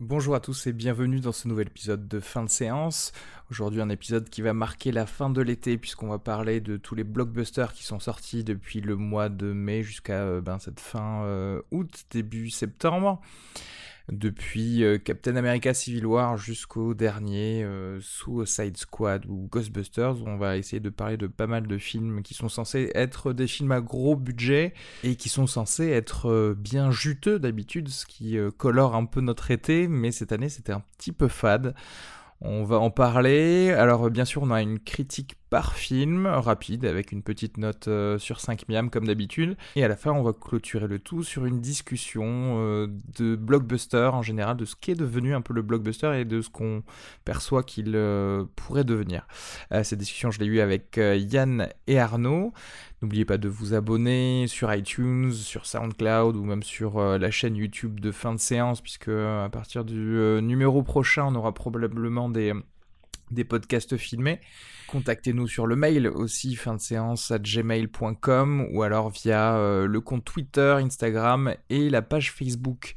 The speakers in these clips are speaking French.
Bonjour à tous et bienvenue dans ce nouvel épisode de fin de séance. Aujourd'hui un épisode qui va marquer la fin de l'été puisqu'on va parler de tous les blockbusters qui sont sortis depuis le mois de mai jusqu'à euh, ben, cette fin euh, août, début septembre depuis euh, Captain America Civil War jusqu'au dernier euh, Suicide Squad ou Ghostbusters. On va essayer de parler de pas mal de films qui sont censés être des films à gros budget et qui sont censés être euh, bien juteux d'habitude, ce qui colore un peu notre été, mais cette année c'était un petit peu fade. On va en parler. Alors bien sûr, on a une critique par film, rapide, avec une petite note euh, sur 5 miam comme d'habitude. Et à la fin, on va clôturer le tout sur une discussion euh, de blockbuster en général, de ce qu'est devenu un peu le blockbuster et de ce qu'on perçoit qu'il euh, pourrait devenir. cette discussion, je l'ai eue avec Yann et Arnaud. N'oubliez pas de vous abonner sur iTunes, sur SoundCloud ou même sur la chaîne YouTube de fin de séance, puisque à partir du numéro prochain, on aura probablement des, des podcasts filmés. Contactez-nous sur le mail aussi, fin de séance à gmail.com ou alors via euh, le compte Twitter, Instagram et la page Facebook.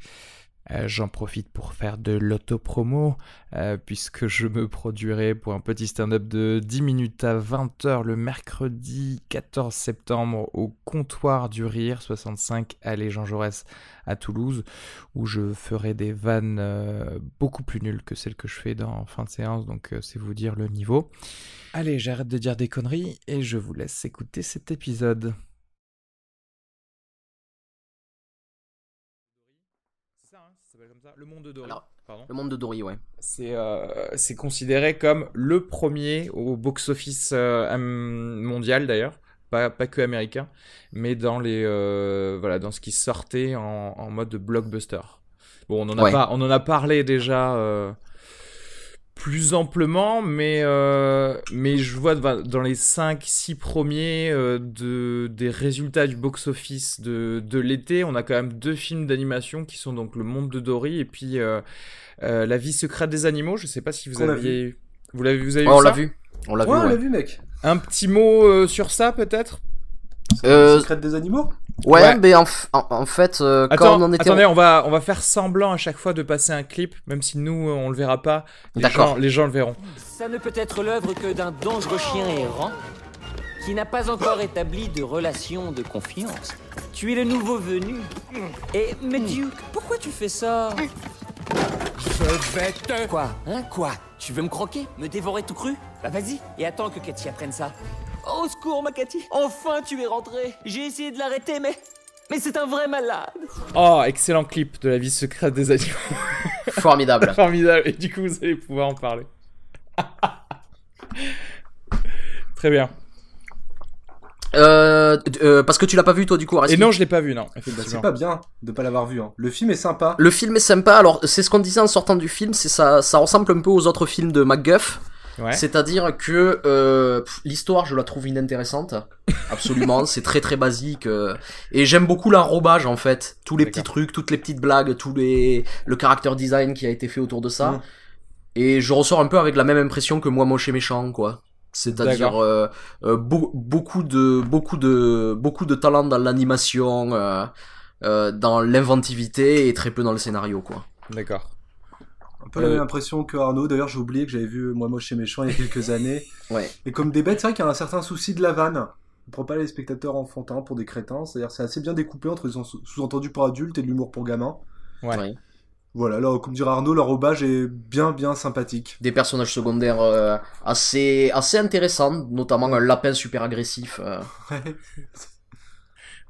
Euh, j'en profite pour faire de l'autopromo, euh, puisque je me produirai pour un petit stand-up de 10 minutes à 20h le mercredi 14 septembre au Comptoir du Rire, 65 allée Jean Jaurès à Toulouse, où je ferai des vannes euh, beaucoup plus nulles que celles que je fais dans fin de séance, donc c'est vous dire le niveau. Allez, j'arrête de dire des conneries et je vous laisse écouter cet épisode. Le Monde de Dory. Le Monde de Dory, ouais. C'est euh, considéré comme le premier au box-office euh, mondial d'ailleurs. Pas, pas, que américain, mais dans, les, euh, voilà, dans ce qui sortait en, en mode blockbuster. Bon, on en a, pas, on en a parlé déjà euh, plus amplement, mais, euh, mais je vois dans les 5-6 premiers euh, de, des résultats du box-office de, de l'été, on a quand même deux films d'animation qui sont donc Le Monde de Dory et puis euh, La vie secrète des animaux. Je sais pas si vous aviez... Vous l'avez vous avez vu On l'a vu. On l'a vu, on l'a vu, mec. Un petit mot sur ça, peut-être? Euh... Secrète des animaux? Ouais, mais en, en, fait, euh, quand on en était. Attendez, on va, on va faire semblant à chaque fois de passer un clip, même si nous, on le verra pas. Les, gens, les gens le verront. Ça ne peut être l'œuvre que d'un dangereux chien errant qui n'a pas encore établi de relation de confiance. Tu es le nouveau venu. Et, mais Duke, pourquoi tu fais ça? Je vais te. Quoi Hein Quoi? Tu veux me croquer Me dévorer tout cru? Bah vas-y, et attends que Katie apprenne ça. Au secours, ma Cathy Enfin, tu es rentrée J'ai essayé de l'arrêter, mais... Mais c'est un vrai malade Oh, excellent clip de la vie secrète des animaux. Formidable. Formidable. Et du coup, vous allez pouvoir en parler. Très bien. Euh, euh, parce que tu l'as pas vu toi du coup Et non je l'ai pas vu non bah, c'est pas bien de pas l'avoir vu hein. Le film est sympa Le film est sympa alors c'est ce qu'on disait en sortant du film C'est ça, ça ressemble un peu aux autres films de MacGuff c'est-à-dire que euh, l'histoire, je la trouve inintéressante. Absolument, c'est très très basique. Euh, et j'aime beaucoup l'enrobage en fait. Tous les petits trucs, toutes les petites blagues, tous les le character design qui a été fait autour de ça. Mm. Et je ressors un peu avec la même impression que moi moche et méchant quoi. C'est-à-dire euh, euh beaucoup de beaucoup de beaucoup de talent dans l'animation, euh, dans l'inventivité et très peu dans le scénario quoi. D'accord. Un peu la même impression que Arnaud. D'ailleurs, j'ai oublié que j'avais vu Moi Moche et Méchant il y a quelques années. ouais. Et comme des bêtes, c'est vrai qu'il y a un certain souci de la vanne. On prend pas les spectateurs enfantins pour des crétins. C'est-à-dire, c'est assez bien découpé entre les sous-entendus pour adultes et de l'humour pour gamins. Ouais. Voilà, alors, comme dirait Arnaud, l'enrobage est bien, bien sympathique. Des personnages secondaires euh, assez, assez intéressants, notamment un lapin super agressif. Euh.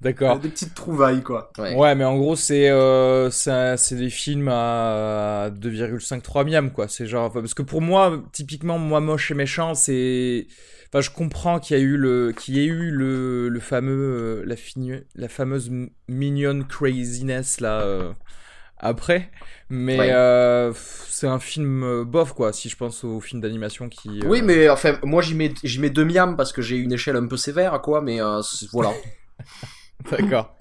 D'accord. Des petites trouvailles, quoi. Ouais, mais en gros, c'est euh, c'est des films à 2,53 miam, quoi. C'est genre parce que pour moi, typiquement, moi moche et méchant, c'est Enfin, je comprends qu'il y a eu le, qu'il y ait eu le, le fameux, euh, la, la fameuse minion craziness là euh, après, mais euh, c'est un film bof quoi. Si je pense au film d'animation qui. Oui, mais enfin, moi j'y mets, j'y mets deux miam parce que j'ai une échelle un peu sévère quoi, mais voilà. D'accord.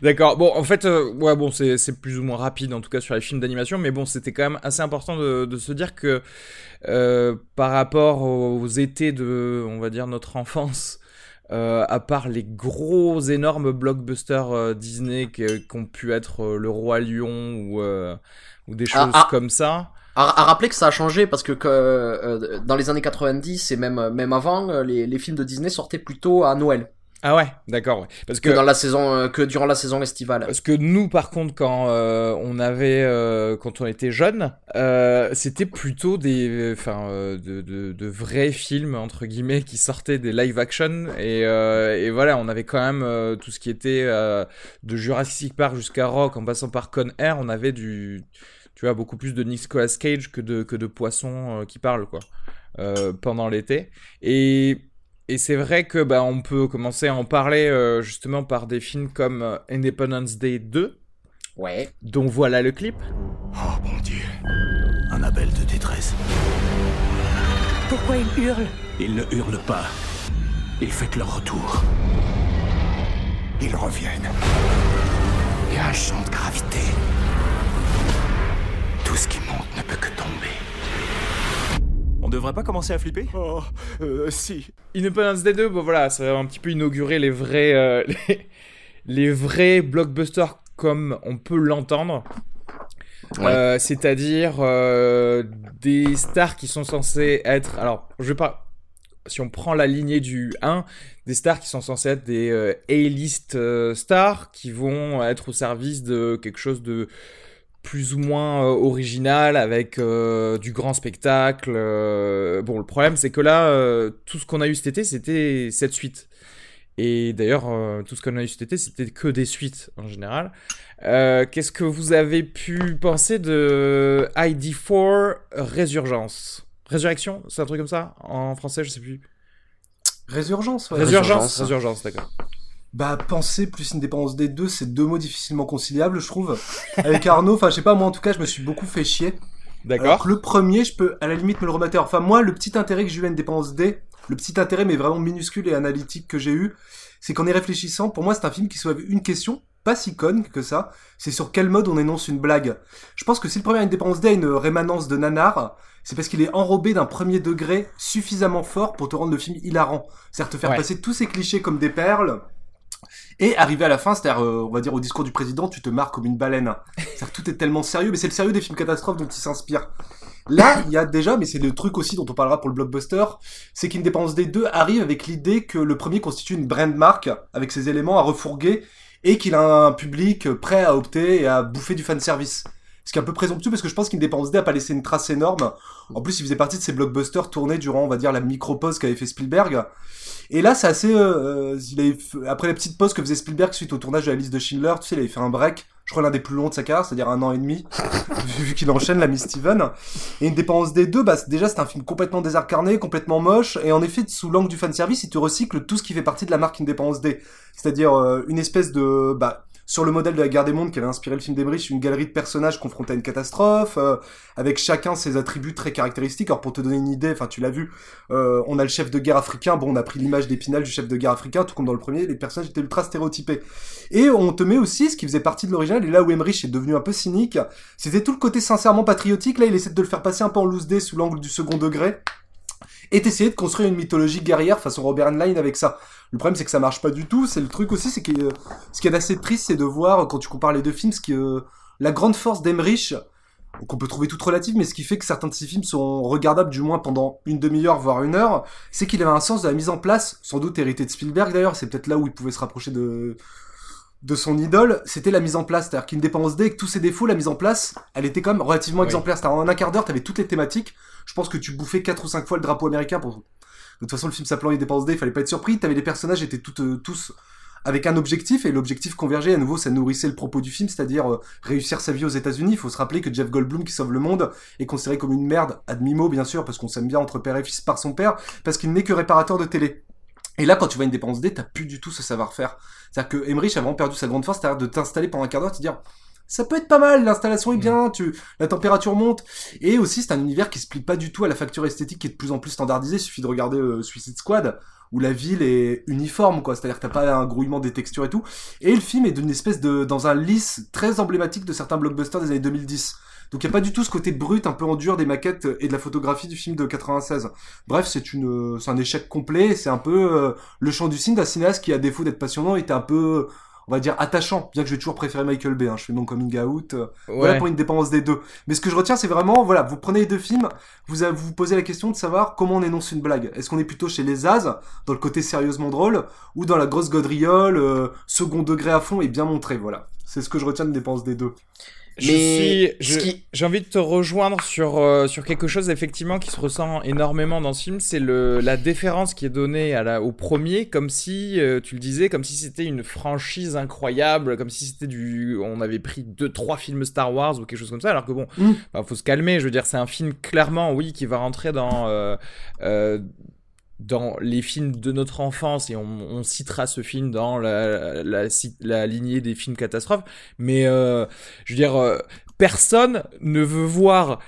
D'accord. Bon, en fait, euh, ouais, bon, c'est plus ou moins rapide en tout cas sur les films d'animation, mais bon, c'était quand même assez important de, de se dire que euh, par rapport aux étés de, on va dire, notre enfance, euh, à part les gros énormes blockbusters Disney qui, ont pu être Le Roi Lion ou, ou des ah, choses ah. comme ça. À, rappeler que ça a changé parce que, que dans les années 90 et même, même avant, les, les films de Disney sortaient plutôt à Noël. Ah ouais, d'accord. Parce que, dans la saison, euh, que durant la saison estivale. Parce que nous, par contre, quand euh, on avait, euh, quand on était jeune, c'était plutôt des, enfin, de, de, de, vrais films entre guillemets qui sortaient des live action et, et voilà, on avait quand même tout ce qui était de Jurassic Park jusqu'à Rock, en passant par Con Air, on avait du, tu vois, beaucoup plus de Nicolas Cage que de que de poissons qui parlent quoi. pendant l'été et et c'est vrai que bah, on peut commencer à en parler euh, justement par des films comme euh, Independence Day 2. Ouais. Dont voilà le clip. Oh mon dieu. Un appel de détresse. Pourquoi ils hurlent? Ils ne hurlent pas. Ils fêtent leur retour. Ils reviennent. Il y a un champ de gravité. Tout ce qui monte ne peut que tomber devrait pas commencer à flipper? Oh, euh, si. Independence Day 2, bon voilà, ça va un petit peu inaugurer les vrais, euh, les, vrais blockbusters comme on peut l'entendre. Euh, c'est-à-dire euh, des stars qui sont censées être. Alors, je vais pas. Si on prend la lignée du 1, des stars qui sont censées être des A-list stars qui vont être au service de quelque chose de plus ou moins euh, original avec euh, du grand spectacle. Euh, bon, le problème c'est que là, tout ce qu'on a eu cet été, c'était cette suite. Et d'ailleurs, tout ce qu'on a eu cet été, c'était que des suites en général. Qu'est-ce que vous avez pu penser de ID4 Résurgence? Résurrection C'est un truc comme ça? En français, je sais plus. Résurgence, ouais. Résurgence, Résurgence, d'accord. Bah, penser plus indépendance des deux, c'est deux mots difficilement conciliables, je trouve. Avec Arnaud, enfin, je sais pas, moi en tout cas, je me suis beaucoup fait chier. D'accord. Le premier, je peux à la limite me le remettre. Enfin, moi, le petit intérêt que j'ai eu à Indépendance D, le petit intérêt, mais vraiment minuscule et analytique que j'ai eu, c'est qu'en y réfléchissant, pour moi, c'est un film qui soulève une question, pas si conne que ça, c'est sur quel mode on énonce une blague. Je pense que si le premier Indépendance Day a une rémanence de nanar, c'est parce qu'il est enrobé d'un premier degré suffisamment fort pour te rendre le film hilarant. C'est-à-dire te faire passer tous ces clichés comme des perles, et arrivé à la fin, c'est-à-dire, euh, on va dire au discours du président, tu te marres comme une baleine. C'est-à-dire tout est tellement sérieux, mais c'est le sérieux des films catastrophes dont il s'inspire. Là, il y a déjà, mais c'est le truc aussi dont on parlera pour le blockbuster, c'est qu'Independence des deux arrive avec l'idée que le premier constitue une brand mark avec ses éléments à refourguer et qu'il a un public prêt à opter et à bouffer du fan service. Ce qui est un peu présomptueux parce que je pense qu'Independence Day a pas laissé une trace énorme. En plus, il faisait partie de ces blockbusters tournés durant, on va dire, la micro-pause qu'avait fait Spielberg. Et là, c'est assez. Euh, après la petite pause que faisait Spielberg suite au tournage de la liste de Schindler, tu sais, il avait fait un break. Je crois l'un des plus longs de sa carrière, c'est-à-dire un an et demi, vu qu'il enchaîne la Miss Steven. Et une dépendance des deux, bah déjà c'est un film complètement désincarné, complètement moche, et en effet sous l'angle du fan service, il te recycle tout ce qui fait partie de la marque Indépendance D, c'est-à-dire euh, une espèce de bah sur le modèle de la guerre des mondes qui avait inspiré le film d'Emmerich, une galerie de personnages confrontés à une catastrophe, euh, avec chacun ses attributs très caractéristiques. Alors pour te donner une idée, enfin tu l'as vu, euh, on a le chef de guerre africain, bon on a pris l'image d'épinal du chef de guerre africain, tout comme dans le premier, les personnages étaient ultra stéréotypés. Et on te met aussi ce qui faisait partie de l'original, et là où Emmerich est devenu un peu cynique, c'était tout le côté sincèrement patriotique, là il essaie de le faire passer un peu en loose day sous l'angle du second degré et d'essayer de construire une mythologie guerrière façon Robert Heinlein avec ça. Le problème, c'est que ça marche pas du tout. C'est le truc aussi, c'est que euh, ce qui est assez triste, c'est de voir quand tu compares les deux films, ce que euh, la grande force d'Emmerich, qu'on peut trouver toute relative, mais ce qui fait que certains de ces films sont regardables du moins pendant une demi-heure, voire une heure, c'est qu'il avait un sens de la mise en place, sans doute hérité de Spielberg d'ailleurs, c'est peut-être là où il pouvait se rapprocher de de son idole, c'était la mise en place. C'est-à-dire qu'Independence Day, avec tous ses défauts, la mise en place, elle était quand même relativement exemplaire. C'est-à-dire en un quart d'heure, t'avais toutes les thématiques. Je pense que tu bouffais quatre ou cinq fois le drapeau américain pour toute façon, le film s'appelant Independence Day, il fallait pas être surpris. T'avais les personnages étaient toutes, euh, tous avec un objectif, et l'objectif convergeait, à nouveau, ça nourrissait le propos du film, c'est-à-dire euh, réussir sa vie aux États-Unis. Il faut se rappeler que Jeff Goldblum, qui sauve le monde, est considéré comme une merde, à demi-mot, bien sûr, parce qu'on s'aime bien entre père et fils par son père, parce qu'il n'est que réparateur de télé. Et là, quand tu vois une dépense D, t'as plus du tout ce savoir-faire. C'est-à-dire que Emmerich a vraiment perdu sa grande force, c'est-à-dire de t'installer pendant un quart d'heure, te dire, ça peut être pas mal, l'installation est bien, tu, la température monte. Et aussi, c'est un univers qui se plie pas du tout à la facture esthétique qui est de plus en plus standardisée. Il suffit de regarder euh, Suicide Squad, où la ville est uniforme, quoi. C'est-à-dire que t'as pas un grouillement des textures et tout. Et le film est d'une espèce de, dans un lisse très emblématique de certains blockbusters des années 2010. Donc il y a pas du tout ce côté brut, un peu en dur des maquettes et de la photographie du film de 96. Bref, c'est une, c'est un échec complet. C'est un peu euh, le champ du cinéma d'un cinéaste qui, à défaut d'être passionnant, était un peu on va dire attachant, bien que je vais toujours préférer Michael Bay, hein, je fais mon coming out, euh, voilà pour une dépendance des deux. Mais ce que je retiens, c'est vraiment, voilà, vous prenez les deux films, vous vous, posez la question de savoir comment on énonce une blague. Est-ce qu'on est plutôt chez les As, dans le côté sérieusement drôle, ou dans la grosse gaudriole, euh, second degré à fond et bien montré, voilà. C'est ce que je retiens de dépendance des deux. Mais j'ai envie de te rejoindre sur euh, sur quelque chose effectivement qui se ressent énormément dans ce film, c'est le la déférence qui est donnée à la, au premier, comme si euh, tu le disais, comme si c'était une franchise incroyable, comme si c'était du, on avait pris deux trois films Star Wars ou quelque chose comme ça, alors que bon, il mm. bah, faut se calmer. Je veux dire, c'est un film clairement, oui, qui va rentrer dans euh, dans les films de notre enfance, et on, citera ce film dans la, lignée des films catastrophes, mais euh, je veux dire, euh, personne ne veut voir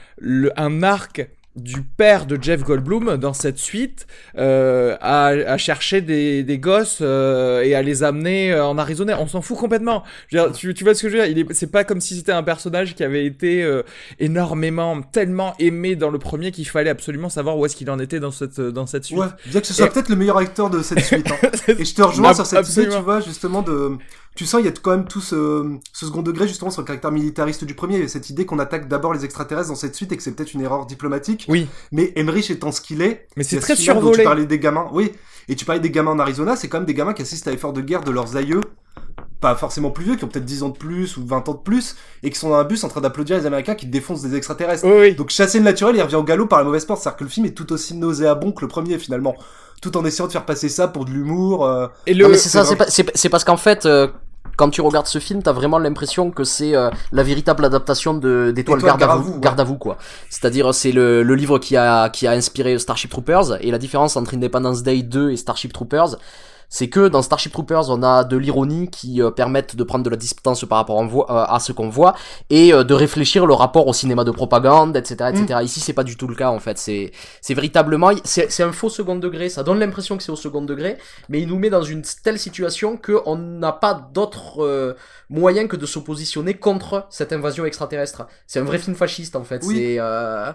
un arc du père de Jeff Goldblum dans cette suite euh, à, à, chercher des, des gosses euh, et à les amener euh, en Arizona. On s'en fout complètement. Je veux dire, tu, tu, vois ce que je veux dire? C'est pas comme si c'était un personnage qui avait été euh, énormément, tellement aimé dans le premier qu'il fallait absolument savoir où est-ce qu'il en était dans cette dans cette suite. Ouais, bien que ce soit peut-être le meilleur acteur de cette suite. Hein. et je te rejoins sur cette idée, tu vois, justement de tu sens il y a quand même tout ce, ce second degré justement sur le caractère militariste du premier, cette idée qu'on attaque d'abord les extraterrestres dans cette suite et que c'est peut-être une erreur diplomatique. Oui. Mais Emmerich étant ce qu'il est, mais c'est très survolé. Tu parlais des gamins, oui. Et tu parlais des gamins en Arizona, c'est quand même des gamins qui assistent à l'effort de guerre de leurs aïeux, pas forcément plus vieux, qui ont peut-être 10 ans de plus ou 20 ans de plus, et qui sont dans un bus en train d'applaudir les Américains qui défoncent des extraterrestres. Oui, Donc chasser le naturel, il revient au galop par la mauvaise porte. C'est-à-dire que le film est tout aussi nauséabond que le premier finalement tout en essayant de faire passer ça pour de l'humour. Euh. Et le... mais c'est ça, c'est parce qu'en fait, euh, quand tu regardes ce film, t'as vraiment l'impression que c'est euh, la véritable adaptation de d'étoile garde, à vous, garde à vous quoi. C'est-à-dire c'est le, le livre qui a qui a inspiré Starship Troopers et la différence entre Independence Day 2 et Starship Troopers, c'est que dans Starship Troopers, on a de l'ironie qui euh, permettent de prendre de la distance par rapport euh, à ce qu'on voit et euh, de réfléchir le rapport au cinéma de propagande, etc., etc. Mm. Ici, c'est pas du tout le cas en fait. C'est c'est véritablement c'est un faux second degré. Ça donne l'impression que c'est au second degré, mais il nous met dans une telle situation que on n'a pas d'autre moyen que de s'oppositionner contre cette invasion extraterrestre. C'est un vrai film fasciste en fait. C'est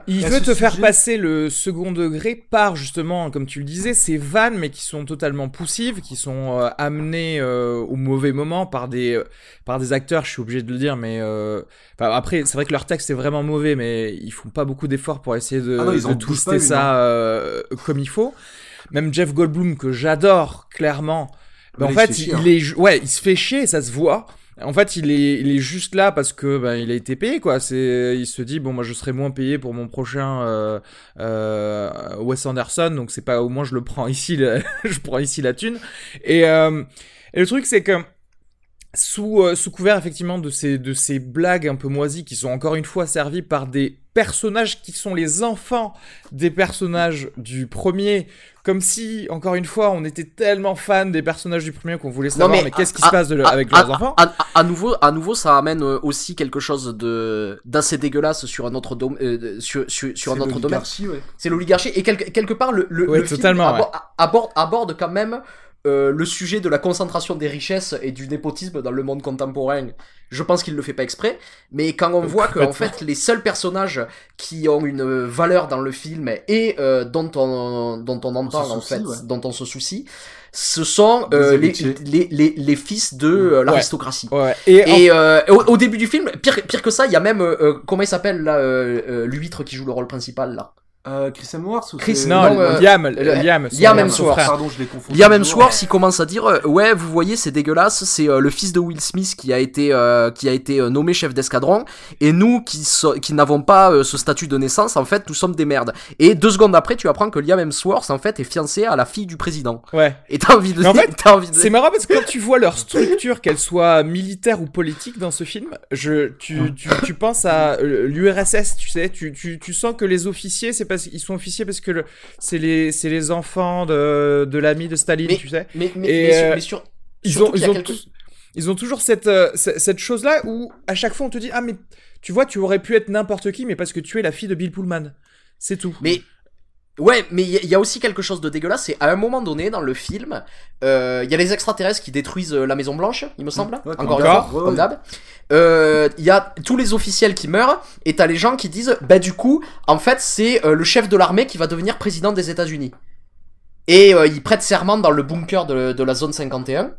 il veut te faire passer le second degré par justement, comme tu le disais, ces vannes mais qui sont totalement poussives qui sont euh, amenés euh, au mauvais moment par des euh, par des acteurs. Je suis obligé de le dire, mais après c'est vrai que leur texte est vraiment mauvais, mais ils font pas beaucoup d'efforts pour essayer de, ah twister ça comme il faut. Même Jeff Goldblum que j'adore clairement. Mais en fait, il, est ouais, il se fait chier, ça se voit. En fait, il est, il juste là parce que ben, il a été payé, quoi. C'est, il se dit bon, moi, je serai moins payé pour mon prochain euh, euh, Wes Anderson, donc c'est pas au moins je le prends ici, je prends ici la thune. Et, euh, et le truc, c'est que sous, euh, sous couvert effectivement de ces, de ces blagues un peu moisies qui sont encore une fois servies par des personnages qui sont les enfants des personnages du premier, comme si, encore une fois, on était tellement fan des personnages du premier qu'on voulait savoir mais, qu'est-ce qui se passe avec leurs enfants. À, nouveau, à nouveau, ça amène euh, aussi quelque chose de d'assez dégueulasse sur un autre, euh, sur, sur, un autre domaine. C'est l'oligarchie et quelque, quelque part le, le, le film aborde, aborde quand même euh, le sujet de la concentration des richesses et du népotisme dans le monde contemporain, je pense qu'il le fait pas exprès, mais quand on voit que en fait les seuls personnages qui ont une valeur dans le film et euh, dont on dont on entend en fait, dont on se soucie, ce sont euh, les, les, les, les, fils de l'aristocratie. Et, au, début du film, pire, pire que ça, il y a même comment il s'appelle là l'huître qui joue le rôle principal là. Euh, Chris Hemsworth ou Chris, Non, Non, euh, Liam, euh, Liam, Liam son Hemsworth. Pardon, je l'ai confondu. Liam. Hemsworth, il commence à dire euh, ouais, vous voyez, c'est dégueulasse. C'est euh, le fils de Will Smith qui a été euh, qui a été euh, nommé chef d'escadron, et nous qui so- qui n'avons pas euh, ce statut de naissance, en fait, nous sommes des merdes. Et deux secondes après, tu apprends que Liam Hemsworth en fait est fiancé à la fille du président. Ouais. Et t'as envie de Mais en fait, t'as envie de C'est marrant parce que quand tu vois leur structure, qu'elle soit militaire ou politique dans ce film, je, tu, tu, tu penses à l'URSS, tu sais, tu, tu, tu sens que les officiers, c'est parce qu'ils sont officiers parce que le- c'est les, c'est les enfants de, de l'ami de Staline, Mais- tu sais. mais mais, Et, mais sur- euh, mais sur- Ils ont, ils ont, quelque- tous- ils ont toujours cette, euh, ce- cette chose-là où à chaque fois on te dit ah mais tu vois tu aurais pu être n'importe qui mais parce que tu es la fille de Bill Pullman, c'est tout. Mais ouais, mais il y, a- il y a aussi quelque chose de dégueulasse. C'est à un moment donné dans le film, euh, il y a les extraterrestres qui détruisent euh, la Maison Blanche, il me semble. Ouais, comme Encore une fois, Ouais, comme. Euh, Il y a tous les officiels qui meurent et t'as les gens qui disent bah du coup, en fait, c'est euh, le chef de l'armée qui va devenir président des États-Unis. Et il prête serment dans le bunker de, de la zone 51.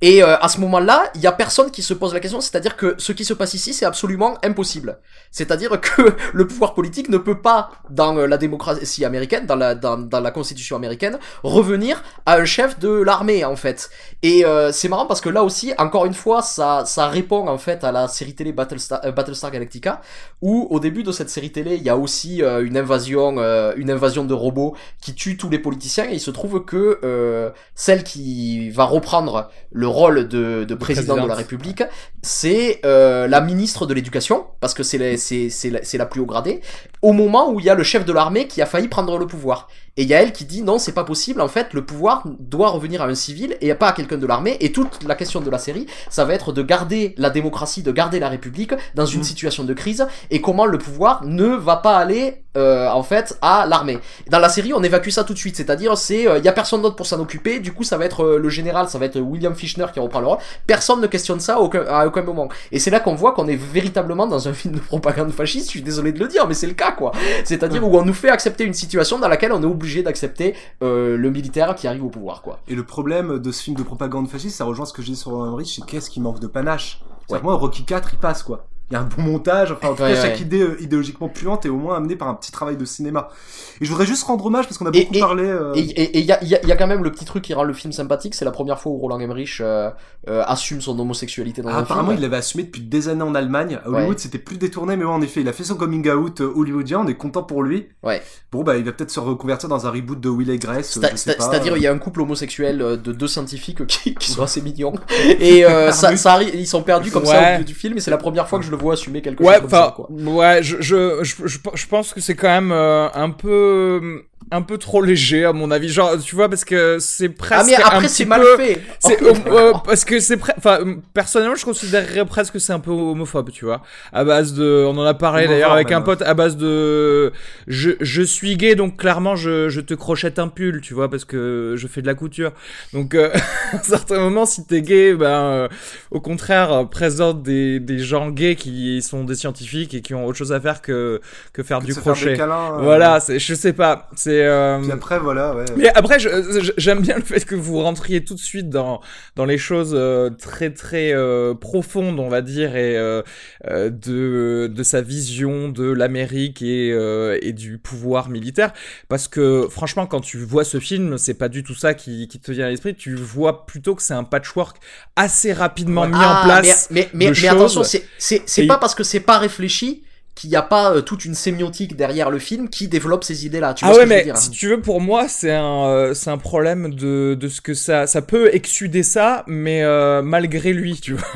Et euh, à ce moment-là, il y a personne qui se pose la question, c'est-à-dire que ce qui se passe ici, c'est absolument impossible. C'est-à-dire que le pouvoir politique ne peut pas, dans euh, la démocratie américaine, dans la, dans, la constitution américaine, revenir à un chef de l'armée, en fait. Et euh, c'est marrant parce que là aussi, encore une fois, ça, ça répond en fait à la série télé Battlestar, euh, Galactica, où au début de cette série télé, il y a aussi euh, une invasion, une invasion de robots qui tue tous les politiciens. Et il se trouve que celle qui va reprendre le rôle de, de président de la. République, c'est euh, la ministre de l'Éducation, parce que c'est la, c'est, c'est, la, c'est la plus haut gradée, au moment où il y a le chef de l'armée qui a failli prendre le pouvoir. Et il y a elle qui dit non, c'est pas possible, en fait, le pouvoir doit revenir à un civil et pas à quelqu'un de l'armée. Et toute la question de la série, ça va être de garder la démocratie, de garder la République dans une Mm. situation de crise et comment le pouvoir ne va pas aller, euh, en fait, à l'armée. Dans la série, on évacue ça tout de suite, c'est-à-dire, c'est, euh, il y a personne d'autre pour s'en occuper, du coup, ça va être euh, le général, ça va être William Fichtner qui reprend le rôle. Personne ne questionne ça à aucun, à aucun moment. Et c'est là qu'on voit qu'on est véritablement dans un film de propagande fasciste, je suis désolé de le dire, mais c'est le cas, quoi. C'est-à-dire où on nous fait accepter une situation dans laquelle on est obligé d'accepter euh, le militaire qui arrive au pouvoir, quoi. Et le problème de ce film de propagande fasciste, ça rejoint ce que je dis sur Rich, c'est qu'est-ce qui manque de panache? Ouais. moi, Rocky 4, il passe, quoi. Il y a un bon montage, enfin, en tout Ouais, cas, chaque ouais. idée euh, idéologiquement puante est au moins amenée par un petit travail de cinéma. Et je voudrais juste rendre hommage, parce qu'on a beaucoup et- parlé... euh, Et il et, y, a, y, a, y a quand même le petit truc qui rend le film sympathique, c'est la première fois où Roland Emmerich euh, euh, assume son homosexualité dans Ah, un apparemment, film. il l'avait assumé depuis des années en Allemagne. À Hollywood, Ouais. c'était plus détourné, mais ouais, en effet, il a fait son coming out hollywoodien. On est content pour lui. Ouais. Bon, bah, il va peut-être se reconvertir dans un reboot de Will et Grace. euh. C'est-à-dire, il y a un couple homosexuel de deux scientifiques qui, qui sont assez mignons. Et euh, ça, ça arrive, ils sont perdus comme ça au milieu du film, et c'est la première fois que je le vois assumer quelque Ouais, chose comme ça, quoi. ouais, je, je, je, je, je pense que c'est quand même euh, un peu, un peu trop léger à mon avis. Genre, tu vois, parce que c'est presque. Ah, mais un après, petit c'est mal peu- fait. C'est Oh, euh, euh, parce que c'est pre- enfin personnellement je considérerais presque que c'est un peu homophobe tu vois à base de on en a parlé d'ailleurs avec un pote à base de je, je suis gay donc clairement je, je te crochette un pull tu vois parce que je fais de la couture donc euh, à un certain moment si t'es gay ben euh, au contraire euh, présente des, des gens gays qui sont des scientifiques et qui ont autre chose à faire que que faire Que du faire crochet des câlins, euh, voilà c'est je sais pas c'est euh, Puis après, voilà, ouais. mais après, j'aime bien le fait que vous rentriez tout de suite dans dans les choses euh, très très euh, profondes, on va dire, et euh, euh, de de sa vision de l'Amérique et euh, et du pouvoir militaire. Parce que franchement, quand tu vois ce film, c'est pas du tout ça qui qui te vient à l'esprit. Tu vois plutôt que c'est un patchwork assez rapidement mis Ah, en place. Mais, mais, mais, de mais choses. attention, c'est, c'est, c'est pas parce que c'est pas réfléchi qu'il n'y a pas euh, toute une sémiotique derrière le film qui développe ces idées-là. Tu vois ah ce ouais, que je veux mais dire hein si tu veux, pour moi, c'est un, euh, c'est un problème de, de ce que ça, ça peut exsuder ça, mais euh, malgré lui, tu vois.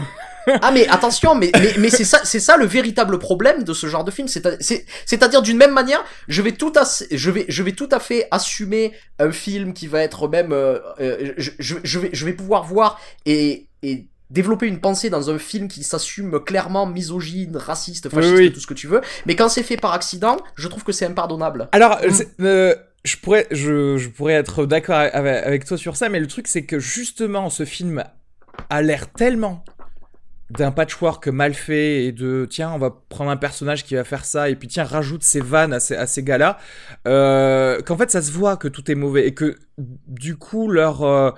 Ah mais attention, mais mais, mais c'est ça c'est ça le véritable problème de ce genre de film. C'est à- c'est- c'est-à-dire d'une même manière, je vais tout à je vais je vais tout à fait assumer un film qui va être même euh, euh, je, je, je vais je vais pouvoir voir et et développer une pensée dans un film qui s'assume clairement misogyne, raciste, fasciste, Oui, oui. tout ce que tu veux. Mais quand c'est fait par accident, je trouve que c'est impardonnable. Alors, Mm. euh, je pourrais, je, je pourrais être d'accord avec, toi sur ça, mais le truc, c'est que justement, ce film a l'air tellement d'un patchwork mal fait et de tiens on va prendre un personnage qui va faire ça et puis tiens rajoute ces vannes à ces, à ces gars-là euh, qu'en fait ça se voit que tout est mauvais et que du coup leur euh,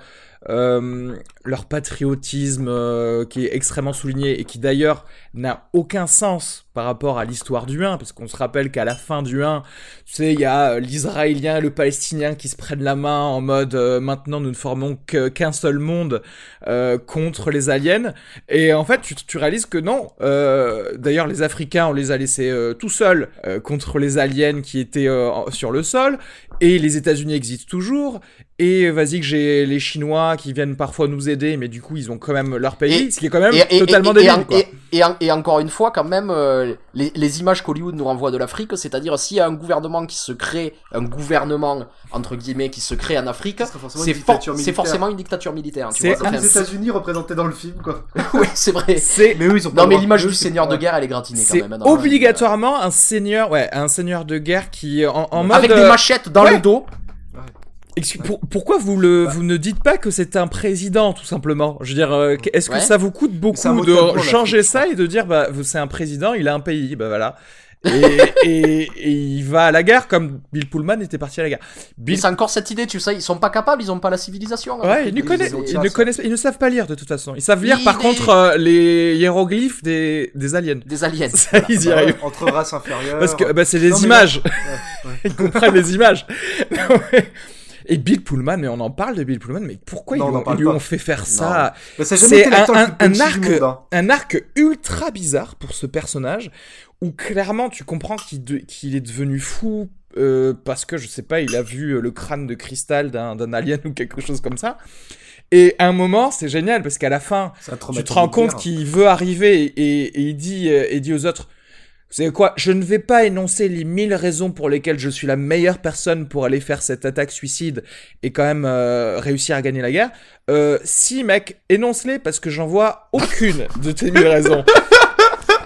euh, leur patriotisme euh, qui est extrêmement souligné et qui d'ailleurs n'a aucun sens par rapport à l'histoire du 1, parce qu'on se rappelle qu'à la fin du 1, tu sais, il y a l'Israélien et le Palestinien qui se prennent la main en mode euh, maintenant nous ne formons qu'un seul monde euh, contre les aliens. Et en fait, tu, tu réalises que non. Euh, D'ailleurs, les Africains, on les a laissés euh, tout seuls euh, contre les aliens qui étaient sur le sol. Et les États-Unis existent toujours. Et vas-y que j'ai les Chinois qui viennent parfois nous aider, mais du coup ils ont quand même leur pays, ce qui est quand même et, totalement et, débile. Et, encore une fois, quand même, euh, les, les, images qu'Hollywood nous renvoie de l'Afrique, c'est-à-dire s'il y a un gouvernement qui se crée, un gouvernement entre guillemets qui se crée en Afrique, c'est for forcément une dictature militaire. C'est les États-Unis représentés dans le film, quoi. oui, c'est vrai. Mais eux, ils ont non, mais l'image du seigneur de guerre, elle est gratinée quand même. C'est obligatoirement un seigneur, ouais, un seigneur de guerre qui en, en mode avec des machettes dans ouais. le dos. Pour, pourquoi vous, le, vous ne dites pas que c'est un président, tout simplement? Je veux dire, euh, est-ce que Ouais. ça vous coûte beaucoup de changer ça et de dire, bah, c'est un président, il a un pays, bah voilà. et, et, et il va à la guerre comme Bill Pullman était parti à la guerre. Bill... C'est encore cette idée, tu sais, ils sont pas capables, ils ont pas la civilisation. Ouais, ils, ne connaissent, ils, ne connaissent, ils ne savent pas lire de toute façon. Ils savent lire par contre euh, les hiéroglyphes des, des aliens. Des aliens. Ça, ils y arrivent. Entre races inférieures. Parce que bah, c'est des Non, mais images. là- Ouais, ouais. ils comprennent les images. Non, mais- Et Bill Pullman, mais on en parle de Bill Pullman, mais pourquoi Non, ils, ont- ils lui ont fait faire ça C'est un, arc, monde, hein. un arc ultra bizarre pour ce personnage où clairement tu comprends qu'il de- est devenu fou euh, parce que je sais pas, il a vu euh, le crâne de cristal d'un alien ou quelque chose comme ça. Et à un moment, c'est génial parce qu'à la fin, tu te rends compte qu'il veut arriver et, et il dit, euh, et dit aux autres, vous quoi, je ne vais pas énoncer les mille raisons pour lesquelles je suis la meilleure personne pour aller faire cette attaque suicide et quand même euh, réussir à gagner la guerre. Euh, si mec, énonce-les parce que j'en vois aucune de tes mille raisons.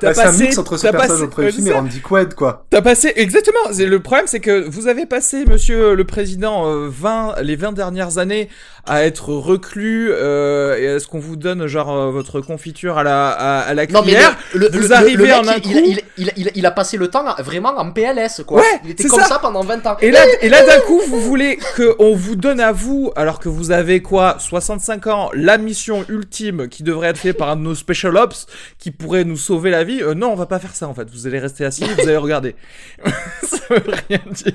Bah, c'est un mix entre ce t'as personnage passé- au premier film et. Randy Quaid, quoi. T'as passé exactement. C'est le problème, c'est que vous avez passé, Monsieur le Président, euh, 20 les 20 dernières années à être reclus euh, et est-ce qu'on vous donne genre euh, votre confiture à la à, à la Non mais cuillère le, le, Vous le- arrivez le mec, en un il, coup. il, il, il, il a passé le temps vraiment en PLS quoi. Ouais, il était c'est comme ça. ça. pendant 20 ans. Et là, et là d'un coup, vous voulez qu'on vous donne à vous, alors que vous avez quoi, 65 ans, la mission ultime qui devrait être faite par un de nos special ops qui pourrait nous sauver la vie. Euh, non, on va pas faire ça en fait. Vous allez rester assis, vous allez regarder. ça veut rien dire.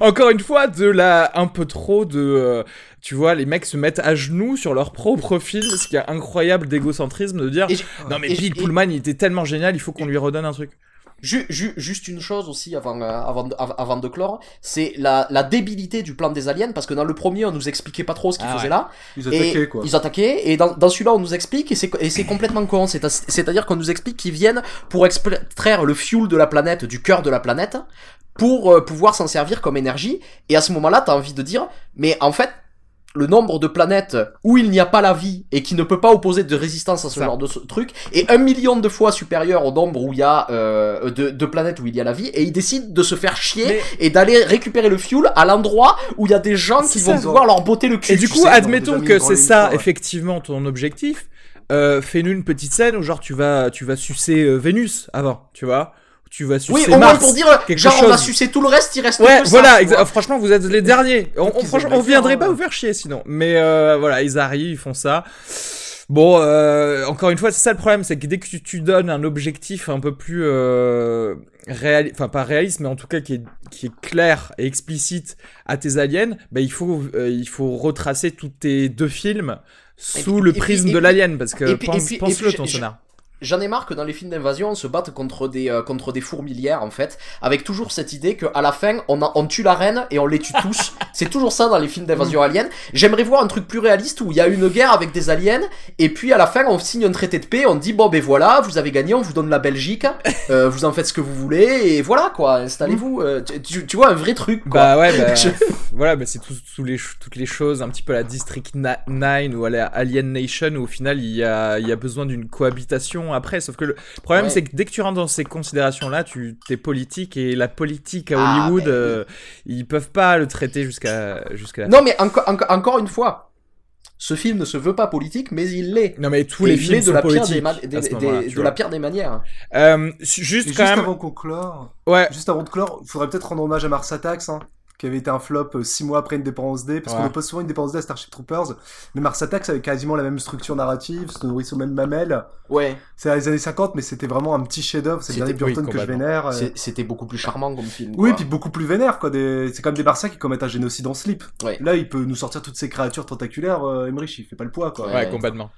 Encore une fois, de la un peu trop de, euh, tu vois, les mecs se mettent à genoux sur leur propre film, ce qui est incroyable d'égocentrisme de dire. Non mais Bill Pullman, il était tellement génial, il faut qu'on lui redonne un truc. Ju- ju- juste une chose aussi avant, euh, avant, de, av- avant de clore, c'est la, la débilité du plan des aliens, parce que dans le premier, on nous expliquait pas trop ce qu'ils Ah faisaient ouais. là. Ils et attaquaient, quoi. Ils attaquaient, et dans, dans celui-là, on nous explique, et c'est complètement con. C'est- C'est-à-dire qu'on nous explique qu'ils viennent pour extraire le fuel de la planète, du cœur de la planète, pour euh, pouvoir s'en servir comme énergie. Et à ce moment-là, t'as envie de dire, mais en fait, le nombre de planètes où il n'y a pas la vie et qui ne peut pas opposer de résistance à ce Ça. genre de truc est un million de fois supérieur au nombre où il y a euh, de, de planètes où il y a la vie et ils décident de se faire chier Mais- et d'aller récupérer le fuel à l'endroit où il y a des gens qui vont pouvoir leur botter le cul. Et du coup, sais. admettons que c'est ça, ouais. effectivement, ton objectif. Euh, Fais-nous une petite scène où genre tu vas, tu vas sucer euh, Vénus avant, tu vois. Tu vas sucer Oui, au moins Mars. pour dire, quelque genre on a chose. sucé tout le reste, il reste Ouais, que voilà, franchement, vous êtes les derniers. On, on, franchement, on viendrait faire, pas hein. vous faire chier sinon. Mais euh, voilà, ils arrivent, ils font ça. Bon, euh, encore une fois, c'est ça le problème, c'est que dès que tu, tu donnes un objectif un peu plus euh, réaliste, enfin pas réaliste, mais en tout cas qui est, qui est clair et explicite à tes aliens, bah, il faut euh, il faut retracer tous tes deux films sous puis- le puis- prisme de l'alien, parce que puis- pense, pense-le puis ton je- scénar. J'en ai marre que dans les films d'invasion, on se batte contre des euh, contre des fourmilières en fait, avec toujours cette idée que à la fin, on a, on tue la reine et on les tue tous. C'est toujours ça dans les films d'invasion alien. J'aimerais voir un truc plus réaliste où il y a une guerre avec des aliens et puis à la fin, on signe un traité de paix, on dit bon ben voilà, vous avez gagné, on vous donne la Belgique, euh, vous en faites ce que vous voulez et voilà quoi, installez-vous. Euh, tu, vois un vrai truc quoi. Bah ouais, bah, Je- voilà, bah c'est tout- les, toutes les choses, un petit peu la District 9 ou à la Alien Nation où au final il y a, il y a besoin d'une cohabitation après. Sauf que le problème Ouais. c'est que dès que tu rentres dans ces considérations-là, tu t'es politique et la politique à Ah, Hollywood, mais oui. euh, ils peuvent pas le traiter jusqu'à jusqu'à la Non mais encore encore encore une fois, ce film ne se veut pas politique, mais il l'est. Non mais tous Et les il films de sont la pire politiques des, de la pire des manières. Euh, Et juste juste quand même, avant qu'on clore, ouais, juste avant de clore, il faudrait peut-être rendre hommage à Mars Attacks, hein, qui avait été un flop euh, six mois après Independence D, parce qu'on oppose souvent Independence Day à Starship Troopers, mais Mars Attacks avait quasiment la même structure narrative, se nourrit au même mamelle. Ouais. C'est les années 50, mais c'était vraiment un petit chef-d'œuvre, c'est le Burton que je vénère. Euh. C'était beaucoup plus charmant comme film. Oui, puis beaucoup plus vénère, quoi. Des... C'est comme des Martiens qui commettent un génocide en slip. Ouais. Là, il peut nous sortir toutes ces créatures tentaculaires, euh, Emmerich, il fait pas le poids, quoi. Ouais, complètement.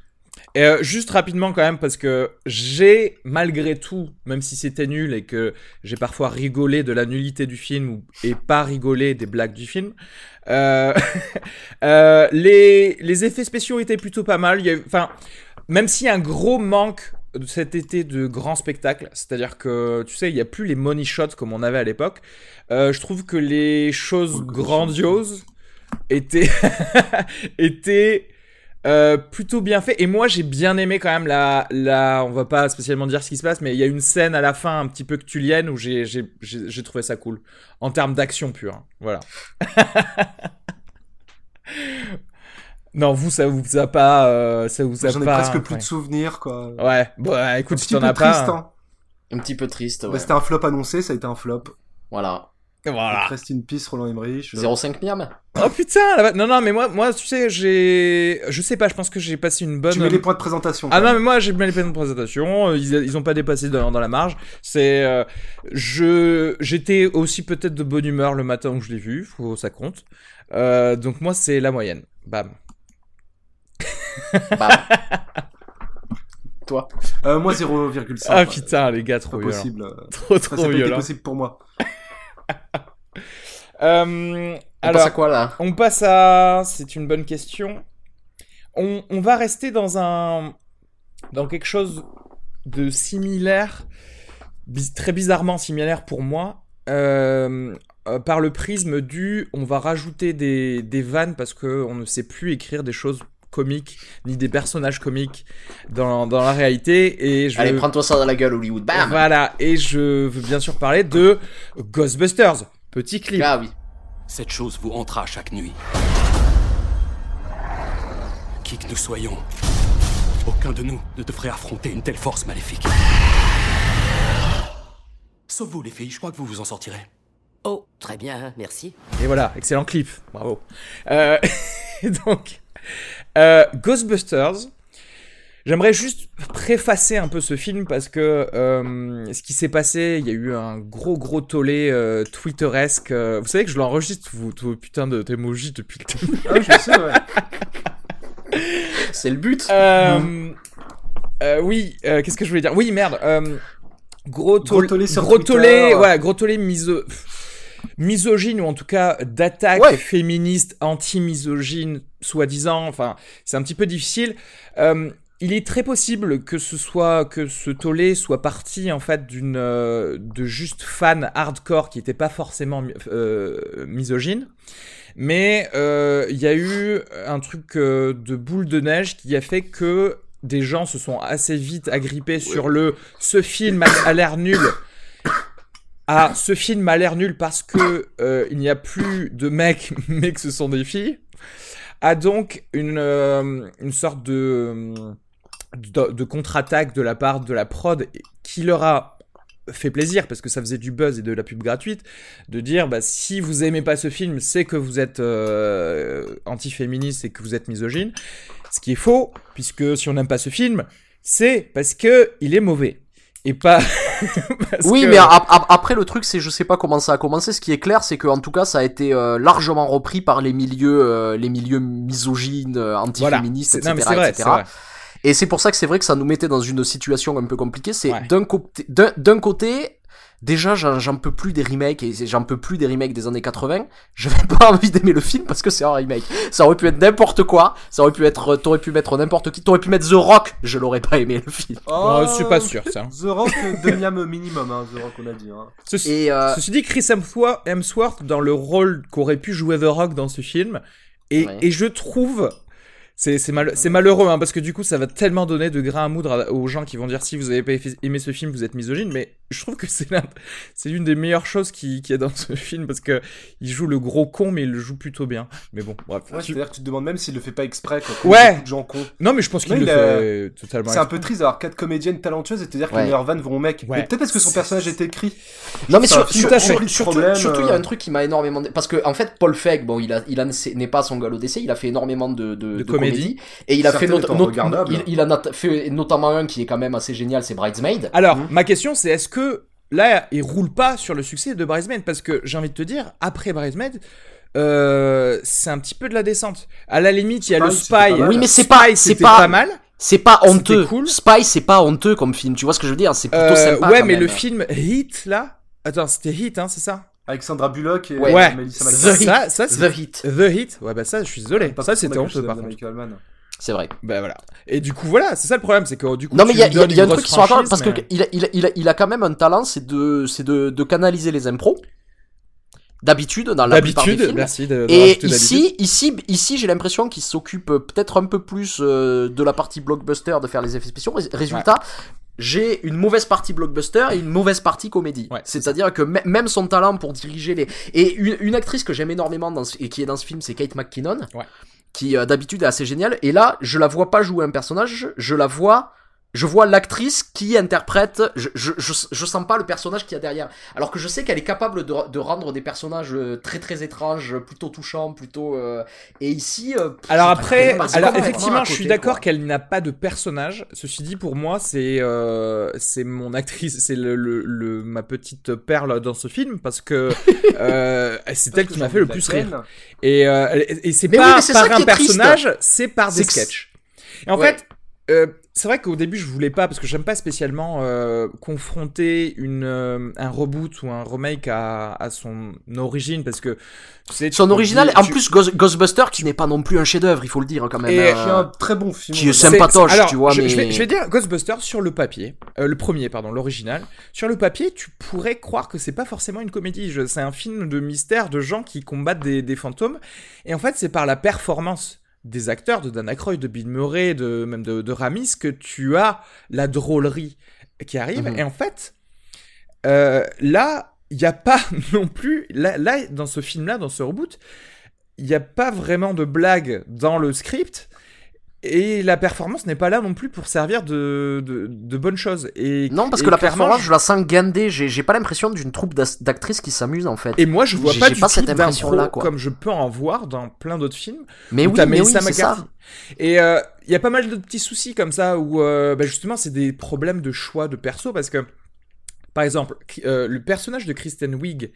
Et euh, juste rapidement quand même parce que j'ai malgré tout, même si c'était nul et que j'ai parfois rigolé de la nullité du film et pas rigolé des blagues du film, euh, euh, les, les effets spéciaux étaient plutôt pas mal. Enfin, même s'il y a un gros manque de cet été de grands spectacles, c'est-à-dire que tu sais, il y a plus les money shots comme on avait à l'époque. je trouve que les choses grandioses étaient étaient euh, plutôt bien fait. Et moi, j'ai bien aimé quand même la, la. On va pas spécialement dire ce qui se passe, mais il y a une scène à la fin un petit peu ctulienne où j'ai, j'ai, j'ai trouvé ça cool. En termes d'action pure. Hein. Voilà. non, vous, ça vous a pas. Euh, ça vous a J'en ai presque plus de souvenirs, quoi. Ouais. Bon, bah, écoute, si t'en as pas. Hein. Un petit peu triste, ouais. C'était un flop annoncé, ça a été un flop. Voilà. Voilà. Rest in peace, Roland Emmerich. 0,5 miam. Oh putain, non non mais moi moi tu sais j'ai je sais pas je pense que j'ai passé une bonne. Tu mets les points de présentation. Ah non mais moi j'ai mis les points de présentation ils, ils ont pas dépassé dans, dans la marge c'est euh, je j'étais aussi peut-être de bonne humeur le matin où je l'ai vu faut ça compte euh, donc moi c'est la moyenne bam. Bam. Toi euh, Moi 0,5. Ah putain les gars trop possible. Trop trop violent. possible pour moi. Euh, on passe à quoi là? On passe à. C'est une bonne question. On, on, va rester dans un. Dans quelque chose de similaire, très bizarrement similaire pour moi, euh, euh, par le prisme du. On va rajouter des, des vannes parce qu'on ne sait plus écrire des choses comiques ni des personnages comiques dans, dans la réalité et je allez prends-toi ça dans la gueule Hollywood bam voilà et je veux bien sûr parler de Ghostbusters petit clip ah oui cette chose vous hantera chaque nuit. Qui que nous soyons, aucun de nous ne devrait affronter une telle force maléfique. Sauf vous, les filles, je crois que vous vous en sortirez. Oh, très bien, merci. Et voilà, excellent clip, bravo. Euh, donc, euh, Ghostbusters, J'aimerais juste préfacer un peu ce film parce que euh, ce qui s'est passé, il y a eu un gros gros tollé euh, twitteresque. Euh, vous savez que je l'enregistre, vous, tout putain de t'emojis depuis le début. Ah, je sais, ouais. C'est le but. oui, qu'est-ce que je voulais dire? Oui, merde. gros, gros tollé, gros tollé, voilà, gros tollé miso misogyne ou en tout cas d'attaque féministe anti-misogyne soi-disant enfin c'est un petit peu difficile. Euh, il est très possible que ce soit que ce tollé soit parti en fait d'une euh, de juste fans hardcore qui n'étaient pas forcément euh, misogynes, mais il y a eu un truc de boule de neige qui a fait que des gens se sont assez vite agrippés sur le ce film a, l'air nul. Ah, ce film a l'air nul parce que il n'y a plus de mecs, mais que ce sont des filles. A donc une, une sorte de de, contre-attaque de la part de la prod qui leur a fait plaisir parce que ça faisait du buzz et de la pub gratuite de dire bah si vous aimez pas ce film c'est que vous êtes euh, anti-féministe et que vous êtes misogyne ce qui est faux puisque si on n'aime pas ce film c'est parce que il est mauvais et pas oui mais après le truc c'est je sais pas comment ça a commencé ce qui est clair c'est que en tout cas ça a été euh, largement repris par les milieux euh, les milieux misogynes anti-féministes etc, etc. Et c'est pour ça que c'est vrai que ça nous mettait dans une situation un peu compliquée. C'est d'un côté, d'un côté, déjà j'en peux plus des remakes et j'en peux plus des remakes des années 80. J'avais pas envie d'aimer le film parce que c'est un remake. Ça aurait pu être n'importe quoi. Ça aurait pu être, t'aurais pu mettre n'importe qui. T'aurais pu mettre The Rock. Je l'aurais pas aimé le film. Oh, je suis pas sûr ça. The Rock deuxième minimum. Hein, The Rock on a dit. Hein. Ceci, et euh... ceci dit, Chris Hemsworth dans le rôle qu'aurait pu jouer The Rock dans ce film. Et, et je trouve c'est mal, malheureux hein, parce que du coup ça va tellement donner de grain à moudre aux gens qui vont dire si vous avez pas aimé ce film vous êtes misogyne mais je trouve que c'est c'est une des meilleures choses qu'il y a dans ce film parce que il joue le gros con, mais il le joue plutôt bien. Mais bon, bref. Ouais, c'est-à-dire que tu te demandes même s'il le fait pas exprès. Quoi, ouais. De gens cons. Non, mais je pense qu'il le fait totalement. C'est un peu triste d'avoir quatre comédiennes talentueuses et te dire que les meilleures vannes vont au mec. Mais peut-être parce que son personnage est écrit. Non, mais surtout, surtout, il y a un truc qui m'a énormément. Parce que, en fait, Paul Feig, bon, il a, il a, n'est pas son galop d'essai, il a fait énormément de, de, de, comédie. Et il a fait, il, il, a fait notamment un qui est quand même assez génial, c'est Bridesmaid. Alors, mhm. ma question, c'est est-ce que là, il roule pas sur le succès de Bridesmaid Parce que j'ai envie de te dire, après Bridesmaid, euh, c'est un petit peu de la descente. À la limite, il y a le Spy. Oui, mais c'est pas, c'est pas, mal. C'est pas honteux. Cool. Spy, c'est pas honteux comme film. Tu vois ce que je veux dire C'est plutôt euh, sympa. Ouais, mais le film Hit là. Attends, c'était Hit, hein, c'est ça? Avec Sandra Bullock et ouais. Melissa McCarthy. Ça, ça, The Hit. The Hit. Ouais, bah ça, je suis désolé. Ça, c'était honteux par contre. C'est vrai. Ben voilà. Et du coup, voilà, c'est ça le problème, c'est que du coup. Non, mais il y a, y a un truc qui sont parce que il a, il, a, il, a, il a quand même un talent, c'est de, c'est de, de canaliser les impros. D'habitude, dans la plupart des films. merci de, de Et ici, ici, ici, j'ai l'impression qu'il s'occupe peut-être un peu plus euh, de la partie blockbuster, de faire les effets spéciaux. Résultat, j'ai une mauvaise partie blockbuster et une mauvaise partie comédie. C'est-à-dire que même son talent pour diriger les... Et une, une actrice que j'aime énormément dans et qui est dans ce film, c'est Kate McKinnon. Ouais qui euh, d'habitude est assez géniale. Et là, je la vois pas jouer un personnage, je la vois je vois l'actrice qui interprète, je, je, je, sens pas le personnage qu'il y a derrière. Alors que je sais qu'elle est capable de, de, rendre des personnages euh, très très étranges, plutôt touchants, plutôt. Euh, et ici. Euh, alors après, alors effectivement, je suis d'accord qu'elle n'a pas de personnage. Ceci dit, pour moi, c'est c'est mon actrice, c'est le, le, ma petite perle dans ce film parce que c'est elle qui m'a fait le plus rire. Et, et c'est pas par un personnage, c'est par des sketchs. Et en fait. Euh, c'est vrai qu'au début je voulais pas parce que j'aime pas spécialement euh, confronter une euh, un reboot ou un remake à, à son origine parce que c'est son original en plus Ghostbuster qui n'est pas non plus un chef-d'œuvre il faut le dire quand même et euh, un très bon film. qui est sympatoche tu vois je, mais... je, vais, je, vais, dire Ghostbuster sur le papier le premier pardon l'original. Sur le papier tu pourrais croire que c'est pas forcément une comédie. C'est un film de mystère de gens qui combattent des, des fantômes. Et en fait c'est par la performance des acteurs, de Dan Aykroyd, de Bill Murray, de, même de, Ramis, que tu as la drôlerie qui arrive. Mhm. Et en fait, euh, là, il n'y a pas non plus. Là, là dans ce film-là, dans ce reboot, il n'y a pas vraiment de blague dans le script. Et la performance n'est pas là non plus pour servir de, de, de bonnes choses. Et, non, parce que la performance, je... la sens gandée. J'ai pas l'impression d'une troupe d'actrices qui s'amusent en fait. Et moi, je vois pas du pas cette impression là, comme je peux en voir dans plein d'autres films. Mais oui, mais oui, c'est ça. Et il euh, y a pas mal de petits soucis comme ça où euh, bah justement c'est des problèmes de choix de perso parce que par exemple euh, le personnage de Kristen Wiig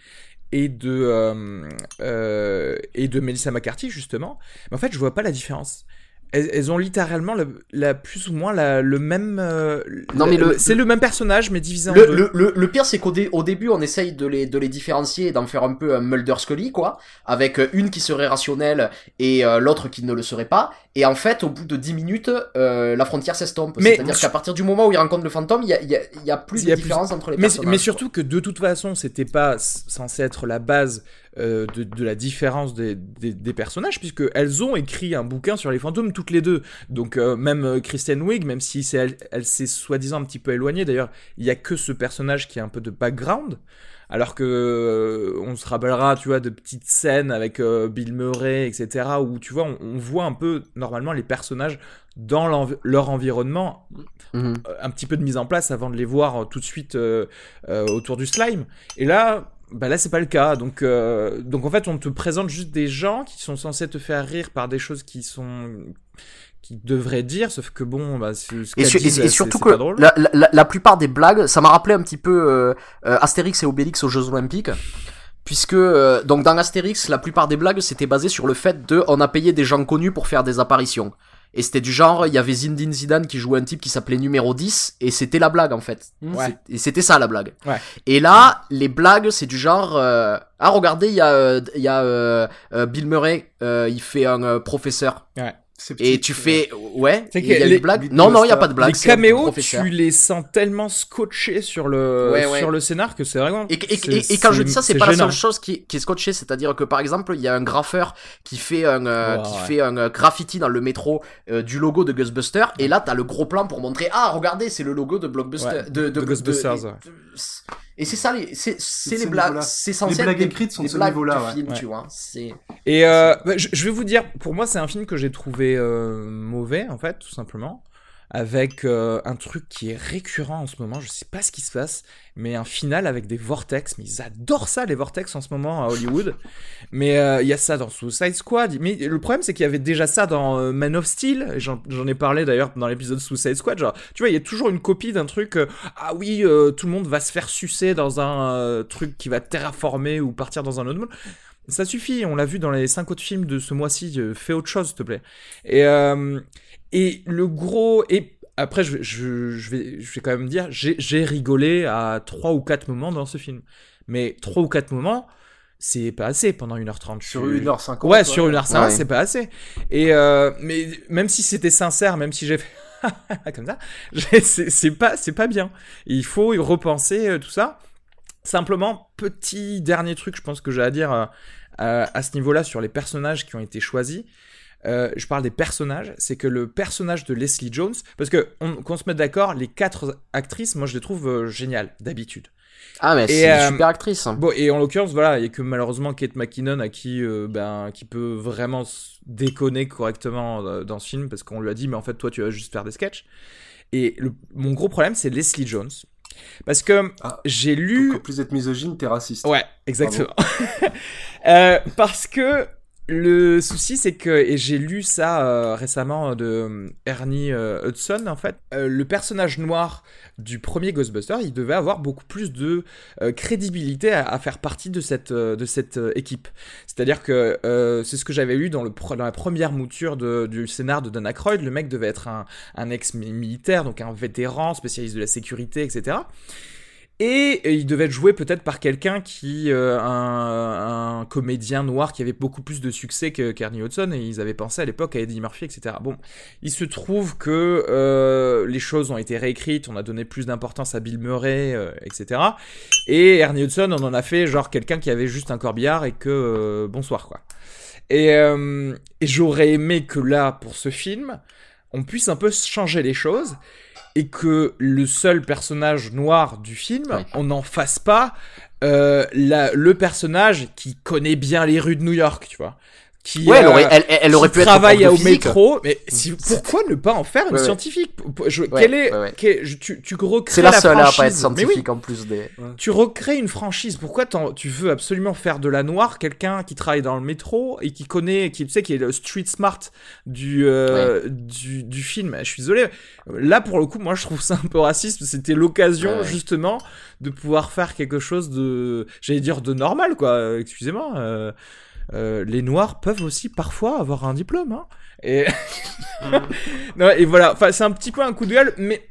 et de euh, et de Melissa McCarthy justement mais en fait je vois pas la différence elles, ont littéralement la, plus ou moins la, le même. Euh, non mais c'est le même personnage mais divisé en le, deux. Le, le, pire c'est qu'au au début on essaye de les de les différencier et d'en faire un peu un Mulder Scully quoi, avec euh, une qui serait rationnelle et euh, l'autre qui ne le serait pas. Et en fait au bout de 10 minutes la frontière s'estompe. C'est-à-dire qu'à partir du moment où il rencontre le fantôme il y a, y, a, y a plus de différence entre les mais, personnages. Mais surtout que de toute façon c'était pas censé être la base euh, de, de, la différence des, des, des personnages, puisqu'elles ont écrit un bouquin sur les fantômes toutes les deux. Donc euh, même euh, Kristen Wiig, même si elle, elle s'est soi-disant un petit peu éloignée, d'ailleurs, il y a que ce personnage qui a un peu de background. Alors que on se rappellera, tu vois, de petites scènes avec Bill Murray, etc., où tu vois, on, voit un peu normalement les personnages dans leur environnement, mhm. un petit peu de mise en place avant de les voir tout de suite autour du slime. Et là, bah là c'est pas le cas. Donc euh, donc en fait on te présente juste des gens qui sont censés te faire rire par des choses qui sont qui devraient dire. Sauf que bon bah ce et, et, surtout que la, la, la, plupart des blagues ça m'a rappelé un petit peu euh, euh, Astérix et Obélix aux Jeux Olympiques. Puisque donc dans Astérix la plupart des blagues c'était basé sur le fait de on a payé des gens connus pour faire des apparitions et c'était du genre, il y avait Zindine Zidane qui jouait un type qui s'appelait numéro 10, et c'était la blague en fait. Ouais. Et c'était ça la blague. Ouais. Et là, les blagues, c'est du genre, euh, ah regardez, il y a, euh, il y a euh, Bill Murray, il fait un professeur. Ouais. Et tu fais ouais il y a les blagues non non il y a pas de blagues les caméos tu les sens tellement scotchés sur le sur le scénar que c'est vraiment et, et, et, quand je dis ça c'est pas la seule chose qui, qui est scotchée c'est-à-dire que par exemple il y a un graffeur qui fait un euh, qui fait un euh, graffiti dans le métro euh, du logo de Ghostbuster et là t'as le gros plan pour montrer ah regardez c'est le logo de Blockbuster de, de, Ghostbusters et c'est ça c'est c'est les blagues c'est censé les blagues écrites sont de ce niveau là tu vois c'est et bah, je vais vous dire pour moi c'est un film que j'ai trouvé euh, mauvais, en fait, tout simplement. Avec euh, un truc qui est récurrent en ce moment, je sais pas ce qui se passe, mais un final avec des vortex. Mais ils adorent ça, les vortex en ce moment à Hollywood. Mais euh, il y a ça dans Suicide Squad. Mais le problème, c'est qu'il y avait déjà ça dans Man of Steel. J'en ai parlé d'ailleurs dans l'épisode Suicide Squad. Genre, tu vois, il y a toujours une copie d'un truc. ah oui, tout le monde va se faire sucer dans un truc qui va terraformer ou partir dans un autre monde. Ça suffit, on l'a vu dans les 5 autres films de ce mois-ci, euh, fais autre chose, s'il te plaît. Et, euh, et le gros. Et après, je, je, je, vais, je vais quand même dire, j'ai rigolé à 3 ou 4 moments dans ce film. Mais 3 ou 4 moments, c'est pas assez pendant 1h30. Sur 1h50 Ouais, sur 1h50, c'est pas assez. Et euh, mais même si c'était sincère, même si j'ai fait comme ça, c'est pas, pas bien. Il faut repenser euh, tout ça. Simplement, petit dernier truc, je pense que j'ai à dire euh, à, ce niveau-là sur les personnages qui ont été choisis. Euh, je parle des personnages, c'est que le personnage de Leslie Jones, parce que qu'on se mette d'accord, les quatre actrices, moi je les trouve euh, géniales d'habitude. Ah mais c'est une super actrice. Bon et en l'occurrence voilà, il y a que malheureusement Kate McKinnon à qui ben qui peut vraiment déconner correctement dans ce film parce qu'on lui a dit mais en fait toi tu vas juste faire des sketchs. Et mon gros problème c'est Leslie Jones parce que ah, j'ai lu. En plus d'être misogyne, t'es raciste. Ouais, exactement. euh, parce que le souci, c'est que, et j'ai lu ça euh, récemment de euh, Ernie euh, Hudson, en fait, le personnage noir du premier Ghostbuster, il devait avoir beaucoup plus de crédibilité à, faire partie de cette, de cette équipe. C'est-à-dire que c'est ce que j'avais lu dans, le, dans la première mouture du scénar de Dana Aykroyd, le mec devait être un, un ex-militaire, donc un vétéran, spécialiste de la sécurité, etc. Et il devait être joué peut-être par quelqu'un qui, euh, un, comédien noir qui avait beaucoup plus de succès que Hudson, et ils avaient pensé à l'époque à Eddie Murphy, etc. Bon, il se trouve que euh, les choses ont été réécrites, on a donné plus d'importance à Bill Murray, euh, etc. Et Ernie Hudson, on en a fait genre quelqu'un qui avait juste un corbillard et que bonsoir quoi. Et j'aurais aimé que là, pour ce film, on puisse un peu changer les choses et que le seul personnage noir du film, on n'en fasse pas euh, le personnage qui connaît bien les rues de New York, tu vois qui ouais, elle aurait, elle, elle aurait pu travaille au métro. Mais si, pourquoi ne pas en faire une scientifique? Je, quelle est, tu, tu recrées C'est la, seule à pas être scientifique en plus des. Tu recrées une franchise. Pourquoi tu veux absolument faire de la noire? Quelqu'un qui travaille dans le métro et qui connaît, qui tu sais, qui est le street smart du euh, du, du film. Je suis désolé. Là pour le coup, moi je trouve ça un peu raciste. C'était l'occasion justement de pouvoir faire quelque chose de, j'allais dire de normal quoi. Excusez-moi. Euh, euh, les noirs peuvent aussi parfois avoir un diplôme. Hein et... non, et voilà, enfin, c'est un petit peu un coup de gueule, mais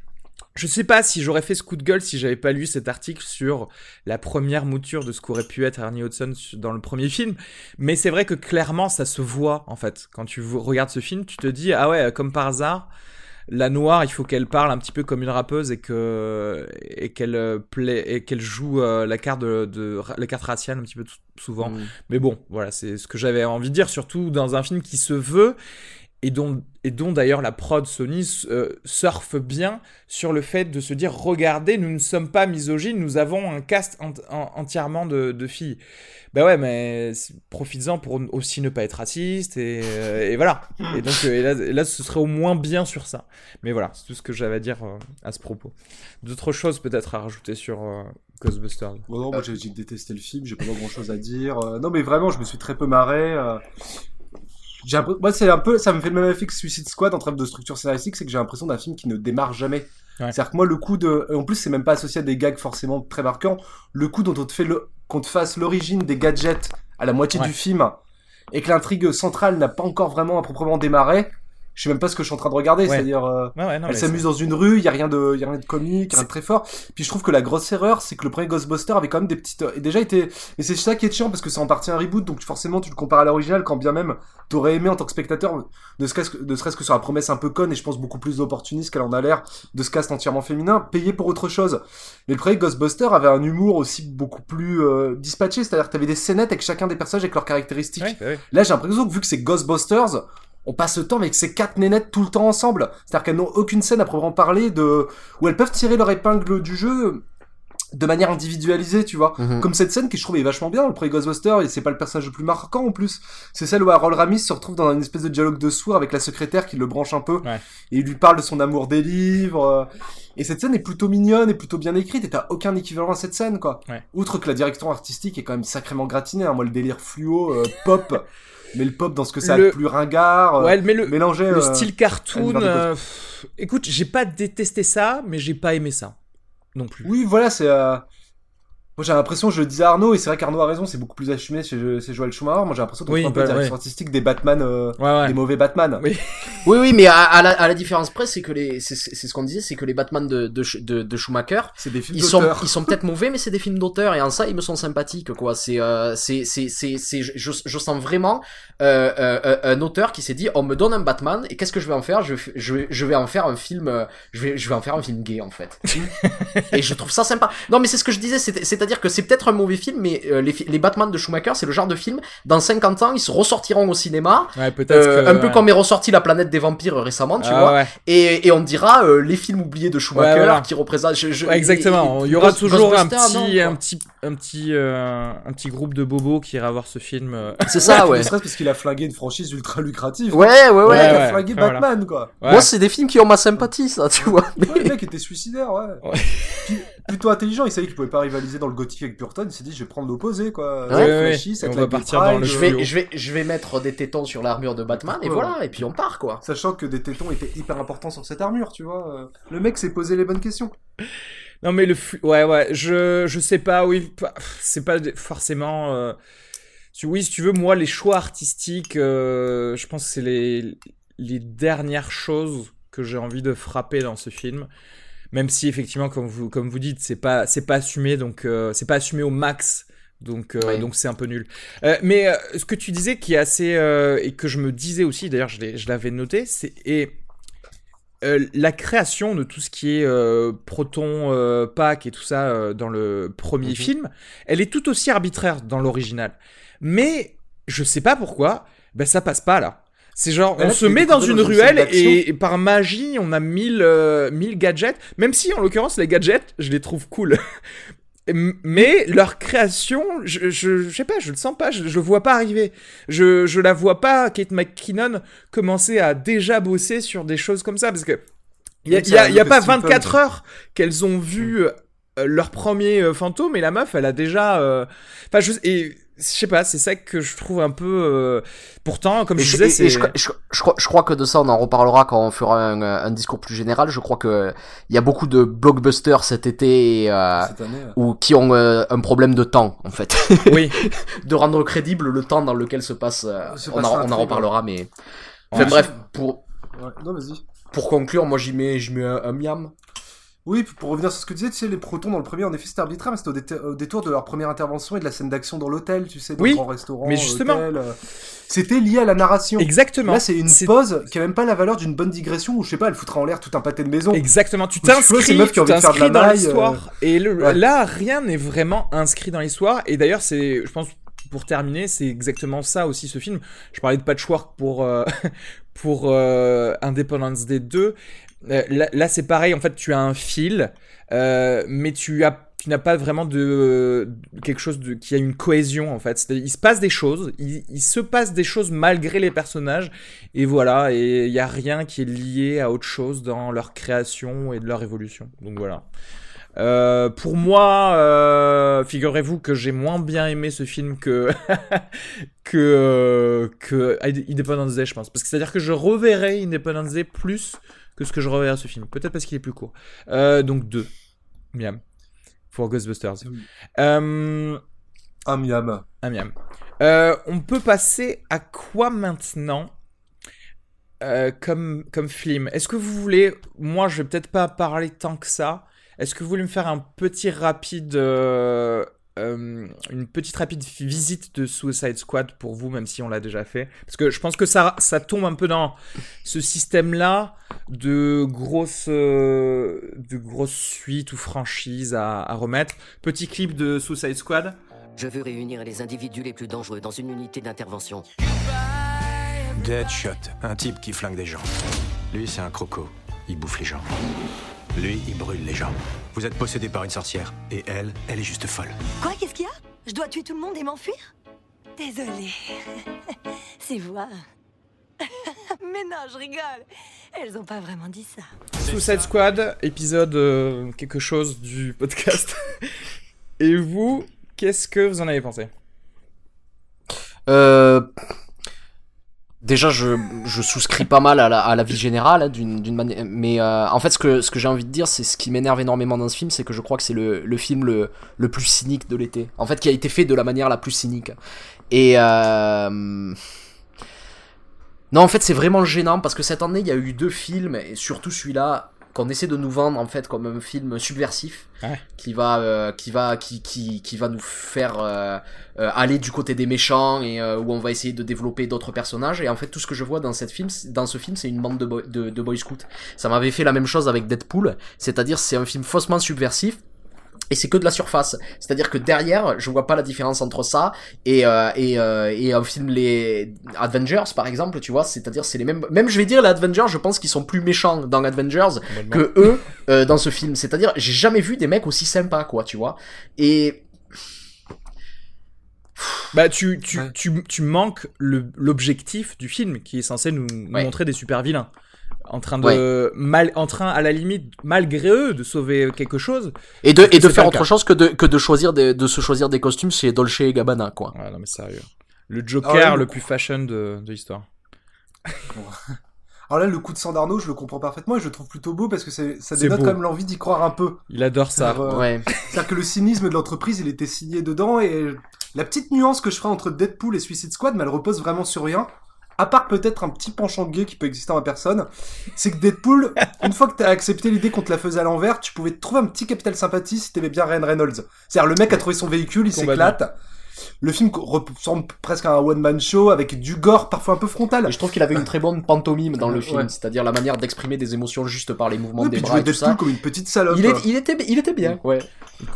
je sais pas si j'aurais fait ce coup de gueule si j'avais pas lu cet article sur la première mouture de ce qu'aurait pu être Ernie Hudson dans le premier film. Mais c'est vrai que clairement, ça se voit, en fait. Quand tu regardes ce film, tu te dis, ah ouais, comme par hasard, la noire, il faut qu'elle parle un petit peu comme une rappeuse et que et qu'elle euh, et qu'elle joue euh, la carte de, la carte raciale un petit peu souvent. Mm. Mais bon, voilà, c'est ce que j'avais envie de dire, surtout dans un film qui se veut et dont, et dont d'ailleurs la prod Sony euh, surfe bien sur le fait de se dire regardez, nous ne sommes pas misogynes, nous avons un cast entièrement de, filles. Bah ouais, mais profites-en pour aussi ne pas être raciste et, euh, et voilà. Et donc euh, là, ce serait au moins bien sur ça. Mais voilà, c'est tout ce que j'avais à dire à ce propos. D'autres choses peut-être à rajouter sur Ghostbusters? non, moi j'ai détesté le film, j'ai pas grand chose à dire. non, mais vraiment, je me suis très peu marré moi c'est un peu ça me fait le même effet que Suicide Squad en termes de structure scénaristique c'est que j'ai l'impression d'un film qui ne démarre jamais. C'est à dire que moi le coup de en plus c'est même pas associé à des gags forcément très marquants. Le coup dont on te fait le qu'on te fasse l'origine des gadgets à la moitié du film et que l'intrigue centrale n'a pas encore vraiment à proprement démarré je sais même pas ce que je suis en train de regarder. C'est-à-dire, euh, elle s'amuse dans une rue, il y a rien de, y a rien de comique, rien de très fort. Puis je trouve que la grosse erreur, c'est que le premier Ghostbuster avait quand même des petites, et déjà été, et c'est ça qui est chiant parce que c'est en partie un reboot, donc forcément tu le compares à l'original quand bien même t'aurais aimé en tant que spectateur, ne serait-ce que, ne serait-ce que sur la promesse un peu conne et je pense beaucoup plus opportuniste qu'elle en a l'air de ce cast entièrement féminin, payé pour autre chose. Mais le premier Ghostbuster avait un humour aussi beaucoup plus euh, dispatché, c'est-à-dire que t'avais des scénettes avec chacun des personnages avec leurs caractéristiques. Bah Là, j'ai l'impression que vu que c'est Ghostbusters, on passe le temps avec ces quatre nénettes tout le temps ensemble. C'est-à-dire qu'elles n'ont aucune scène à proprement parler de où elles peuvent tirer leur épingle du jeu de manière individualisée, tu vois. Mhm. Comme cette scène qui je trouve est vachement bien, le premier Ghostbuster, et c'est pas le personnage le plus marquant en plus. C'est celle où Harold Ramis se retrouve dans une espèce de dialogue de sourd avec la secrétaire qui le branche un peu. Ouais. Et il lui parle de son amour des livres. Et cette scène est plutôt mignonne et plutôt bien écrite, et t'as aucun équivalent à cette scène, quoi. Ouais. Outre que la direction artistique est quand même sacrément gratinée, hein. moi le délire fluo, euh, pop, mais le pop dans ce que ça a Le- de plus ringard, euh, Ouais, mais le, mélanger le euh, style cartoon. Euh, pff, écoute, j'ai pas détesté ça, mais j'ai pas aimé ça non plus. Oui, voilà, c'est. Moi j'ai l'impression, je le disais à Arnaud, et c'est vrai qu'Arnaud a raison, c'est beaucoup plus assumé chez, chez Joel Schumacher. Moi j'ai l'impression de Oui, un peu bah, ouais. artistique des Batman, euh, Ouais, ouais. des mauvais Batman. Oui. Oui, oui, mais à, à la, à la différence près, c'est que les, c'est c'est ce qu'on disait, c'est que les Batman de, de, de, de Schumacher, C'est des films ils sont, ils sont peut-être mauvais, mais c'est des films d'auteur, et en ça, ils me sont sympathiques, quoi. C'est, euh, c'est, c'est, c'est, c'est, je, je, sens vraiment euh, euh, euh, un auteur qui s'est dit, on me donne un Batman, et qu'est-ce que je vais en faire? Je, vais- je, je vais en faire un film, je vais, je vais en faire un film gay, en fait. et je trouve ça sympa. Non, mais c'est ce que je disais, c'est- c'est-à-dire que c'est peut-être un mauvais film, mais euh, les, les Batman de Schumacher, c'est le genre de film, dans 50 ans, ils se ressortiront au cinéma, Ouais, peut-être. euh, que- un peu comme est ressorti La planète des vampires récemment, tu Ah, vois. ouais. Et, et on dira euh, les films oubliés de Schumacher Ouais, voilà. qui représentent. je- je- Ouais, exactement. et- et- Il y aura Ghost- toujours un petit, non, un petit, un petit, euh, un petit groupe de bobos qui ira voir ce film. C'est ça, ouais. Ne serait-ce parce qu'il a flingué une franchise ultra lucrative. Ouais, ouais, ouais. Ouais, il a flingué Ouais, voilà. Batman, quoi. Ouais. Moi, c'est des films qui ont ma sympathie, ça, tu vois. Mais- Ouais, le mec était suicidaire, ouais. Plutôt intelligent, il savait qu'il pouvait pas rivaliser dans le gothique avec Burton, il s'est dit je vais prendre l'opposé, quoi. Ouais, ouais, Flashy, on va of partir dans le je vais, je vais, je vais mettre des tétons sur l'armure de Batman et voilà, et puis on part, quoi. Sachant que des tétons étaient hyper importants sur cette armure, tu vois. Le mec s'est posé les bonnes questions. Non mais le fu- ouais ouais je je sais pas oui c'est pas forcément euh, tu- oui si tu veux moi les choix artistiques euh, je pense que c'est les les dernières choses que j'ai envie de frapper dans ce film même si effectivement comme vous comme vous dites c'est pas c'est pas assumé donc euh, c'est pas assumé au max donc euh, Oui. donc c'est un peu nul Euh, mais ce que tu disais qui est assez et que je me disais aussi d'ailleurs je l'avais noté c'est et la création de tout ce qui est proton pack et tout ça dans le premier Mhm. film, elle est tout aussi arbitraire dans l'original. Mais je sais pas pourquoi, ben ça passe pas là. C'est genre, Mais on se met dans une dans ruelle et, et par magie, on a mille, euh, mille gadgets. Même si, en l'occurrence, les gadgets, je les trouve cool. Mais leur création, je, je, je sais pas, je le sens pas, je, je le vois pas arriver. Je, je la vois pas, Kate McKinnon, commencer à déjà bosser sur des choses comme ça, parce que il y a, y a- y a pas steampunk. 24 heures qu'elles ont vu euh, leur premier euh, fantôme, et la meuf, elle a déjà... euh, Enfin, je... Et, je sais pas, c'est ça que je trouve un peu... euh, Pourtant, comme Et je je, disais, c'est... je, je, je crois, je crois que de ça, on en reparlera quand on fera un, un discours plus général. Je crois que il y a beaucoup de blockbusters cet été euh, cette année. ou qui ont euh, un problème de temps, en fait. Oui, de rendre crédible le temps dans lequel se passe. euh, Se on, passe en, on en l'intrigue, reparlera, mais. Enfin Ouais. bref, pour, Ouais. Non, vas-y. pour conclure, moi j'y mets, j'y mets un, un miam. Oui, pour revenir sur ce que tu disais, tu sais, les protons dans le premier, en effet, c'était arbitraire, mais c'était au, détour de leur première intervention et de la scène d'action dans l'hôtel, tu sais, dans Oui, le grand restaurant. mais justement. hôtel, euh, C'était lié à la narration. exactement. Là, c'est une pause qui a même pas la valeur d'une bonne digression où, je sais pas, elle foutrait en l'air tout un pâté de maison. Exactement, tu t'inscris, dans maille, l'histoire. Et le, ouais. là, rien n'est vraiment inscrit dans l'histoire. Et d'ailleurs, c'est, je pense, pour terminer, c'est exactement ça aussi ce film. Je parlais de Patchwork pour euh, pour euh, Independence Day 2. Euh, là, c'est pareil. En fait, tu as un fil, euh, mais tu as tu n'as pas vraiment de, quelque chose de, qui a une cohésion en fait. Il se passe des choses, il, se passe des choses malgré les personnages, et voilà, et il n'y a rien qui est lié à autre chose dans leur création et de leur évolution. Donc voilà. Euh, pour moi, figurez-vous que j'ai moins bien aimé ce film que que que Independence Day, je pense, parce que c'est à dire que je reverrai Independence Day plus que ce que je reverrai ce film. Peut-être parce qu'il est plus court. Euh, donc deux, miam, pour Ghostbusters. Oui. Euh, Un miam. un miam. Euh, on peut passer à quoi maintenant comme, comme film? Est-ce que vous voulez, moi je vais peut-être pas parler tant que ça, est-ce que vous voulez me faire un petit rapide, euh, euh, une petite rapide visite de Suicide Squad pour vous, même si on l'a déjà fait Parce que je pense que ça, ça tombe un peu dans ce système-là de grosses, de grosses suites ou franchises à, à remettre. Petit clip de Suicide Squad. Je veux réunir les individus les plus dangereux dans une unité d'intervention. Deadshot, un type qui flingue des gens. Lui, c'est un croco. Il bouffe les gens. Lui, il brûle les gens. Vous êtes possédé par une sorcière. Et elle, elle est juste folle. Quoi Qu'est-ce qu'il y a? Je dois tuer tout le monde et m'enfuir? Désolée. c'est moi. Mais non, je rigole. Elles ont pas vraiment dit ça. Suicide Squad, épisode euh, quelque chose du podcast. et vous, qu'est-ce que vous en avez pensé? Euh, Déjà, je, je souscris pas mal à la, à la vie générale, hein, d'une manière. Mais euh, en fait, ce que, ce que j'ai envie de dire, c'est ce qui m'énerve énormément dans ce film, c'est que je crois que c'est le, le film le, le plus cynique de l'été. En fait, qui a été fait de la manière la plus cynique. Et. Euh... Non, en fait, c'est vraiment gênant parce que cette année, il y a eu deux films, et surtout celui-là, qu'on essaie de nous vendre en fait comme un film subversif ouais. qui va euh, qui va qui, qui, qui va nous faire euh, euh, aller du côté des méchants et euh, où on va essayer de développer d'autres personnages et en fait tout ce que je vois dans cette film dans ce film c'est une bande de, boy, de, de boy scouts ça m'avait fait la même chose avec Deadpool c'est-à-dire c'est un film faussement subversif et c'est que de la surface. C'est-à-dire que derrière, je vois pas la différence entre ça et euh, et, euh, et un film les Avengers par exemple, tu vois, c'est-à-dire c'est les mêmes même je vais dire les Avengers, je pense qu'ils sont plus méchants dans Avengers que eux euh, dans ce film. C'est-à-dire j'ai jamais vu des mecs aussi sympas quoi, tu vois. Et bah tu tu, ouais. tu, tu manques l'objectif du film qui est censé nous, nous ouais. montrer des super vilains en train de ouais. mal en train à la limite malgré eux de sauver quelque chose. Et de et de faire autre chose que de que de choisir des, de se choisir des costumes chez Dolce et Gabbana quoi. Ouais, non mais sérieux. Le Joker ah ouais, le plus fashion de, de l'histoire. Alors là le coup de sang d'Arnaud je le comprends parfaitement et je le trouve plutôt beau parce que ça dénote quand même l'envie d'y croire un peu. Il adore ça. Euh, ouais. c'est à dire que le cynisme de l'entreprise il était signé dedans et la petite nuance que je ferai entre Deadpool et Suicide Squad mais elle repose vraiment sur rien à part peut-être un petit penchant gay qui peut exister en personne, c'est que Deadpool, une fois que t'as accepté l'idée qu'on te la faisait à l'envers, tu pouvais te trouver un petit capital sympathie si t'aimais bien Ryan Reynolds. C'est-à-dire le mec a trouvé son véhicule, il s'éclate. Le film ressemble presque à un one-man show avec du gore parfois un peu frontal. Et je trouve qu'il avait une très bonne pantomime dans le film, ouais. c'est-à-dire la manière d'exprimer des émotions juste par les mouvements des puis bras et tout Deadpool ça. comme une petite salope. Il, est, il, était, il était bien, ouais.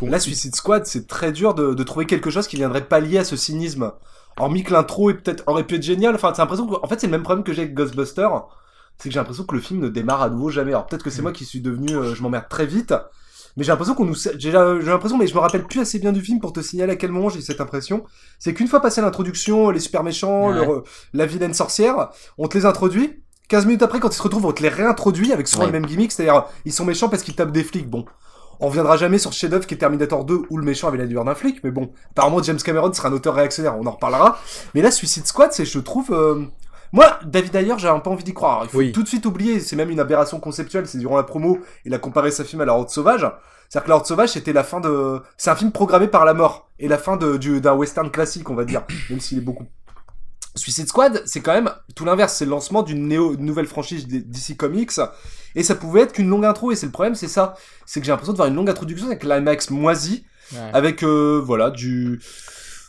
Là, Suicide Squad, c'est très dur de, de trouver quelque chose qui viendrait pallier à ce cynisme hormis que l'intro est peut-être aurait pu être génial enfin c'est l'impression que en fait c'est le même problème que j'ai avec Ghostbusters c'est que j'ai l'impression que le film ne démarre à nouveau jamais alors peut-être que c'est mm. moi qui suis devenu euh, je m'emmerde très vite mais j'ai l'impression qu'on nous j'ai l'impression mais je me rappelle plus assez bien du film pour te signaler à quel moment j'ai cette impression c'est qu'une fois passé l'introduction les super méchants ouais. leur, la vilaine sorcière on te les introduit 15 minutes après quand ils se retrouvent on te les réintroduit avec souvent ouais. les mêmes gimmicks c'est-à-dire ils sont méchants parce qu'ils tapent des flics bon on reviendra jamais sur ce chef-d'œuvre qui est Terminator 2 où le méchant avait la durée d'un flic, mais bon, apparemment James Cameron sera un auteur réactionnaire, on en reparlera. Mais là, Suicide Squad, c'est, je trouve, euh... moi, David Ayer, j'ai un peu envie d'y croire. Alors, il faut oui. tout de suite oublier, c'est même une aberration conceptuelle, c'est durant la promo, il a comparé sa film à La Horde Sauvage. C'est-à-dire que La Horde Sauvage, c'était la fin de, c'est un film programmé par la mort et la fin de, du, d'un western classique, on va dire, même s'il est beaucoup Suicide Squad, c'est quand même tout l'inverse, c'est le lancement d'une nouvelle franchise DC Comics et ça pouvait être qu'une longue intro et c'est le problème, c'est ça, c'est que j'ai l'impression de voir une longue introduction avec l'IMAX moisi ouais. avec euh, voilà du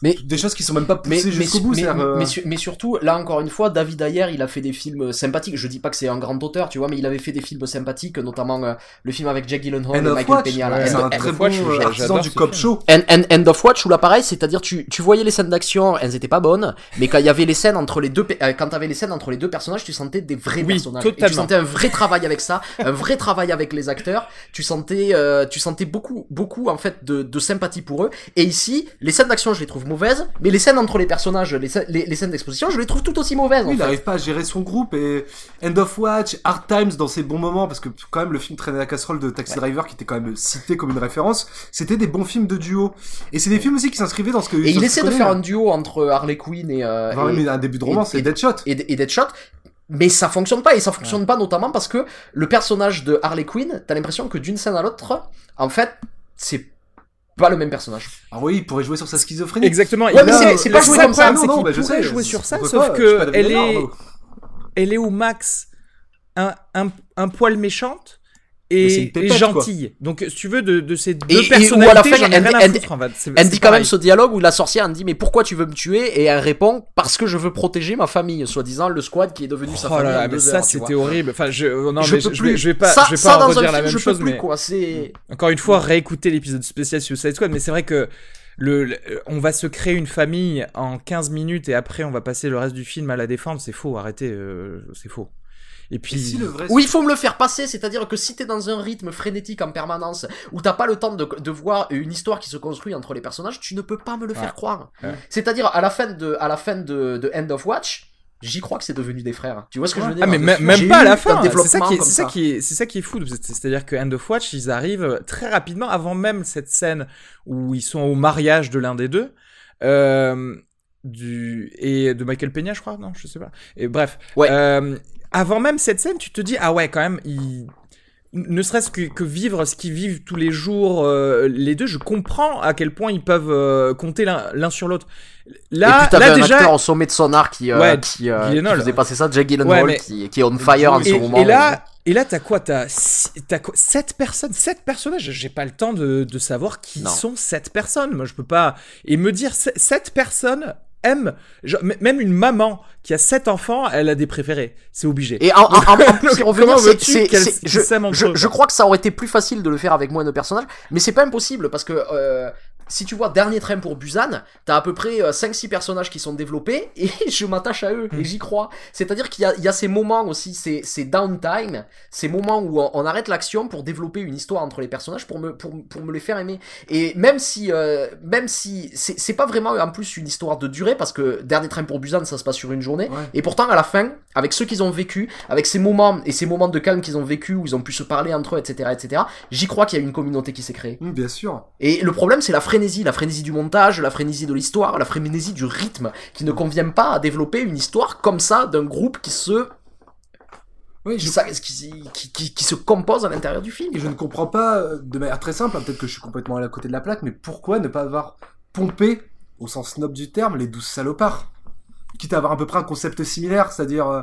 mais des choses qui sont même pas poussées jusqu'au bout. Mais, euh... mais, mais, surtout, là encore une fois, David Ayer, il a fait des films sympathiques. Je dis pas que c'est un grand auteur, tu vois, mais il avait fait des films sympathiques, notamment euh, le film avec Jack Gyllenhaal et Michael Watch. Peña. Ouais, c'est un très bon euh, artisan du cop show. End, end, end, of Watch, où là pareil, c'est-à-dire tu, tu voyais les scènes d'action, elles étaient pas bonnes, mais quand il y avait les scènes entre les deux, euh, quand t'avais les scènes entre les deux personnages, tu sentais des vrais oui, personnages. Totalement. Et tu sentais un vrai travail avec ça, un vrai travail avec les acteurs. Tu sentais, euh, tu sentais beaucoup, beaucoup en fait de, de sympathie pour eux. Et ici, les scènes d'action, je les trouve mauvaises, mais les scènes entre les personnages, les, les, les scènes d'exposition, je les trouve tout aussi mauvaises. Oui, en il n'arrive pas à gérer son groupe et End of Watch, Hard Times dans ses bons moments, parce que quand même le film traînait la casserole de Taxi ouais. Driver qui était quand même cité comme une référence, c'était des bons films de duo. Et c'est des films aussi qui s'inscrivaient dans ce que. Et il essaie de faire un duo entre Harley Quinn et. Euh, enfin, et un début de romance, et, Deadshot. Et, et Deadshot. Mais ça fonctionne pas, et ça fonctionne ouais. pas notamment parce que le personnage de Harley Quinn, t'as l'impression que d'une scène à l'autre, en fait, c'est pas le même personnage. Ah oui, il pourrait jouer sur sa schizophrénie. Exactement. Ouais, mais c'est pas jouer comme ça. C'est qu'il pourrait jouer sur ça, sauf que elle est. elle est au max? Un, un, un poil méchante? Et, pépette, gentille. Donc, si tu veux, de, de ces deux personnalités, à la fin, j'en ai rien à elle, foutre, en fait. C'est- elle c'est dit quand même ce dialogue où la sorcière elle dit mais pourquoi tu veux me tuer? Et elle répond parce que je veux protéger ma famille soi-disant le squad qui est devenu sa Oh famille là là, en mais deux ça c'était horrible. Enfin, je, oh non, Je mais peux je, vais, plus. je vais pas, Ça- je vais pas un redire la film, même je chose, plus, mais quoi, encore une fois, réécouter l'épisode spécial Suicide Squad. Mais c'est vrai que le, le- on va se créer une famille en 15 minutes et après on va passer le reste du film à la défendre. C'est faux, arrêtez, euh, c'est faux. Et puis, Oui, il faut me le faire passer, c'est-à-dire que si t'es dans un rythme frénétique en permanence, où t'as pas le temps de, de voir une histoire qui se construit entre les personnages, tu ne peux pas me le faire Ouais. croire. Ouais. C'est-à-dire, à la fin de, à la fin de, de End of Watch, j'y crois que c'est devenu des frères. Tu vois ce que je veux dire? Ah mais même, pas à la fin. C'est ça qui est, comme c'est ça qui est, c'est ça qui est fou. C'est- C'est-à-dire que End of Watch, ils arrivent très rapidement avant même cette scène où ils sont au mariage de l'un des deux. Euh, du et de Michael Peña, je crois. Non, je sais pas. Et bref. Euh, avant même cette scène, tu te dis ah ouais quand même ils ne serait-ce que, que vivre ce qu'ils vivent tous les jours, euh, les deux, je comprends à quel point ils peuvent euh, compter l'un sur l'autre. Là, et puis là un déjà, acteur au sommet de son art qui, euh, Ouais, qui, euh, qui faisait passer ça, Jack Gyllenhaal, Ouais, mais- qui, qui est on fire en ce moment. Et là, et là, t'as quoi? T'as quoi? Sept personnes, sept personnages. J'ai pas le temps de, de savoir qui Non. sont sept personnes. Moi, je peux pas. Et me dire se- sept personnes m- même une maman qui a sept enfants, elle a des préférés. C'est obligé. Et en, en, en- comment veux-tu je, s'aiment entre je, eux, je quoi crois que ça aurait été plus facile de le faire avec moins de personnages, mais c'est pas impossible parce que euh, si tu vois Dernier Train pour Busan, t'as à peu près 5-6 personnages qui sont développés et je m'attache à eux et j'y crois. C'est-à-dire qu'il y a, il y a ces moments aussi, ces, ces downtime, ces moments où on, on arrête l'action pour développer une histoire entre les personnages pour me, pour, pour me les faire aimer. Et même si, euh, même si c'est, c'est pas vraiment en plus une histoire de durée parce que Dernier Train pour Busan ça se passe sur une journée et pourtant à la fin, avec ceux qu'ils ont vécu, avec ces moments et ces moments de calme qu'ils ont vécu où ils ont pu se parler entre eux, etc., etc., j'y crois qu'il y a une communauté qui s'est créée. Mm, bien sûr. Et le problème, c'est la frénésie, la frénésie du montage, la frénésie de l'histoire, la frénésie du rythme, qui ne convient pas à développer une histoire comme ça d'un groupe qui se sa- qui, qui, qui- qui se compose à l'intérieur du film. Et je ne comprends pas, euh, de manière très simple, hein, peut-être que je suis complètement à la côté de la plaque, mais pourquoi ne pas avoir pompé, au sens noble du terme, les douze salopards? Quitte à avoir à peu près un concept similaire, c'est-à-dire euh,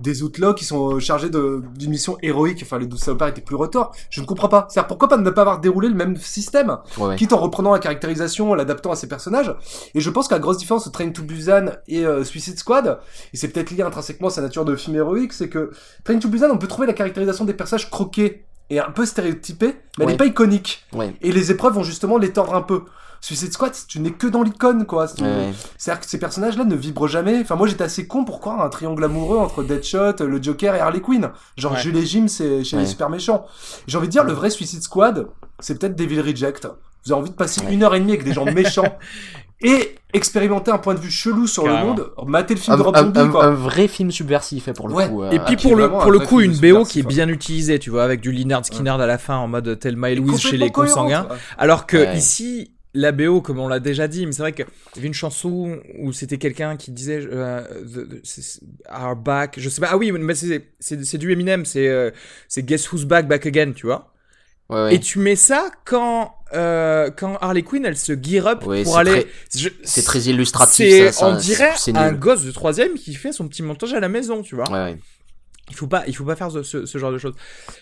des outlaws qui sont euh, chargés d'une mission héroïque, enfin les douze salopards étaient plus retors. Je ne comprends pas. C'est-à-dire pourquoi pas ne pas avoir déroulé le même système? Ouais, ouais. Quitte en reprenant la caractérisation, en l'adaptant à ces personnages. Et je pense que la grosse différence entre Train to Busan et euh, Suicide Squad, et c'est peut-être lié intrinsèquement à sa nature de film héroïque, c'est que Train to Busan, on peut trouver la caractérisation des personnages croqués et un peu stéréotypés, mais elle n'est pas iconique. Ouais. Et les épreuves vont justement l'étendre un peu. Suicide Squad, tu n'es que dans l'icône, quoi. C'est- Ouais, ouais. C'est-à-dire que ces personnages-là ne vibrent jamais. Enfin, moi, j'étais assez con pour croire à un triangle amoureux entre Deadshot, le Joker et Harley Quinn. Genre, Ouais. Jules et Jim, c'est chez Ouais. les super méchants. J'ai envie de dire, le vrai Suicide Squad, c'est peut-être Devil Reject. Vous avez envie de passer une heure et demie avec des gens méchants et expérimenter un point de vue chelou sur Carrément. le monde. Mater le film Un, de Rob un- Zombie, un- quoi. un vrai film subversif hein, pour le Ouais. coup. euh, Et puis qui pour le, pour le coup, une BO qui est bien utilisée, tu vois, avec du Leonard Skinner à la fin en mode Thelma et Louise chez les consanguins. ouais. Alors que Ouais. ici, la BO, comme on l'a déjà dit, mais c'est vrai qu'il y avait une chanson où c'était quelqu'un qui disait euh, the- the- Our Back, je sais pas, ah oui, mais c'est c'est- c'est du Eminem, c'est euh, c'est Guess Who's Back, Back Again, tu vois. Ouais, ouais. Et tu mets ça quand, euh, quand Harley Quinn, elle se gear up Ouais, pour aller. c'est très illustratif, C'est, ça, ça, on dirait c'est un gosse de troisième qui fait son petit montage à la maison, tu vois. Ouais, ouais. Il faut pas, il faut pas faire ce, genre de choses.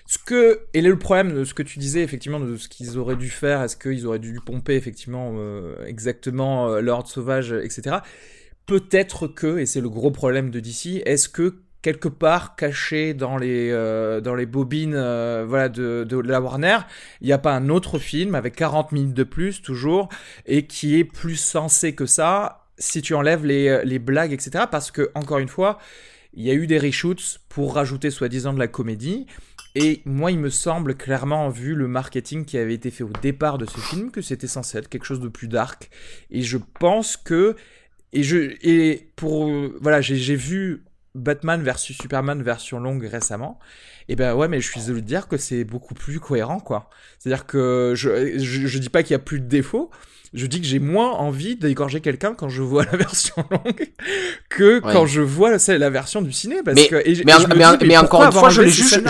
Ce que, et là, le problème de ce que tu disais, effectivement, de ce qu'ils auraient dû faire, est-ce qu'ils auraient dû pomper, effectivement, euh, exactement euh, l'ordre sauvage, etc. Peut-être que, et c'est le gros problème de DC, est-ce que quelque part caché dans les euh, dans les bobines voilà de, de la Warner il n'y a pas un autre film avec 40 minutes de plus toujours et qui est plus sensé que ça si tu enlèves les, les blagues etc parce que encore une fois il y a eu des reshoots pour rajouter soi-disant de la comédie. Et moi, il me semble clairement, vu le marketing qui avait été fait au départ de ce film, que c'était censé être quelque chose de plus dark. Et je pense que. Et, je, et pour. Voilà, j'ai vu Batman versus Superman version longue récemment. Et ben ouais, mais je suis désolé de dire que c'est beaucoup plus cohérent, quoi. C'est-à-dire que je, je, je dis pas qu'il y a plus de défauts. Je dis que j'ai moins envie d'égorger quelqu'un quand je vois la version longue que Ouais. quand je vois la, la version du ciné. Parce Mais- que, et mais et mais dis, encore une fois, je l'ai juste-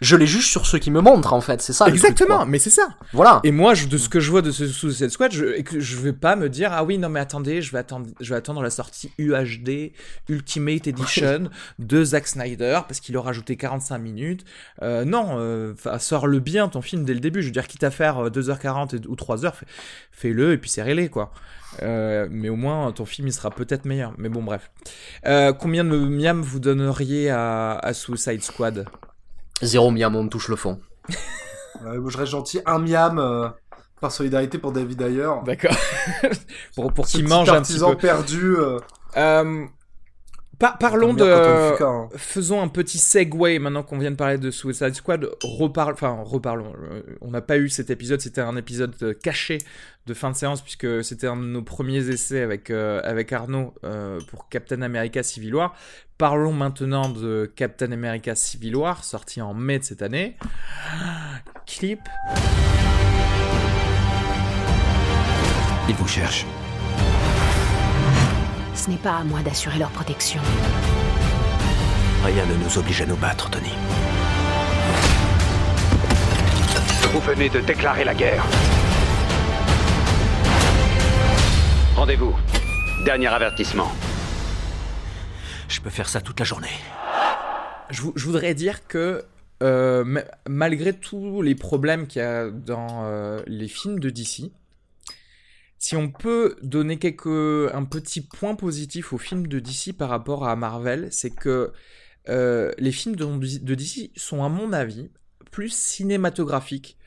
je- je les juge sur ceux qui me montrent en fait, c'est ça. Exactement, mais c'est ça. Voilà. Et moi, de ce que je vois de ce Suicide Squad, je, je vais pas me dire ah oui non mais attendez, je vais attendre, je vais attendre la sortie UHD Ultimate Edition de Zack Snyder parce qu'il aura ajouté 45 minutes. Euh, non, euh, sors le bien ton film dès le début. Je veux dire quitte à faire 2h40 ou 3h, fais-le et puis c'est réglé quoi. Euh, mais au moins ton film il sera peut-être meilleur. Mais bon bref. Euh, combien de miam vous donneriez à, à Suicide Squad? Zéro miam, on touche le fond. je reste gentil, un miam euh, par solidarité pour David Ayer. D'accord. pour pour qu'il mange un petit peu. perdu. Euh... Euh, parlons de. Hein. Faisons un petit segue maintenant qu'on vient de parler de Suicide Squad. Reparle, enfin, reparlons. Euh, on n'a pas eu cet épisode, c'était un épisode euh, caché de fin de séance puisque c'était un de nos premiers essais avec, euh, avec Arnaud pour Captain America Civil War. Parlons maintenant de Captain America Civil War, sorti en mai de cette année. Clip. Il vous cherche. Ce n'est pas à moi d'assurer leur protection. Rien ne nous oblige à nous battre, Tony. Vous venez de déclarer la guerre. Rendez-vous. Dernier avertissement. Je peux faire ça toute la journée. Je, voudrais dire que euh, malgré tous les problèmes qu'il y a dans euh, les films de DC, si on peut donner quelques, un petit point positif aux films de DC par rapport à Marvel, c'est que euh, les films de, DC sont, à mon avis, plus cinématographiques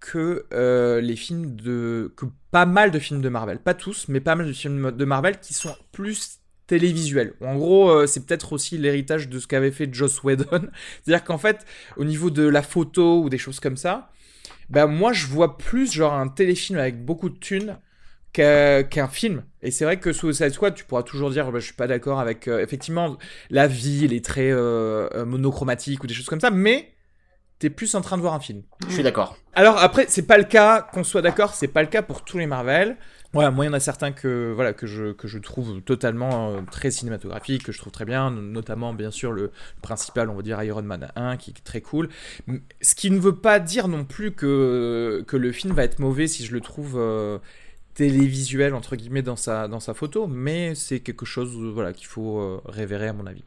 que euh, les films de. que pas mal de films de Marvel. Pas tous, mais pas mal de films de Marvel qui sont plus télévisuels. En gros, euh, c'est peut-être aussi l'héritage de ce qu'avait fait Joss Whedon. C'est-à-dire qu'en fait, au niveau de la photo ou des choses comme ça, ben moi je vois plus genre un téléfilm avec beaucoup de thunes qu'un film. Et c'est vrai que Suicide Squad, tu pourras toujours dire, bah, je suis pas d'accord avec euh, effectivement la vie, les traits euh, euh, monochromatiques ou des choses comme ça, mais t'es plus en train de voir un film. Je suis d'accord. Alors après, c'est pas le cas, qu'on soit d'accord, c'est pas le cas pour tous les Marvel. Moi il y en a certains que voilà que je que je trouve totalement très cinématographiques, que je trouve très bien, notamment bien sûr le, principal, on va dire Iron Man 1 qui est très cool. Ce qui ne veut pas dire non plus que que le film va être mauvais si je le trouve télévisuel entre guillemets dans sa dans sa photo, mais c'est quelque chose voilà qu'il faut euh, révérer à mon avis.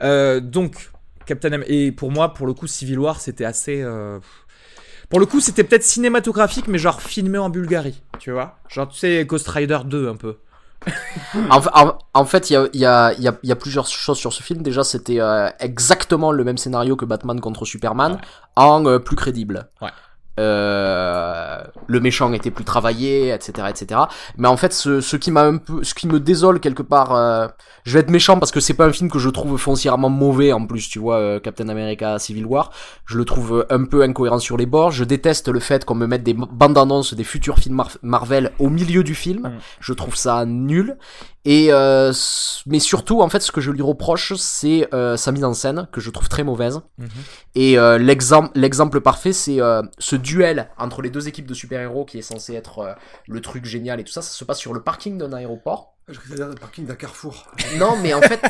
Euh, donc Captain M et pour moi pour le coup Civil War c'était assez euh, pour le coup c'était peut-être cinématographique mais genre filmé en Bulgarie, tu vois, genre tu sais Ghost Rider 2 un peu. en, fait, il y a, y, a, y a, plusieurs choses sur ce film. Déjà, c'était exactement le même scénario que Batman contre Superman, en plus crédible. Ouais. Euh, le méchant était plus travaillé, etc., etc. Mais en fait, ce, ce qui m'a un peu, ce qui me désole quelque part, euh, je vais être méchant parce que c'est pas un film que je trouve foncièrement mauvais en plus, tu vois, euh, Captain America Civil War. Je le trouve un peu incohérent sur les bords. Je déteste le fait qu'on me mette des bandes annonces des futurs films Marvel au milieu du film. Mm. Je trouve ça nul. Et euh, mais surtout, en fait, ce que je lui reproche, c'est euh, sa mise en scène que je trouve très mauvaise. Mhm. Et euh, l'exemple, l'exemple parfait, c'est euh, ce duel entre les deux équipes de super-héros qui est censé être euh, le truc génial et tout ça. Ça se passe sur le parking d'un aéroport. Je dire le parking d'un carrefour. Non, mais en fait,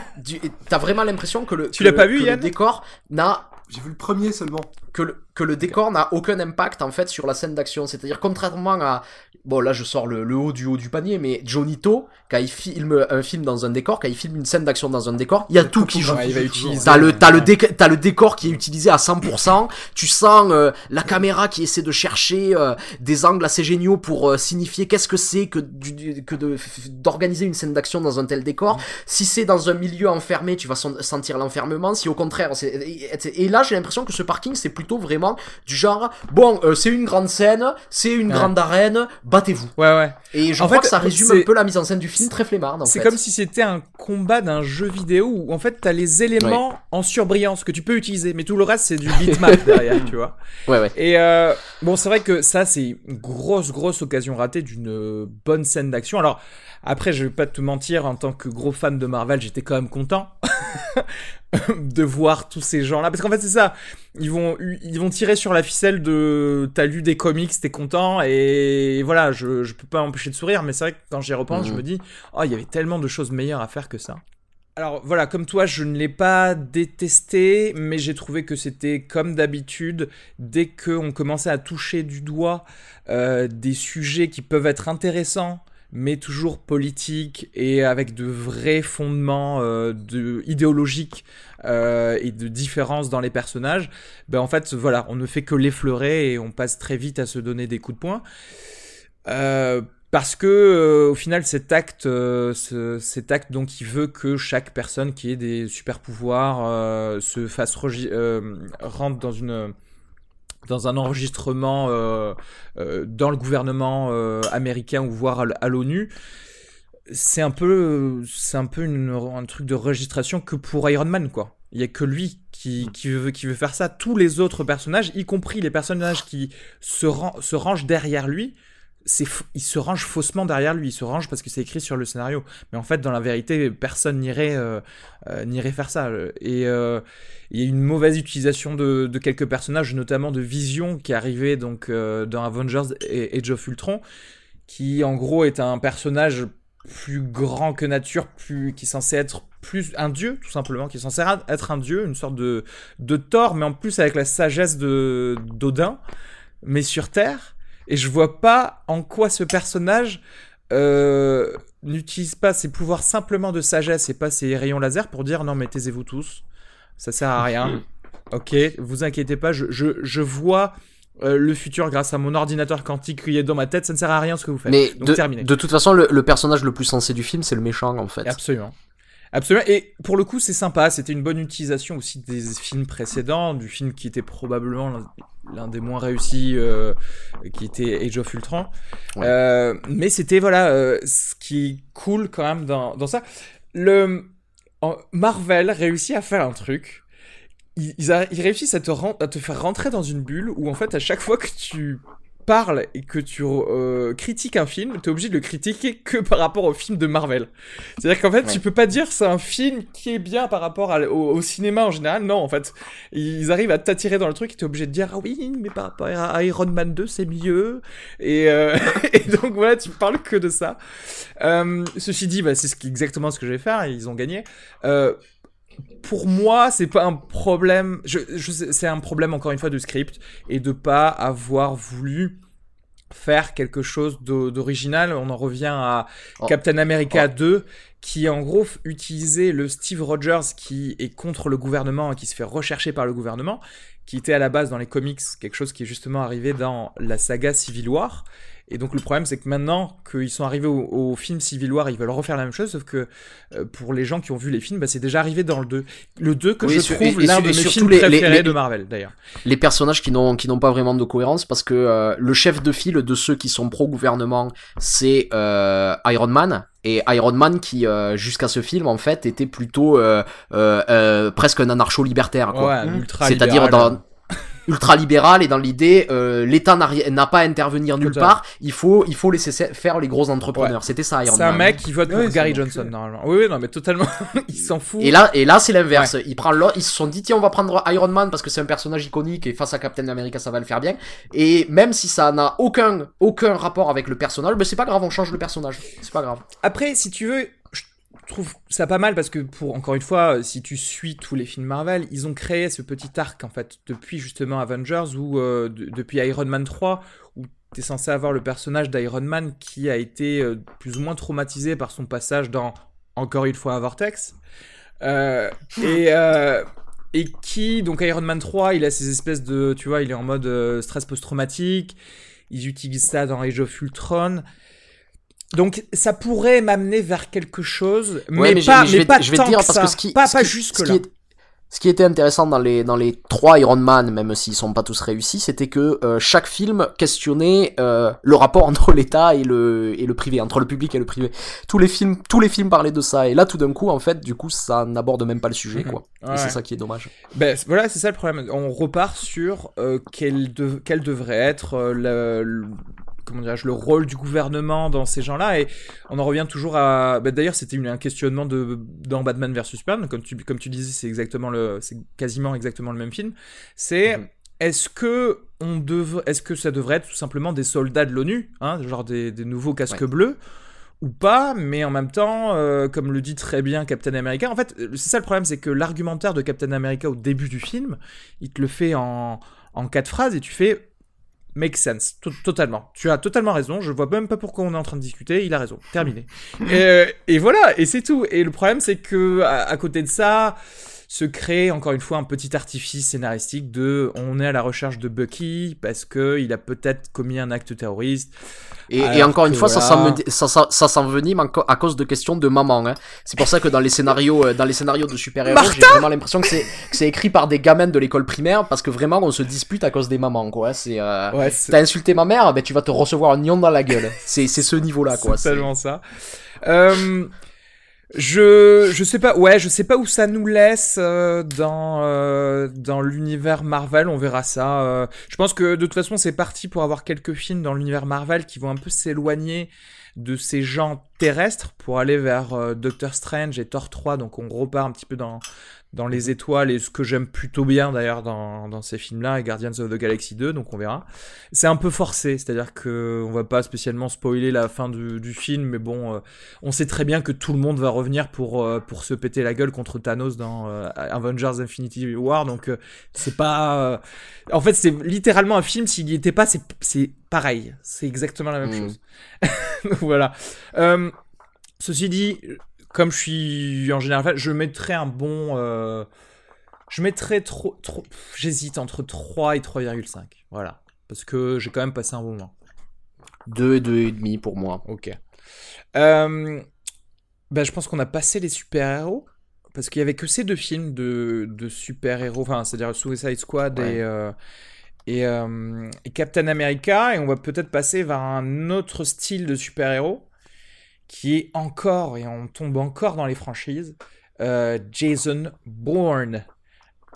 t'as vraiment l'impression que le, tu l'as pas vu, le décor n'a. J'ai vu le premier seulement. Que le, que le décor n'a aucun impact en fait sur la scène d'action. C'est-à-dire contrairement à bon là je sors le, le, haut du haut du panier, mais Johnny To quand il filme un film dans un décor, quand il filme une scène d'action dans un décor, il y a tout qui joue. il va utiliser. T'as le t'as le t'as le décor qui est utilisé à 100%. tu sens euh, la caméra qui essaie de chercher euh, des angles assez géniaux pour euh, signifier qu'est-ce que c'est que du, que de d'organiser une scène d'action dans un tel décor. Mm. Si c'est dans un milieu enfermé, tu vas sentir l'enfermement. Si au contraire, c'est et là j'ai l'impression que ce parking c'est plutôt vraiment du genre bon c'est une grande scène, c'est une grande arène, battez-vous. Ouais ouais. Et je crois que ça résume un peu la mise en scène du film très flemmard. C'est comme si c'était un combat d'un jeu vidéo où en fait t'as les éléments en surbrillance que tu peux utiliser, mais tout le reste c'est du bitmap derrière, tu vois. Ouais ouais. Et euh, bon, c'est vrai que ça c'est une grosse grosse occasion ratée d'une bonne scène d'action. Alors après, je vais pas te mentir, en tant que gros fan de Marvel, j'étais quand même content de voir tous ces gens-là. Parce qu'en fait, c'est ça. Ils vont, ils vont tirer sur la ficelle de t'as lu des comics, t'es content. Et voilà, je, je peux pas empêcher de sourire. Mais c'est vrai que quand j'y repense, je mmh. me dis, oh, il y avait tellement de choses meilleures à faire que ça. alors voilà, comme toi, je ne l'ai pas détesté, mais j'ai trouvé que c'était comme d'habitude, dès qu'on commençait à toucher du doigt euh, des sujets qui peuvent être intéressants, mais toujours politiques et avec de vrais fondements euh, idéologiques euh, et de différences dans les personnages, ben en fait, voilà, on ne fait que l'effleurer et on passe très vite à se donner des coups de poing. Euh, parce que au final cet acte cet acte donc il veut que chaque personne qui ait des super pouvoirs se fasse rentre dans une dans un enregistrement dans le gouvernement américain ou voire à l'ONU c'est un peu c'est un peu une, un truc de registration que pour Iron Man quoi il y a que lui qui, qui, veut, qui veut faire ça. Tous les autres personnages, y compris les personnages qui se, se rangent derrière lui, il se range faussement derrière lui, il se range parce que c'est écrit sur le scénario. Mais en fait, dans la vérité, personne n'irait euh, euh, faire ça. Et euh, il y a une mauvaise utilisation de, quelques personnages, notamment de Vision, qui arrivait donc dans Avengers et Age of Ultron, qui en gros est un personnage plus grand que nature, plus qui est censé être plus un dieu tout simplement, qui est censé être un dieu, une sorte de de Thor, mais en plus avec la sagesse de d'Odin, mais sur Terre. Et je vois pas en quoi ce personnage euh, n'utilise pas ses pouvoirs simplement de sagesse et pas ses rayons laser pour dire non mais taisez-vous tous, ça sert à rien. ok, vous inquiétez pas, je, je, je vois euh, le futur grâce à mon ordinateur quantique qui est dans ma tête, ça ne sert à rien ce que vous faites. Mais de, de toute façon, le, le, personnage le plus sensé du film, c'est le méchant en fait. Absolument. Absolument. Et pour le coup, c'est sympa. C'était une bonne utilisation aussi des films précédents, du film qui était probablement l'un des moins réussis, euh, qui était Age of Ultron. Euh, mais c'était voilà, euh, ce qui est cool quand même dans, dans ça. Le Marvel réussit à faire un truc. Ils, ils, réussissent à te, à te faire rentrer dans une bulle où en fait à chaque fois que tu parles et que tu euh, critiques un film, tu es obligé de le critiquer que par rapport au film de Marvel. C'est-à-dire qu'en fait, tu peux pas dire c'est un film qui est bien par rapport au, cinéma en général. Non, en fait, ils arrivent à t'attirer dans le truc et tu es obligé de dire ah oui, mais par rapport à Iron Man 2, c'est mieux. Et, euh, et, donc voilà, tu parles que de ça. Euh, ceci dit, bah, c'est exactement ce que je vais faire. Ils ont gagné. Euh, pour moi, c'est pas un problème. Je, c'est un problème encore une fois de script et de pas avoir voulu faire quelque chose d'original. On en revient à oh. Captain America 2 qui en gros utilisait le Steve Rogers qui est contre le gouvernement et qui se fait rechercher par le gouvernement, qui était à la base dans les comics quelque chose qui est justement arrivé dans la saga Civil War et donc le problème, c'est que maintenant qu'ils sont arrivés au, film Civil War, ils veulent refaire la même chose, sauf que euh, pour les gens qui ont vu les films, bah, c'est déjà arrivé dans le 2. Le 2 que je trouve l'un de mes films les, préférés de Marvel, d'ailleurs. Les personnages qui n'ont qui n'ont pas vraiment de cohérence, parce que euh, le chef de file de ceux qui sont pro-gouvernement, c'est euh, Iron Man, et Iron Man qui jusqu'à ce film en fait était plutôt presque un anarcho libertaire. Ouais, C'est-à-dire dans ultra-libéral et dans l'idée, euh, l'État n'a pas à intervenir nulle part. Il faut, il faut laisser faire les gros entrepreneurs. C'était ça, Iron Man. C'est un mec qui vote pour Gary Johnson, normalement. Oui, oui, non, mais totalement. il s'en fout. Et là, et là, c'est l'inverse. Il prend Ils se sont dit, tiens, on va prendre Iron Man parce que c'est un personnage iconique et face à Captain America, ça va le faire bien. Et même si ça n'a aucun, aucun rapport avec le personnage, ben c'est pas grave, on change le personnage. C'est pas grave. Après, si tu veux, trouve ça pas mal parce que pour encore une fois, si tu suis tous les films Marvel, ils ont créé ce petit arc en fait depuis justement Avengers ou euh, depuis Iron Man 3 où tu es censé avoir le personnage d'Iron Man qui a été euh, plus ou moins traumatisé par son passage dans encore une fois un Vortex. Euh, et et qui donc Iron Man 3, il a ces espèces de tu vois, il est en mode stress post-traumatique. Ils utilisent ça dans Age of Ultron. Donc ça pourrait m'amener vers quelque chose, mais, pas, mais, pas je vais, dire, parce que ce qui, pas, pas jusque là. Ce qui était intéressant dans les dans les trois Iron Man, même s'ils sont pas tous réussis, c'était que euh, chaque film questionnait euh, le rapport entre l'État et le et le privé, entre le public et le privé. Tous les films tous les films parlaient de ça et là tout d'un coup en fait du coup ça n'aborde même pas le sujet mhm. quoi. Et c'est ça qui est dommage. Ben voilà c'est ça le problème. On repart sur euh, quel de, quel devrait être le, comment le rôle du gouvernement dans ces gens-là. Et on en revient toujours à. Bah, d'ailleurs, c'était un questionnement de dans Batman vs Superman, comme tu comme tu disais, c'est exactement le, c'est quasiment exactement le même film. C'est mhm. Est-ce que on est-ce que ça devrait être tout simplement des soldats de l'ONU, hein, genre des, des nouveaux casques bleus, ou pas, mais en même temps, euh, comme le dit très bien Captain America, en fait, c'est ça le problème, c'est que l'argumentaire de Captain America au début du film, il te le fait en, en quatre phrases et tu fais make sense, totalement. Tu as totalement raison, je vois même pas pourquoi on est en train de discuter, il a raison, terminé. et, et, voilà, et c'est tout. Et le problème, c'est que à, côté de ça, se crée encore une fois un petit artifice scénaristique de on est à la recherche de Bucky parce que il a peut-être commis un acte terroriste. Et, encore une fois, ça, ça, s'envenime à cause de questions de maman. Hein. C'est pour ça que dans les scénarios, euh, dans les scénarios de super-héros, j'ai vraiment l'impression que c'est écrit par des gamins de l'école primaire parce que vraiment on se dispute à cause des mamans. Quoi. C'est, euh, t'as insulté ma mère, ben tu vas te recevoir un nion dans la gueule. C'est, ce niveau-là. quoi. C'est tellement ça. Euh, je je sais pas ouais je sais pas où ça nous laisse euh, dans euh, dans l'univers Marvel on verra ça euh. je pense que de toute façon c'est parti pour avoir quelques films dans l'univers Marvel qui vont un peu s'éloigner de ces gens terrestres pour aller vers Doctor Strange et Thor 3 donc on repart un petit peu dans dans les étoiles et ce que j'aime plutôt bien d'ailleurs dans, dans ces films-là et Guardians of the Galaxy 2 donc on verra. C'est un peu forcé c'est-à-dire que on va pas spécialement spoiler la fin du, du film mais bon euh, on sait très bien que tout le monde va revenir pour euh, pour se péter la gueule contre Thanos dans euh, Avengers Infinity War donc c'est pas en fait c'est littéralement un film s'il y était pas c'est c'est pareil. C'est exactement la même mmh. chose. Voilà. Ceci dit comme je suis en général, je mettrais un bon. Euh, je mettrais trop. trop J'hésite entre 3 et 3,5. Voilà. Parce que j'ai quand même passé un bon moment. 2 et 2,5 pour moi. Ok. Euh, ben, je pense qu'on a passé les super-héros. Parce qu'il y avait que ces deux films de, de super-héros. Enfin, c'est-à-dire Suicide Squad et. Euh, et, et, Captain America, et on va peut-être passer vers un autre style de super-héros, qui est encore, et on tombe encore dans les franchises, euh, Jason Bourne.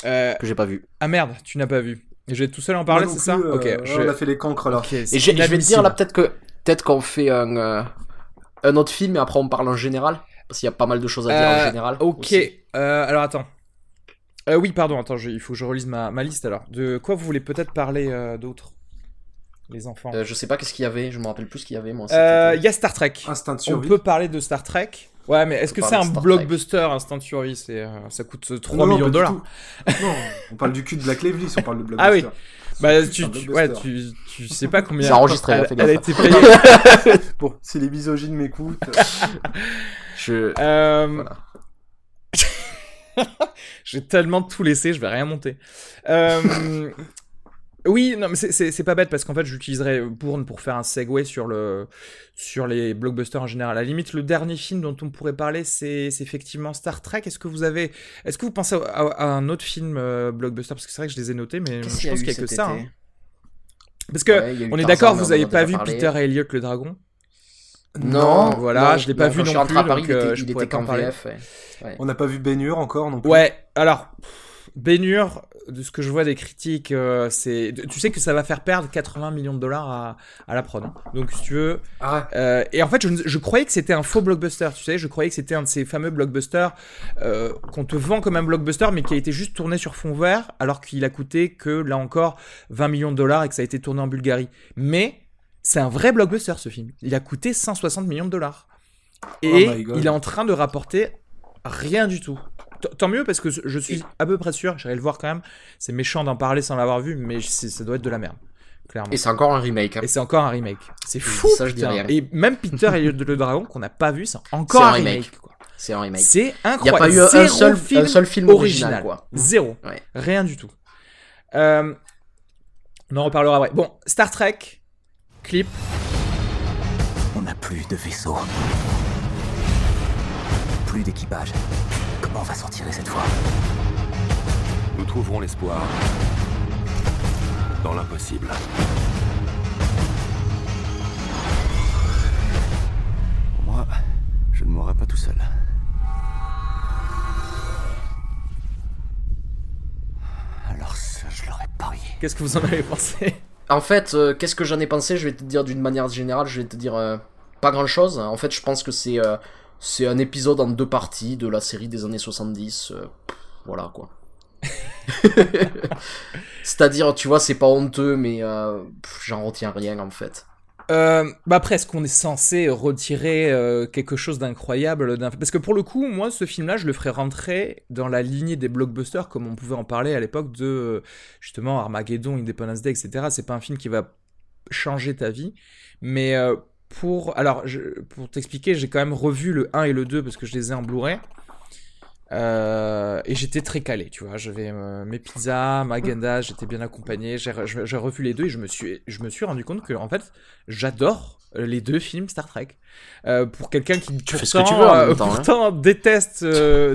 Euh, que j'ai pas vu. Ah merde, tu n'as pas vu. Je vais tout seul en parler, c'est ça Ok. Euh, on a fait les cancres alors. et je vais te dire là peut-être que peut-être qu'on fait un, un autre film et après on parle en général parce qu'il y a pas mal de choses à dire en général. Ok. alors attends. oui, pardon. Attends, il faut que je relise ma, ma liste alors. De quoi vous voulez peut-être parler d'autre? Les enfants. Euh, je sais pas qu'est-ce qu'il y avait, je me rappelle plus ce qu'il y avait moi. Euh, il y a Star Trek. Instinct de survie. On peut parler de Star Trek. Ouais, mais est-ce que c'est un blockbuster Instinct de survie c'est, euh, Ça coûte 3 millions de dollars. non, on parle du cul de Black Lively on parle de blockbuster. Ah oui. Bah, tu, ouais, tu, tu sais pas combien. C'est enregistré, elle, elle a été payée. bon, si les misogynes m'écoutent. je. Euh... Voilà. J'ai tellement tout laissé, je vais rien monter. Euh, oui, non, mais c'est pas bête parce qu'en fait, j'utiliserais Bourne pour faire un segue sur, le, sur les blockbusters en général. À la limite, le dernier film dont on pourrait parler, c'est effectivement Star Trek. Est-ce que vous avez, est-ce que vous pensez à, un autre film euh, blockbuster? Parce que c'est vrai que je les ai notés, mais je pense qu'il n'y a, que ça. Hein. Parce que on est d'accord, vous avez pas vu Peter et Elliot le dragon? Non, voilà, je l'ai pas vu non plus, donc euh, je en parler. On n'a pas vu Ben encore non plus. Ouais, alors Bénur, de ce que je vois des critiques, euh, c'est, tu sais que ça va faire perdre 80 millions de dollars à, à la prod. Hein. Donc si tu veux, ah euh, et en fait, je, je croyais que c'était un faux blockbuster. Tu sais, je croyais que c'était un de ces fameux blockbusters euh, qu'on te vend comme un blockbuster, mais qui a été juste tourné sur fond vert, alors qu'il a coûté que là encore 20 millions de dollars et que ça a été tourné en Bulgarie. Mais c'est un vrai blockbuster ce film. Il a coûté 160 millions de dollars. Et oh il est en train de rapporter rien du tout tant mieux parce que je suis à peu près sûr, j'irai le voir quand même. C'est méchant d'en parler sans l'avoir vu, mais ça doit être de la merde. Clairement. Et c'est encore un remake. Hein. Et c'est encore un remake. C'est fou. Ça, je dis rien. Et même Peter et le dragon qu'on n'a pas vu, c'est encore un remake. C'est un remake. C'est incroyable. Il n'y a pas eu un seul, film, un seul film original. quoi. Zéro. Rien du tout. Euh, on en reparlera après. Bon, Star Trek, clip. On n'a plus de vaisseau. Plus d'équipage. On va s'en tirer cette fois Nous trouverons l'espoir dans l'impossible. Moi, je ne mourrai pas tout seul. Alors ça, je l'aurais parié. Qu'est-ce que vous en avez pensé? En fait, euh, qu'est-ce que j'en ai pensé? Je vais te dire d'une manière générale, je vais te dire euh, pas grand-chose. En fait, je pense que c'est euh, c'est un épisode en deux parties de la série des années 70. Euh, voilà quoi. C'est-à-dire, tu vois, c'est pas honteux, mais euh, j'en retiens rien en fait. Euh, bah après, est-ce qu'on est censé retirer euh, quelque chose d'incroyable. Parce que pour le coup, moi, ce film-là, je le ferais rentrer dans la lignée des blockbusters, comme on pouvait en parler à l'époque de, justement, Armageddon, Independence Day, etc. C'est pas un film qui va changer ta vie, mais pour... Alors, pour t'expliquer, j'ai quand même revu le 1 et le 2, parce que je les ai en Blu-ray. Euh, et j'étais très calé, tu vois. J'avais euh, mes pizzas, ma ganda, j'étais bien accompagné. J'ai revu les deux et je me suis, je me suis rendu compte que en fait, j'adore les deux films Star Trek. pour quelqu'un qui pourtant, pourtant déteste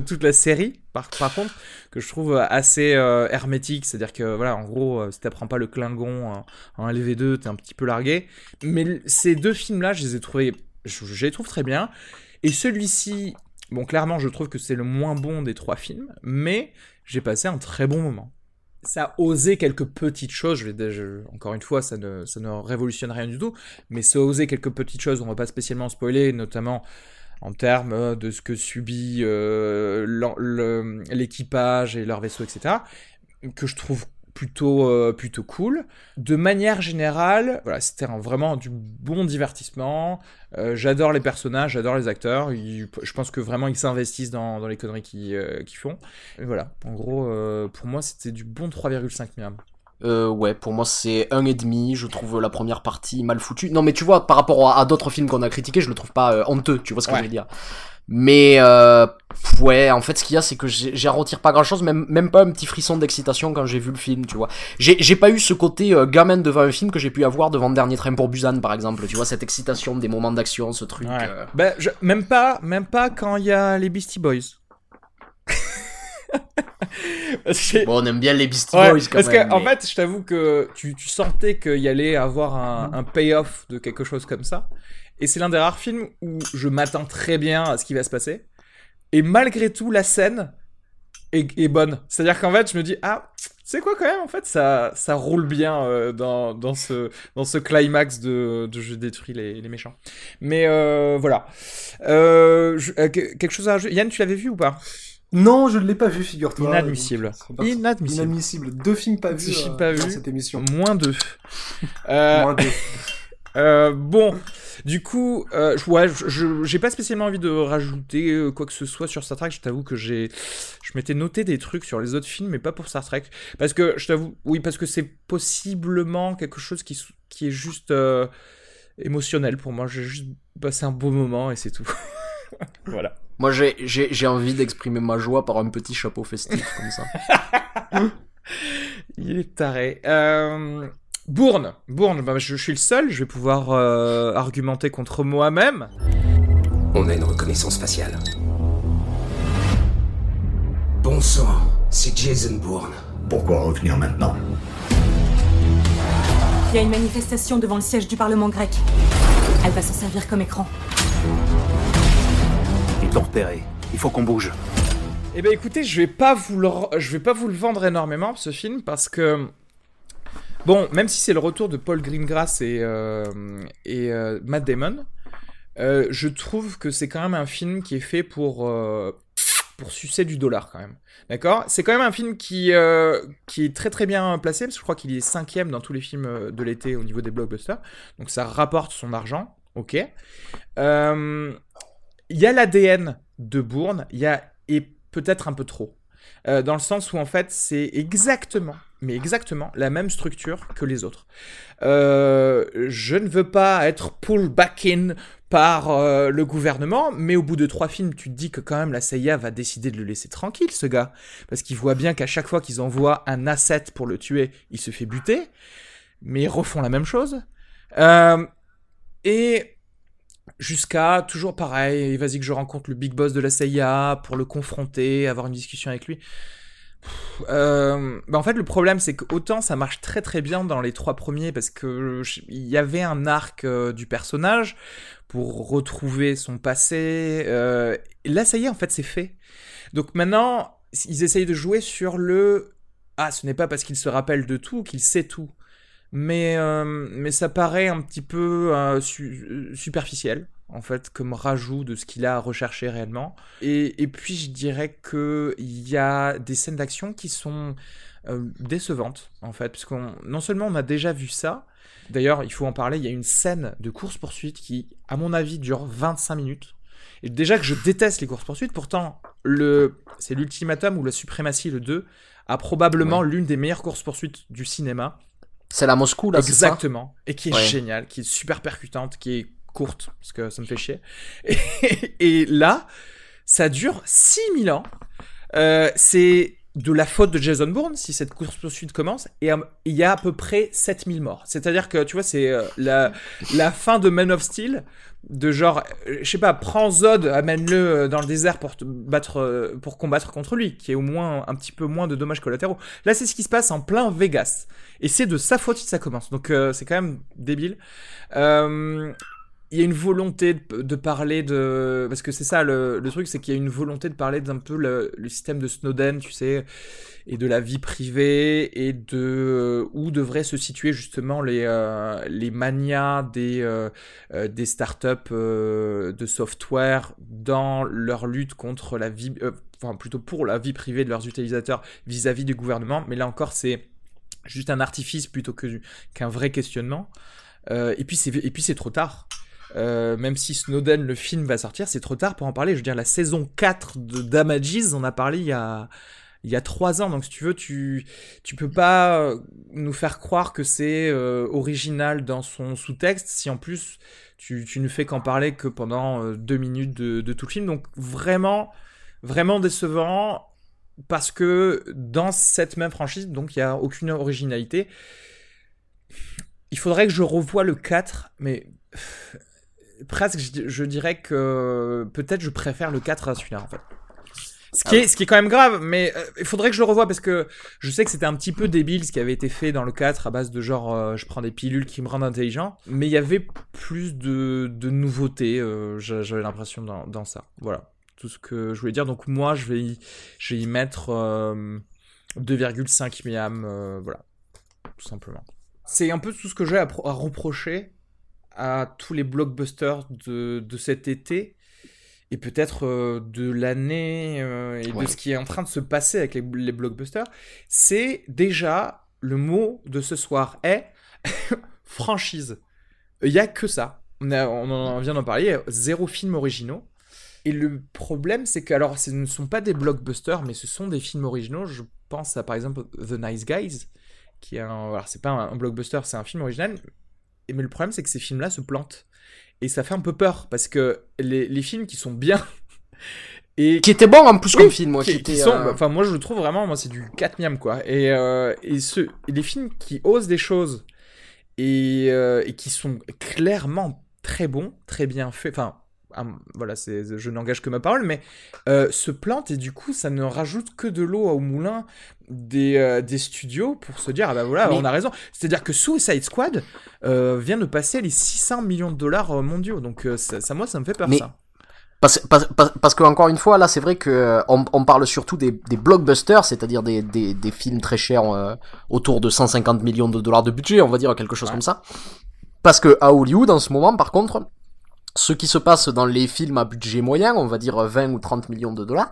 toute la série, par, par, contre, que je trouve assez hermétique, c'est-à-dire que voilà, en gros, si t'apprends pas le Klingon en LV2, t'es un petit peu largué. Mais ces deux films-là, je les ai trouvés, je, je les trouve très bien. Et celui-ci, Bon, clairement, je trouve que c'est le moins bon des trois films, mais j'ai passé un très bon moment. Ça a osé quelques petites choses, je vais, encore une fois, ça ne, ne révolutionne rien du tout, mais ça a osé quelques petites choses, on va pas spécialement spoiler, notamment en termes de ce que subit euh, l'équipage et leur vaisseau, etc., que je trouve plutôt, euh, plutôt cool. De manière générale, voilà, c'était vraiment du bon divertissement. Euh, j'adore les personnages, j'adore les acteurs. je pense que vraiment ils s'investissent dans, les conneries qu'ils euh, font. Voilà, en gros, pour moi, c'était du bon 3,5 miam. Euh, ouais, pour moi c'est un et demi. Je trouve la première partie mal foutue. Non, mais tu vois, par rapport à, d'autres films qu'on a critiqués, je le trouve pas honteux. Tu vois ce que je veux dire mais euh, ouais, en fait, ce qu'il y a, c'est que j'ai retire pas grand chose, même, même pas un petit frisson d'excitation quand j'ai vu le film, tu vois. J'ai pas eu ce côté euh, gamin devant un film que j'ai pu avoir devant Dernier Train pour Busan, par exemple, tu vois, cette excitation des moments d'action, ce truc. Euh. Ben, même, pas, même pas quand il y a les Beastie Boys. bon, on aime bien les Beastie Boys quand parce même. Parce qu'en fait, je t'avoue que tu, tu sentais qu'il y allait avoir un, un payoff de quelque chose comme ça. Et c'est l'un des rares films où je m'attends très bien à ce qui va se passer. Et malgré tout, la scène est, bonne. C'est-à-dire qu'en fait, je me dis, ah, c'est quoi quand même En fait, ça, ça roule bien euh, dans, dans, ce, dans ce climax de, de je détruis les, les méchants. Mais euh, voilà. Euh, quelque chose à Yann, tu l'avais vu ou pas? Non, je ne l'ai pas vu, figure-toi. Inadmissible. Inadmissible. Inadmissible. Deux films pas vus pas dans cette émission. Moins deux. Moins deux. bon, du coup, euh, ouais, je j'ai pas spécialement envie de rajouter euh, quoi que ce soit sur Star Trek. Je t'avoue que j'ai, je m'étais noté des trucs sur les autres films, mais pas pour Star Trek, parce que je t'avoue, oui, parce que c'est possiblement quelque chose qui qui est juste euh, émotionnel pour moi. J'ai juste passé un beau moment et c'est tout. voilà. Moi, j'ai envie d'exprimer ma joie par un petit chapeau festif comme ça. Il est taré. Euh, Bourne, Bourne, bah, je, suis le seul, je vais pouvoir euh, argumenter contre moi-même. On a une reconnaissance faciale. Bon sang, c'est Jason Bourne. Pourquoi revenir maintenant? Il y a une manifestation devant le siège du Parlement grec. Elle va s'en servir comme écran. Il faut qu'on bouge. Eh ben écoutez, je vais pas vous le, je vais pas vous le vendre énormément ce film parce que Bon, même si c'est le retour de Paul Greengrass et, euh, et euh, Matt Damon, euh, je trouve que c'est quand même un film qui est fait pour, pour sucer du dollar quand même. D'accord? C'est quand même un film qui, qui est très très bien placé, parce que je crois qu'il est cinquième dans tous les films de l'été au niveau des blockbusters. Donc ça rapporte son argent, ok. Il y a l'ADN de Bourne, il y a et peut-être un peu trop. dans le sens où en fait c'est exactement mais exactement la même structure que les autres. Euh, je ne veux pas être pull back in par euh, le gouvernement, mais au bout de trois films, tu te dis que quand même la CIA va décider de le laisser tranquille, ce gars, parce qu'il voit bien qu'à chaque fois qu'ils envoient un asset pour le tuer, il se fait buter, mais ils refont la même chose. Euh, et jusqu'à toujours pareil, vas-y que je rencontre le big boss de la CIA pour le confronter, avoir une discussion avec lui. Euh, bah en fait, le problème, c'est que autant ça marche très très bien dans les trois premiers parce que il y avait un arc euh, du personnage pour retrouver son passé. Euh, là, ça y est, en fait, c'est fait. Donc maintenant, ils essayent de jouer sur le ah, ce n'est pas parce qu'il se rappelle de tout qu'il sait tout, mais mais ça paraît un petit peu superficiel en fait, comme rajout de ce qu'il a à rechercher réellement. Et, puis, je dirais qu'il y a des scènes d'action qui sont décevante en fait, puisqu'on non seulement on a déjà vu ça, d'ailleurs il faut en parler, il y a une scène de course poursuite qui, à mon avis, dure 25 minutes. Et déjà que je déteste les courses poursuites, pourtant le c'est l'ultimatum ou la suprématie le 2 a probablement l'une des meilleures courses poursuites du cinéma. C'est la Moscou là, Exactement. Et qui est géniale, qui est super percutante, qui est courte parce que ça me fait chier. Et, là, ça dure 6000 ans. Euh, c'est de la faute de Jason Bourne si cette course-poursuite commence, et il y a à peu près 7000 morts. C'est-à-dire que, tu vois, c'est euh, la, la fin de Man of Steel, de genre, euh, je sais pas, prends Zod, amène-le dans le désert pour, battre, pour combattre contre lui, qui est au moins un petit peu moins de dommages collatéraux. Là, c'est ce qui se passe en plein Vegas. Et c'est de sa faute si ça commence. Donc, c'est quand même débile. Euh, il y a une volonté de, parler de parce que c'est ça le, truc c'est qu'il y a une volonté de parler d'un peu le, système de Snowden tu sais et de la vie privée et de euh, où devraient se situer justement les euh, les manias des euh, des startups de software dans leur lutte contre la vie enfin plutôt pour la vie privée de leurs utilisateurs vis-à-vis du gouvernement. Mais là encore c'est juste un artifice plutôt que qu'un vrai questionnement. Et puis c'est et puis c'est trop tard. Euh, même si Snowden, le film, va sortir, c'est trop tard pour en parler. Je veux dire, la saison 4 de Damages, on a parlé il y a, il y a 3 ans. Donc, si tu veux, tu, tu peux pas euh, nous faire croire que c'est euh, original dans son sous-texte si en plus tu, ne fais qu'en parler que pendant 2 minutes de, de, tout le film. Donc, vraiment, vraiment décevant parce que dans cette même franchise, donc il n'y a aucune originalité. Il faudrait que je revoie le 4, mais presque, je, dirais que peut-être je préfère le 4 à celui-là, en fait. Ce qui, est, ce qui est quand même grave, mais euh, il faudrait que je le revoie parce que je sais que c'était un petit peu débile ce qui avait été fait dans le 4 à base de genre euh, je prends des pilules qui me rendent intelligent, mais il y avait plus de, de nouveautés, euh, j'avais l'impression dans, dans, ça. Voilà, tout ce que je voulais dire. Donc moi je vais y, je vais y mettre 2,5 miam, voilà, tout simplement. C'est un peu tout ce que j'ai à, à reprocher à tous les blockbusters de, de cet été et peut-être euh, de l'année euh, et de ce qui est en train de se passer avec les, les blockbusters, c'est déjà le mot de ce soir est franchise. Il n'y a que ça. On, on en vient d'en parler, zéro film originaux. Et le problème, c'est que, alors, ce ne sont pas des blockbusters, mais ce sont des films originaux. Je pense à, par exemple, The Nice Guys, qui est un. Alors, c'est pas un blockbuster, c'est un film original, mais le problème, c'est que ces films-là se plantent. Et ça fait un peu peur, parce que les, les films qui sont bien. et qui étaient bons en plus comme film, moi. Qui, qui, sont, euh, enfin, moi, je le trouve vraiment, moi, c'est du 4 miam, quoi. Et, euh, et, ce, les films qui osent des choses et, euh, et qui sont clairement très bons, très bien faits. Enfin, voilà, c'est, je n'engage que ma parole, mais euh, se plante et du coup, ça ne rajoute que de l'eau au moulin des, euh, des studios pour se dire, ah bah voilà, on a raison. C'est-à-dire que Suicide Squad euh, vient de passer les 600 millions de dollars mondiaux, donc ça, moi, ça me fait peur, ça. Parce, parce, parce, que encore une fois là c'est vrai que on, on, parle surtout des, des blockbusters c'est-à-dire des, des, des, films très chers autour de 150 millions de dollars de budget on va dire quelque chose comme ça parce que à Hollywood en ce moment par contre ce qui se passe dans les films à budget moyen, on va dire 20 ou 30 millions de dollars,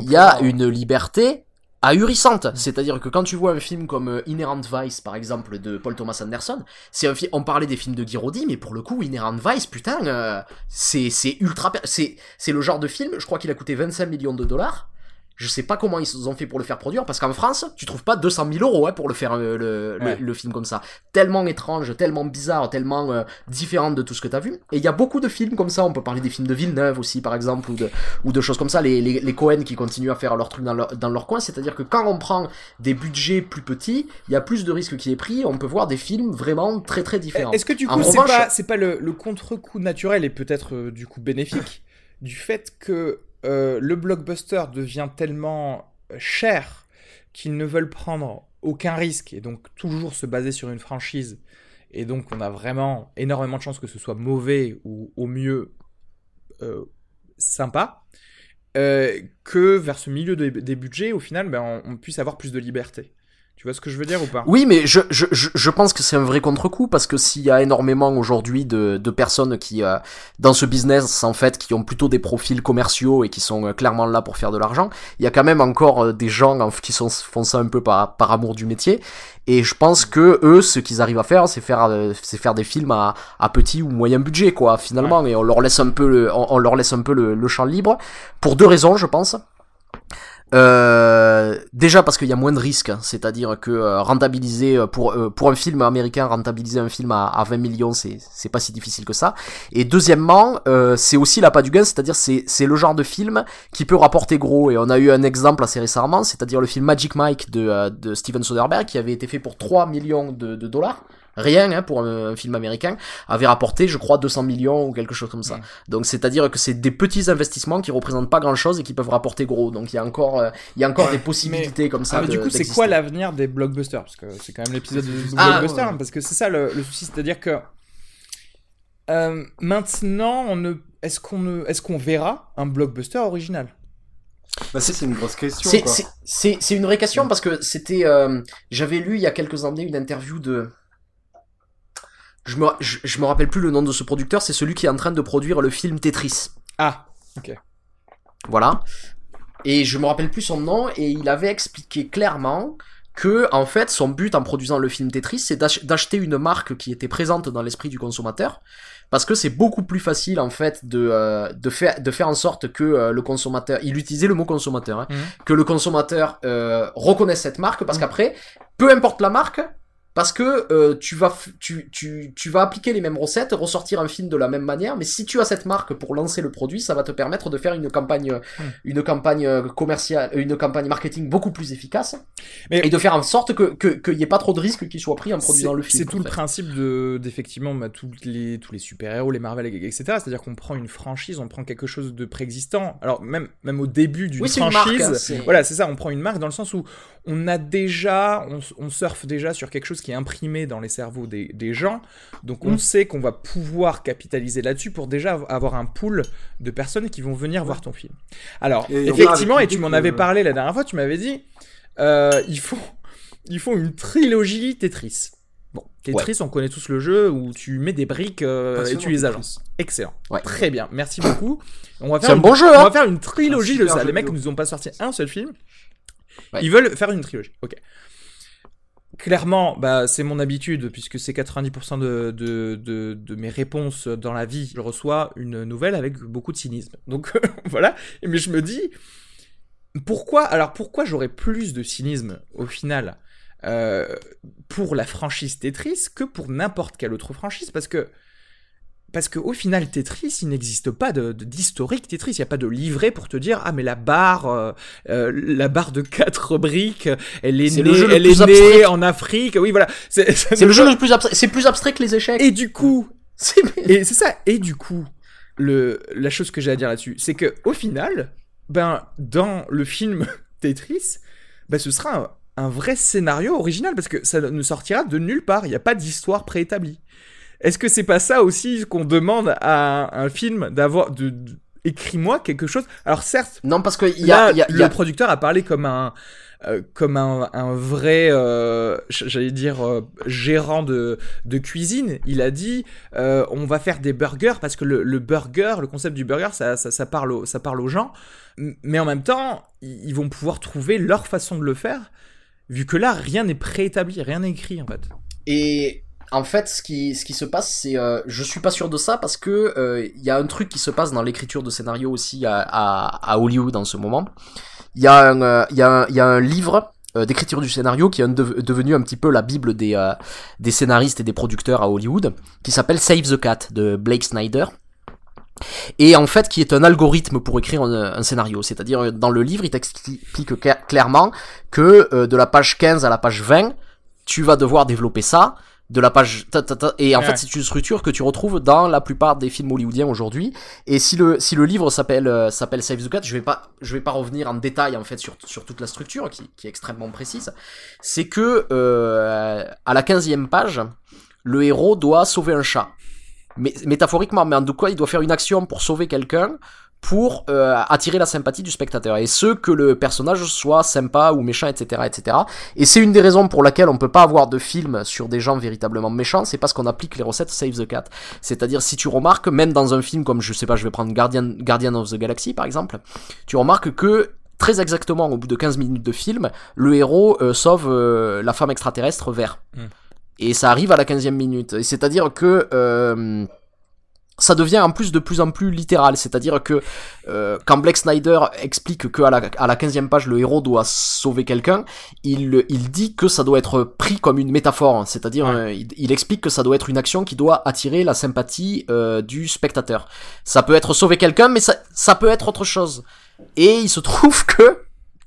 il y a une liberté ahurissante. C'est-à-dire que quand tu vois un film comme euh, Inherent Vice, par exemple, de Paul Thomas Anderson, c'est un film, on parlait des films de Guiraudy, mais pour le coup, Inherent Vice, putain, euh, c'est, ultra, c'est, c'est le genre de film, je crois qu'il a coûté 25 millions de dollars, je sais pas comment ils ont fait pour le faire produire, parce qu'en France, tu trouves pas 200 000 euros hein, pour le faire euh, le, le, film comme ça. Tellement étrange, tellement bizarre, tellement euh, différent de tout ce que t'as vu. Et il y a beaucoup de films comme ça. On peut parler des films de Villeneuve aussi, par exemple, ou de, ou de choses comme ça. Les, les, les Cohen qui continuent à faire leur truc dans leur, dans leur coin. C'est-à-dire que quand on prend des budgets plus petits, il y a plus de risques qui est pris. On peut voir des films vraiment très très différents. Est-ce que du coup, c'est pas, c'est pas le, le contre-coup naturel et peut-être euh, du coup bénéfique du fait que euh, le blockbuster devient tellement cher qu'ils ne veulent prendre aucun risque et donc toujours se baser sur une franchise. Et donc on a vraiment énormément de chances que ce soit mauvais ou au mieux euh, sympa. Euh, que vers ce milieu des budgets, au final, ben, on, puisse avoir plus de liberté. Tu vois ce que je veux dire ou pas? Oui, mais je, je, je pense que c'est un vrai contre-coup parce que s'il y a énormément aujourd'hui de, de personnes qui, euh, dans ce business, en fait, qui ont plutôt des profils commerciaux et qui sont euh, clairement là pour faire de l'argent, il y a quand même encore euh, des gens qui sont, font ça un peu par, par amour du métier. Et je pense que eux, ce qu'ils arrivent à faire, c'est faire, c'est faire des films à, à, petit ou moyen budget, quoi, finalement. Et on leur laisse un peu le, on, leur laisse un peu le, le champ libre. Pour deux raisons, je pense. Euh, déjà parce qu'il y a moins de risques, c'est-à-dire que euh, rentabiliser euh, pour pour un film américain, rentabiliser un film à, à 20 millions, c'est pas si difficile que ça. Et deuxièmement, c'est aussi la pas du gain, c'est-à-dire c'est le genre de film qui peut rapporter gros. Et on a eu un exemple assez récemment, c'est-à-dire le film Magic Mike de Steven Soderbergh qui avait été fait pour 3 millions de dollars rien hein, pour un, film américain, avait rapporté, je crois, 200 millions ou quelque chose comme ça. Donc c'est-à-dire que c'est des petits investissements qui représentent pas grand-chose et qui peuvent rapporter gros. Donc il y a encore, euh, il y a encore des possibilités comme ça. Ah, mais du coup, c'est quoi l'avenir des blockbusters? Parce que c'est quand même l'épisode de ah, blockbuster, hein, parce que c'est ça le, souci, c'est-à-dire que euh, maintenant, on ne, est-ce qu'on ne, est-ce qu'on verra un blockbuster original? Bah c'est une grosse question. C'est une vraie question parce que c'était, euh, j'avais lu il y a quelques années une interview de je me, je, me rappelle plus le nom de ce producteur, c'est celui qui est en train de produire le film Tetris. Ah, ok. Voilà. Et je me rappelle plus son nom, et il avait expliqué clairement que, en fait, son but en produisant le film Tetris, c'est d'acheter une marque qui était présente dans l'esprit du consommateur, parce que c'est beaucoup plus facile, en fait, de, euh, de, faire, de faire en sorte que euh, le consommateur, il utilisait le mot consommateur, hein, mmh. que le consommateur euh, reconnaisse cette marque, parce mmh. qu'après, peu importe la marque, parce que euh, tu, vas, tu, tu, tu, vas appliquer les mêmes recettes, ressortir un film de la même manière, mais si tu as cette marque pour lancer le produit, ça va te permettre de faire une campagne, hmm. une campagne euh, commerciale, une campagne marketing beaucoup plus efficace, et de faire en sorte que qu'il n'y ait pas trop de risques qui soient pris en produisant le film. C'est tout le principe de d'effectivement bah, tous les tous les super héros, les Marvel, etc. C'est-à-dire qu'on prend une franchise, on prend quelque chose de préexistant. Alors même même au début d'une franchise, hein, voilà, c'est ça, on prend une marque dans le sens où on a déjà, on, on surfe déjà sur quelque chose qui est imprimé dans les cerveaux des, gens. Donc on mm. sait qu'on va pouvoir capitaliser là-dessus pour déjà avoir un pool de personnes qui vont venir voir ton film. Alors, effectivement, et tu m'en avais parlé la dernière fois, tu m'avais dit, euh, il, faut, il faut une trilogie Tetris. Bon, Tetris, on connaît tous le jeu où tu mets des briques euh, et tu les agences. Excellent. Très bien. Merci beaucoup. On va faire un bon jeu. On va hein. faire une trilogie de ça. Les mecs nous ont pas sorti un seul film. Ils veulent faire une trilogie. Ok clairement, bah, c'est mon habitude, puisque c'est 90% de, de, de, mes réponses dans la vie. Je reçois une nouvelle avec beaucoup de cynisme. Donc voilà, mais je me dis, pourquoi, alors pourquoi j'aurais plus de cynisme au final euh, pour la franchise Tetris que pour n'importe quelle autre franchise? Parce que parce qu'au final, Tetris, il n'existe pas d'historique de, Tetris. Il n'y a pas de livret pour te dire ah mais la barre, euh, euh, la barre de quatre briques, elle est, née, elle est née en Afrique. Oui voilà. C'est le jeu le plus abstrait. C'est plus abstrait que les échecs. Et du coup, et c'est ça. Et du coup, le la chose que j'ai à dire là-dessus, c'est que au final, ben dans le film Tetris, ben ce sera un, un vrai scénario original parce que ça ne sortira de nulle part. Il n'y a pas d'histoire préétablie. Est-ce que c'est pas ça aussi qu'on demande à un film d'avoir de, écris-moi quelque chose? Alors certes, non parce que y a, le producteur a parlé comme un euh, comme un, vrai, euh, j'allais dire euh, gérant de, de, cuisine. Il a dit on va faire des burgers parce que le, le burger, le concept du burger, ça, ça, ça, parle ça parle aux gens. Mais en même temps, ils vont pouvoir trouver leur façon de le faire, vu que là rien n'est préétabli, rien n'est écrit en fait. Et en fait, ce qui, se passe, c'est, euh, je suis pas sûr de ça parce que il euh, y a un truc qui se passe dans l'écriture de scénario aussi à, Hollywood en ce moment. Il y a un, euh, livre d'écriture du scénario qui est devenu un petit peu la bible des, scénaristes et des producteurs à Hollywood, qui s'appelle Save the Cat de Blake Snyder. Et en fait, qui est un algorithme pour écrire un, un scénario. C'est-à-dire, dans le livre, il t'explique clairement que de la page 15 à la page 20, tu vas devoir développer ça de la page et en fait c'est une structure que tu retrouves dans la plupart des films hollywoodiens aujourd'hui. Et si le si le livre s'appelle euh, s'appelle Save the Cat je vais pas je vais pas revenir en détail en fait sur sur toute la structure qui, qui est extrêmement précise. C'est que euh, à la quinzième page le héros doit sauver un chat. Mais, métaphoriquement mais en tout cas il doit faire une action pour sauver quelqu'un pour euh, attirer la sympathie du spectateur. Et ce que le personnage soit sympa ou méchant etc etc et c'est une des raisons pour laquelle on peut pas avoir de film sur des gens véritablement méchants c'est parce qu'on applique les recettes Save the Cat. C'est-à-dire si tu remarques même dans un film comme je sais pas je vais prendre Guardian Guardian of the Galaxy par exemple tu remarques que très exactement au bout de 15 minutes de film le héros euh, sauve euh, la femme extraterrestre vert. Mm. et ça arrive à la 15e minute. Et c'est-à-dire que euh, ça devient en plus de plus en plus littéral, c'est-à-dire que euh, quand Black Snyder explique que à la, à la 15e page le héros doit sauver quelqu'un, il, il dit que ça doit être pris comme une métaphore, c'est-à-dire euh, il, il explique que ça doit être une action qui doit attirer la sympathie euh, du spectateur. Ça peut être sauver quelqu'un, mais ça, ça peut être autre chose. Et il se trouve que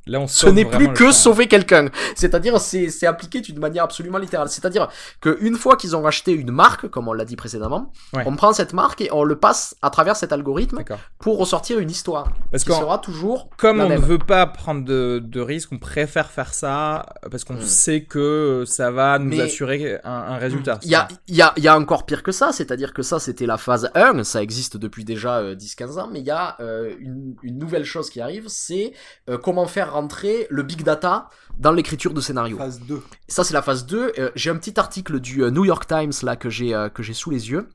Là, on ce n'est plus que sauver quelqu'un. C'est-à-dire, c'est, c'est appliqué d'une manière absolument littérale. C'est-à-dire que une fois qu'ils ont racheté une marque, comme on l'a dit précédemment, Ouais. on prend cette marque et on le passe à travers cet algorithme pour ressortir une histoire Parce qui qu'en- sera toujours Comme la on ne veut pas prendre de, de risques, on préfère faire ça parce qu'on Mm. sait que ça va nous Mais- assurer un, un résultat. Il y a, y, a, y a encore pire que ça, c'est-à-dire que ça c'était la phase 1, ça existe depuis déjà euh, 10-15 ans, mais il y a euh, une, une nouvelle chose qui arrive, c'est euh, comment faire rentrer le big data dans l'écriture de scénario. Phase 2. Ça c'est la phase 2, Euh, j'ai un petit article du euh, New York Times là que j'ai euh, que j'ai sous les yeux.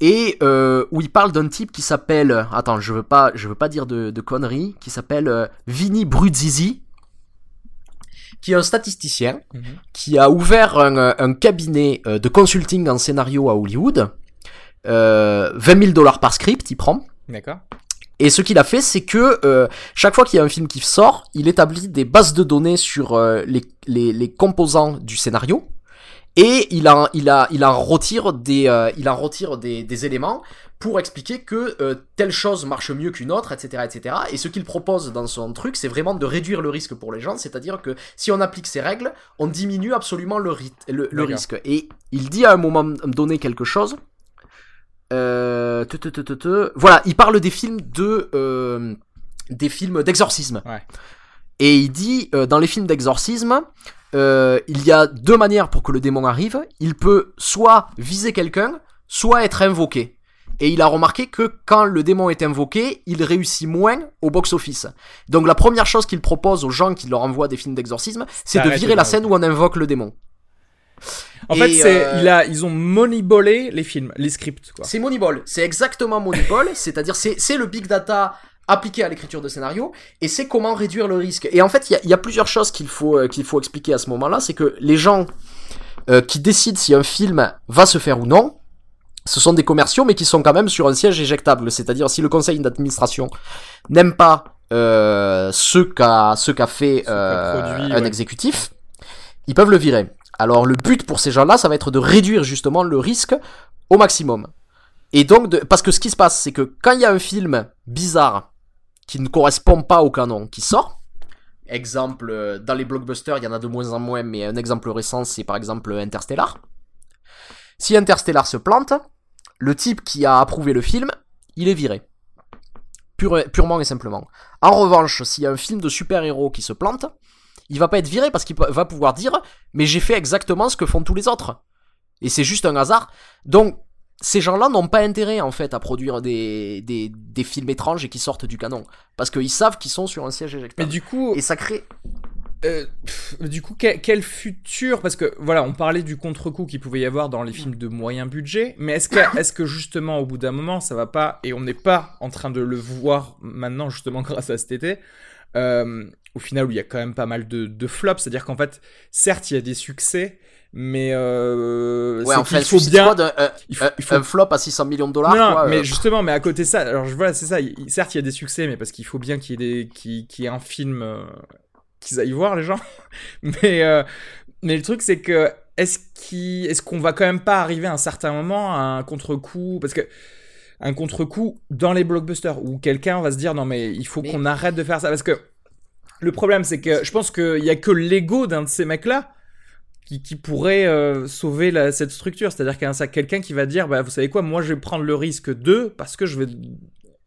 Et euh, où il parle d'un type qui s'appelle, attends, je veux pas, je veux pas dire de, de conneries, qui s'appelle Vinny Brudzizi, qui est un statisticien, Mhm. qui a ouvert un, un cabinet de consulting en scénario à Hollywood. Euh, 20 000 dollars par script, il prend. D'accord. Et ce qu'il a fait, c'est que euh, chaque fois qu'il y a un film qui sort, il établit des bases de données sur euh, les, les, les composants du scénario et il en, il a, il en retire des, euh, il en retire des, des éléments pour expliquer que euh, telle chose marche mieux qu'une autre, etc., etc. Et ce qu'il propose dans son truc, c'est vraiment de réduire le risque pour les gens, c'est-à-dire que si on applique ces règles, on diminue absolument le, risque. Et il dit à un moment donné quelque chose. Euh, te, te, te, te, te. Voilà, il parle des films de euh, des films d'exorcisme. Ouais. Et il dit euh, dans les films d'exorcisme, il y a deux manières pour que le démon arrive. Il peut soit viser quelqu'un, soit être invoqué. Et il a remarqué que quand le démon est invoqué, il réussit moins au box-office. Donc la première chose qu'il propose aux gens qui leur envoient des films d'exorcisme, c'est de virer la scène où on invoque le démon. En Et, fait, c'est, euh, il a, ils ont moneyballé les films, les scripts. Quoi. C'est Moneyball. C'est exactement Moneyball. c'est-à-dire, c'est, c'est le big data appliqué à l'écriture de scénario et c'est comment réduire le risque. Et en fait, il y a, il y a plusieurs choses qu'il faut, euh, qu'il faut expliquer à ce moment-là. C'est que les gens euh, qui décident si un film va se faire ou non, ce sont des commerciaux, mais qui sont quand même sur un siège éjectable. C'est-à-dire, si le conseil d'administration n'aime pas euh, ce qu'a ce qu'a fait euh, produit, un ouais. exécutif, ils peuvent le virer. Alors le but pour ces gens-là, ça va être de réduire justement le risque au maximum. Et donc, parce que ce qui se passe, c'est que quand il y a un film bizarre qui ne correspond pas au canon qui sort, exemple, euh, dans les blockbusters, il y en a de moins en moins, mais un exemple récent, c'est par exemple Interstellar. Si Interstellar se plante, le type qui a approuvé le film, il est viré. Pure- purement et simplement. En revanche, s'il y a un film de super-héros qui se plante, il va pas être viré parce qu'il va pouvoir dire mais j'ai fait exactement ce que font tous les autres. Et c'est juste un hasard. Donc ces gens-là n'ont pas intérêt en fait à produire des, des, des films étranges et qui sortent du canon. Parce qu'ils savent qu'ils sont sur un siège Mais éjectable. du coup, Et ça crée... euh, pff, du coup, quel, quel futur? Parce que voilà, on parlait du contre-coup qu'il pouvait y avoir dans les films de moyen budget, mais est-ce que, est-ce que justement au bout d'un moment ça va pas et on n'est pas en train de le voir maintenant justement grâce à cet été euh, au final où il y a quand même pas mal de, de flops, c'est-à-dire qu'en fait, certes il y a des succès, mais euh, Ouais, enfin, qu'il faut bien. Il faut- un- il faut- un flop à 600 millions de dollars. non, quoi, mais euh, justement, mais à côté de ça, alors je- voilà, c'est ça. il- certes, il y a des succès, mais parce qu'il faut bien qu'il y ait des, qu'il, y ait un film euh, qu'ils aillent voir les gens. mais euh, mais le truc c'est que est-ce qu'il, est-ce qu'on va quand même pas arriver à un certain moment à un contre-coup parce que un contre-coup dans les blockbusters où quelqu'un va se dire non mais il faut Mais- qu'on arrête de faire ça parce que le problème c'est que je pense qu'il y a que l'ego d'un de ces mecs là qui, qui pourrait euh, sauver la- cette structure. C'est-à-dire qu'il y a un- quelqu'un qui va dire, bah, vous savez quoi, moi je vais prendre le risque de, parce que je vais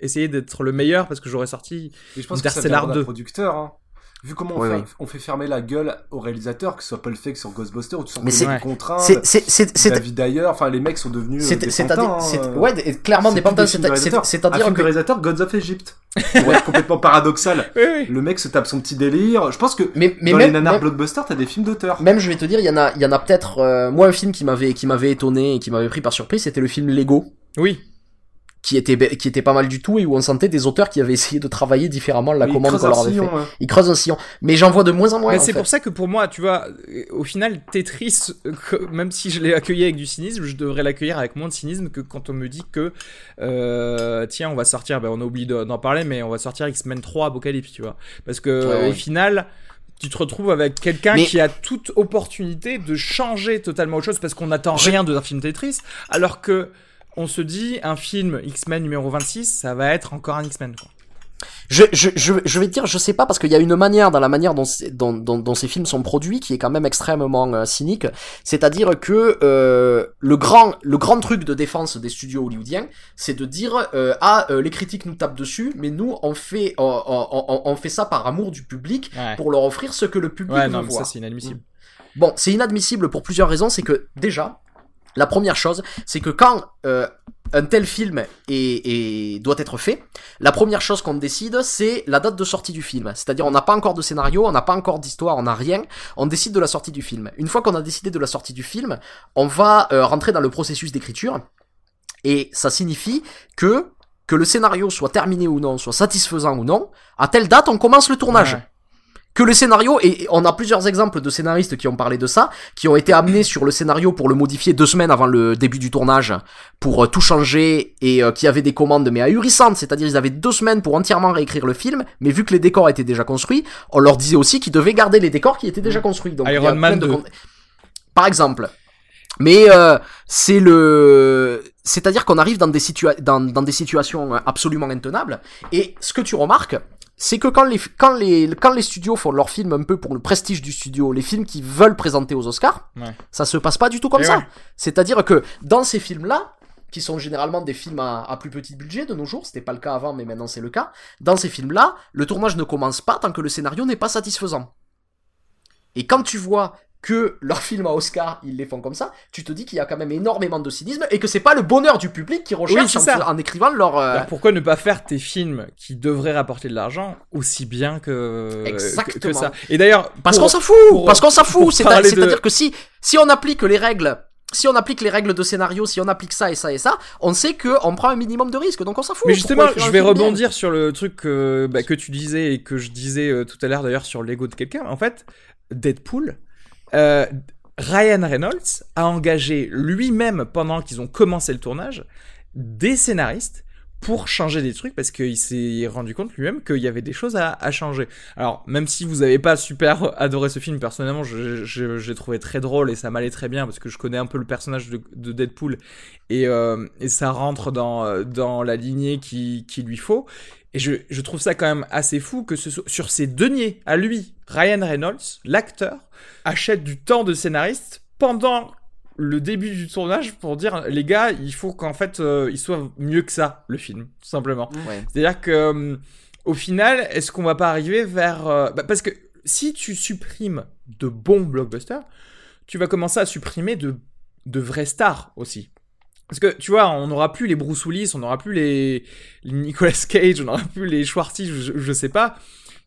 essayer d'être le meilleur, parce que j'aurais sorti Mais je pense que ça vient Interstellar d'un 2. producteur. Hein. Vu comment on, fait, on, fait, fermer la gueule au réalisateur, que ce soit Paul Feig sur Ghostbusters, ou tu sens mais c'est contraint, c'est la vie d'ailleurs, enfin les mecs sont devenus euh, des pantins. Hein, ouais, clairement des pantins, c'est-à-dire que... réalisateur Gods of Egypt. ouais, complètement paradoxal. Le mec se tape son petit délire. Je pense que mais, mais dans les nanars blockbusters, t'as des films d'auteur. Même, je vais te dire, il y en a, il y en a peut-être. Euh, moi, un film qui m'avait, qui m'avait étonné et qui m'avait pris par surprise, c'était le film Lego. Oui qui était qui était pas mal du tout et où on sentait des auteurs qui avaient essayé de travailler différemment la commande qu'on leur avait fait. Ils creusent un sillon. Mais j'en vois de moins en moins. c'est pour ça que pour moi, tu vois, au final, Tetris, même si je l'ai accueilli avec du cynisme, je devrais l'accueillir avec moins de cynisme que quand on me dit que euh, tiens, on va sortir, ben, on a oublié d'en parler, mais on va sortir X-Men 3 Apocalypse, tu vois, parce que au final tu te retrouves avec quelqu'un qui a toute opportunité de changer totalement autre chose parce qu'on n'attend rien d'un film Tetris, alors que on se dit un film X-Men numéro 26, ça va être encore un X-Men. Je, je, je, je, vais te dire, je sais pas, parce qu'il y a une manière dans la manière dont, dont, dont, ces films sont produits qui est quand même extrêmement euh, cynique. C'est-à-dire que euh, le, grand, le grand truc de défense des studios hollywoodiens, c'est de dire euh, Ah, les critiques nous tapent dessus, mais nous, on fait, on, on, fait ça par amour du public pour leur offrir ce que le public ouais, veut voir. ça, c'est inadmissible. Bon, c'est inadmissible pour plusieurs raisons. C'est que, déjà, la première chose, c'est que quand euh, un tel film est, doit être fait, la première chose qu'on décide, c'est la date de sortie du film. C'est-à-dire, on n'a pas encore de scénario, on n'a pas encore d'histoire, on n'a rien. On décide de la sortie du film. Une fois qu'on a décidé de la sortie du film, on va euh, rentrer dans le processus d'écriture. Et ça signifie que que le scénario soit terminé ou non, soit satisfaisant ou non, à telle date, on commence le tournage que le scénario, et on a plusieurs exemples de scénaristes qui ont parlé de ça, qui ont été amenés sur le scénario pour le modifier deux semaines avant le début du tournage, pour euh, tout changer, et euh, qui avaient des commandes mais ahurissantes, c'est-à-dire ils avaient deux semaines pour entièrement réécrire le film, mais vu que les décors étaient déjà construits, on leur disait aussi qu'ils devaient garder les décors qui étaient déjà mmh. construits. Donc, Iron Man de... Par exemple. Mais euh, c'est le, c'est-à-dire qu'on arrive dans des, dans, dans des situations absolument intenables. Et ce que tu remarques, c'est que quand les, quand, les, quand les studios font leurs films un peu pour le prestige du studio, les films qu'ils veulent présenter aux Oscars, ça se passe pas du tout comme ça. C'est-à-dire que dans ces films-là, qui sont généralement des films à, à, plus petit budget de nos jours, c'était pas le cas avant, mais maintenant c'est le cas, dans ces films-là, le tournage ne commence pas tant que le scénario n'est pas satisfaisant. Et quand tu vois que leurs films à Oscar, ils les font comme ça, tu te dis qu'il y a quand même énormément de cynisme et que c'est pas le bonheur du public qui recherche en, écrivant leur. Euh, pourquoi ne pas faire tes films qui devraient rapporter de l'argent aussi bien que, que, ça Et d'ailleurs. Parce qu'on s'en fout Parce qu'on s'en fout C'est-à-dire que si, si on applique les règles si on applique les règles de scénario, si on applique ça et ça et ça, on sait que on prend un minimum de risque, donc on s'en fout. Mais justement, je vais rebondir sur le truc bah, que tu disais et que je disais euh, tout à l'heure d'ailleurs sur l'ego de quelqu'un. En fait, Deadpool, euh, Ryan Reynolds a engagé lui-même, pendant qu'ils ont commencé le tournage, des scénaristes pour changer des trucs parce qu'il s'est rendu compte lui-même qu'il y avait des choses à, changer. Alors, même si vous n'avez pas super adoré ce film, personnellement, j'ai trouvé très drôle et ça m'allait très bien parce que je connais un peu le personnage de, Deadpool et, euh, et, ça rentre dans, la lignée qu'il qui lui faut. Et je, trouve ça quand même assez fou que ce sur ses deniers à lui, Ryan Reynolds, l'acteur, achète du temps de scénariste pendant le début du tournage pour dire les gars, il faut qu'en fait euh, il soit mieux que ça le film, tout simplement. C'est-à-dire que euh, au final, est-ce qu'on va pas arriver vers euh, bah, parce que si tu supprimes de bons blockbusters, tu vas commencer à supprimer de de vraies stars aussi. Parce que tu vois, on n'aura plus les Bruce Willis, on n'aura plus les... Nicolas Cage, on n'aura plus les Schwarty, je, je, sais pas.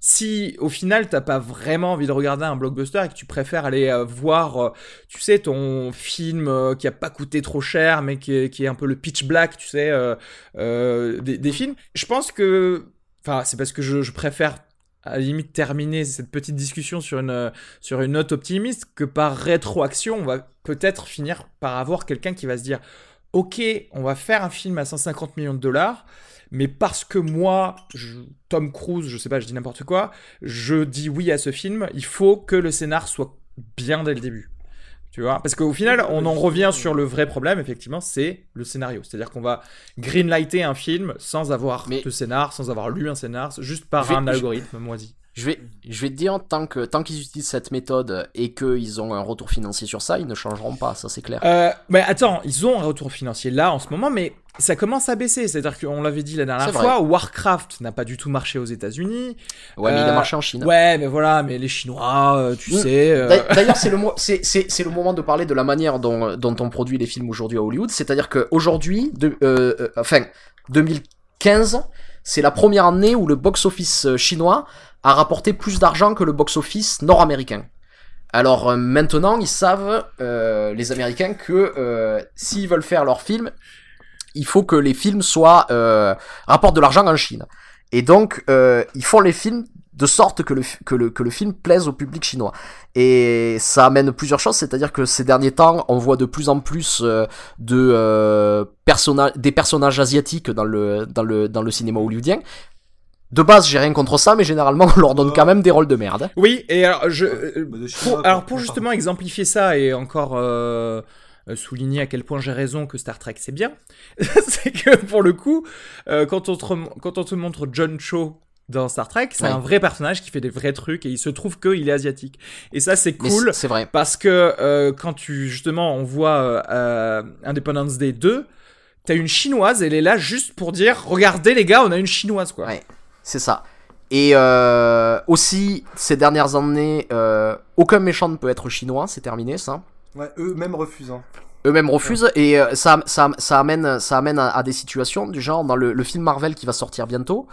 Si au final t'as pas vraiment envie de regarder un blockbuster et que tu préfères aller euh, voir, euh, tu sais, ton film euh, qui a pas coûté trop cher mais qui est, un peu le pitch black, tu sais, des, films, je pense que, enfin, c'est parce que je, je préfère à la limite terminer cette petite discussion sur une, sur une note optimiste que par rétroaction, on va peut-être finir par avoir quelqu'un qui va se dire ok, on va faire un film à 150 millions de dollars, mais parce que moi, Tom Cruise, je sais pas, je dis n'importe quoi, je dis oui à ce film, il faut que le scénar soit bien dès le début. Tu vois? Parce qu'au final, on en revient sur le vrai problème, effectivement, c'est le scénario. C'est-à-dire qu'on va greenlighter un film sans avoir de scénar, sans avoir lu un scénar, juste par un algorithme moisi. Je vais, je vais te dire, tant que tant qu'ils utilisent cette méthode et qu'ils ont un retour financier sur ça, ils ne changeront pas, ça c'est clair. Euh, mais attends, ils ont un retour financier là en ce moment, mais ça commence à baisser. C'est-à-dire qu'on l'avait dit la dernière fois, Warcraft n'a pas du tout marché aux États-Unis. Ouais, mais il a marché en Chine. Ouais, mais voilà, mais les Chinois, tu mm. sais. D'ailleurs, c'est le, c'est, c'est, c'est le moment de parler de la manière dont, dont on produit les films aujourd'hui à Hollywood. C'est-à-dire qu'aujourd'hui, euh, enfin, 2015, c'est la première année où le box-office chinois a rapporté plus d'argent que le box-office nord-américain. Alors euh, maintenant, ils savent, euh, les Américains, que euh, s'ils veulent faire leur film, il faut que les films soient rapportent de l'argent en Chine. Et donc, ils font les films de sorte que le, que, le, que le film plaise au public chinois. Et ça amène plusieurs choses, c'est-à-dire que ces derniers temps, on voit de plus en plus de personnages, des personnages asiatiques dans le, dans le, dans le cinéma hollywoodien, de base, j'ai rien contre ça, mais généralement, on leur donne quand même des rôles de merde. Oui, et alors, je, bah, pour, alors pour justement exemplifier ça et encore euh, souligner à quel point j'ai raison que Star Trek c'est bien, c'est que pour le coup, euh, quand, on te, quand on te montre John Cho dans Star Trek, c'est un vrai personnage qui fait des vrais trucs et il se trouve qu'il est asiatique. Et ça, c'est cool. C'est vrai. Parce que euh, quand tu, justement, on voit Independence Day 2, t'as une chinoise, elle est là juste pour dire Regardez les gars, on a une chinoise quoi. Ouais. C'est ça. Et euh, aussi, ces dernières années, euh, aucun méchant ne peut être chinois, c'est terminé ça. Ouais, eux-mêmes refusant. Eux-mêmes refusent et euh, ça, ça, ça, amène, ça amène à, des situations du genre dans le, le, film Marvel qui va sortir bientôt,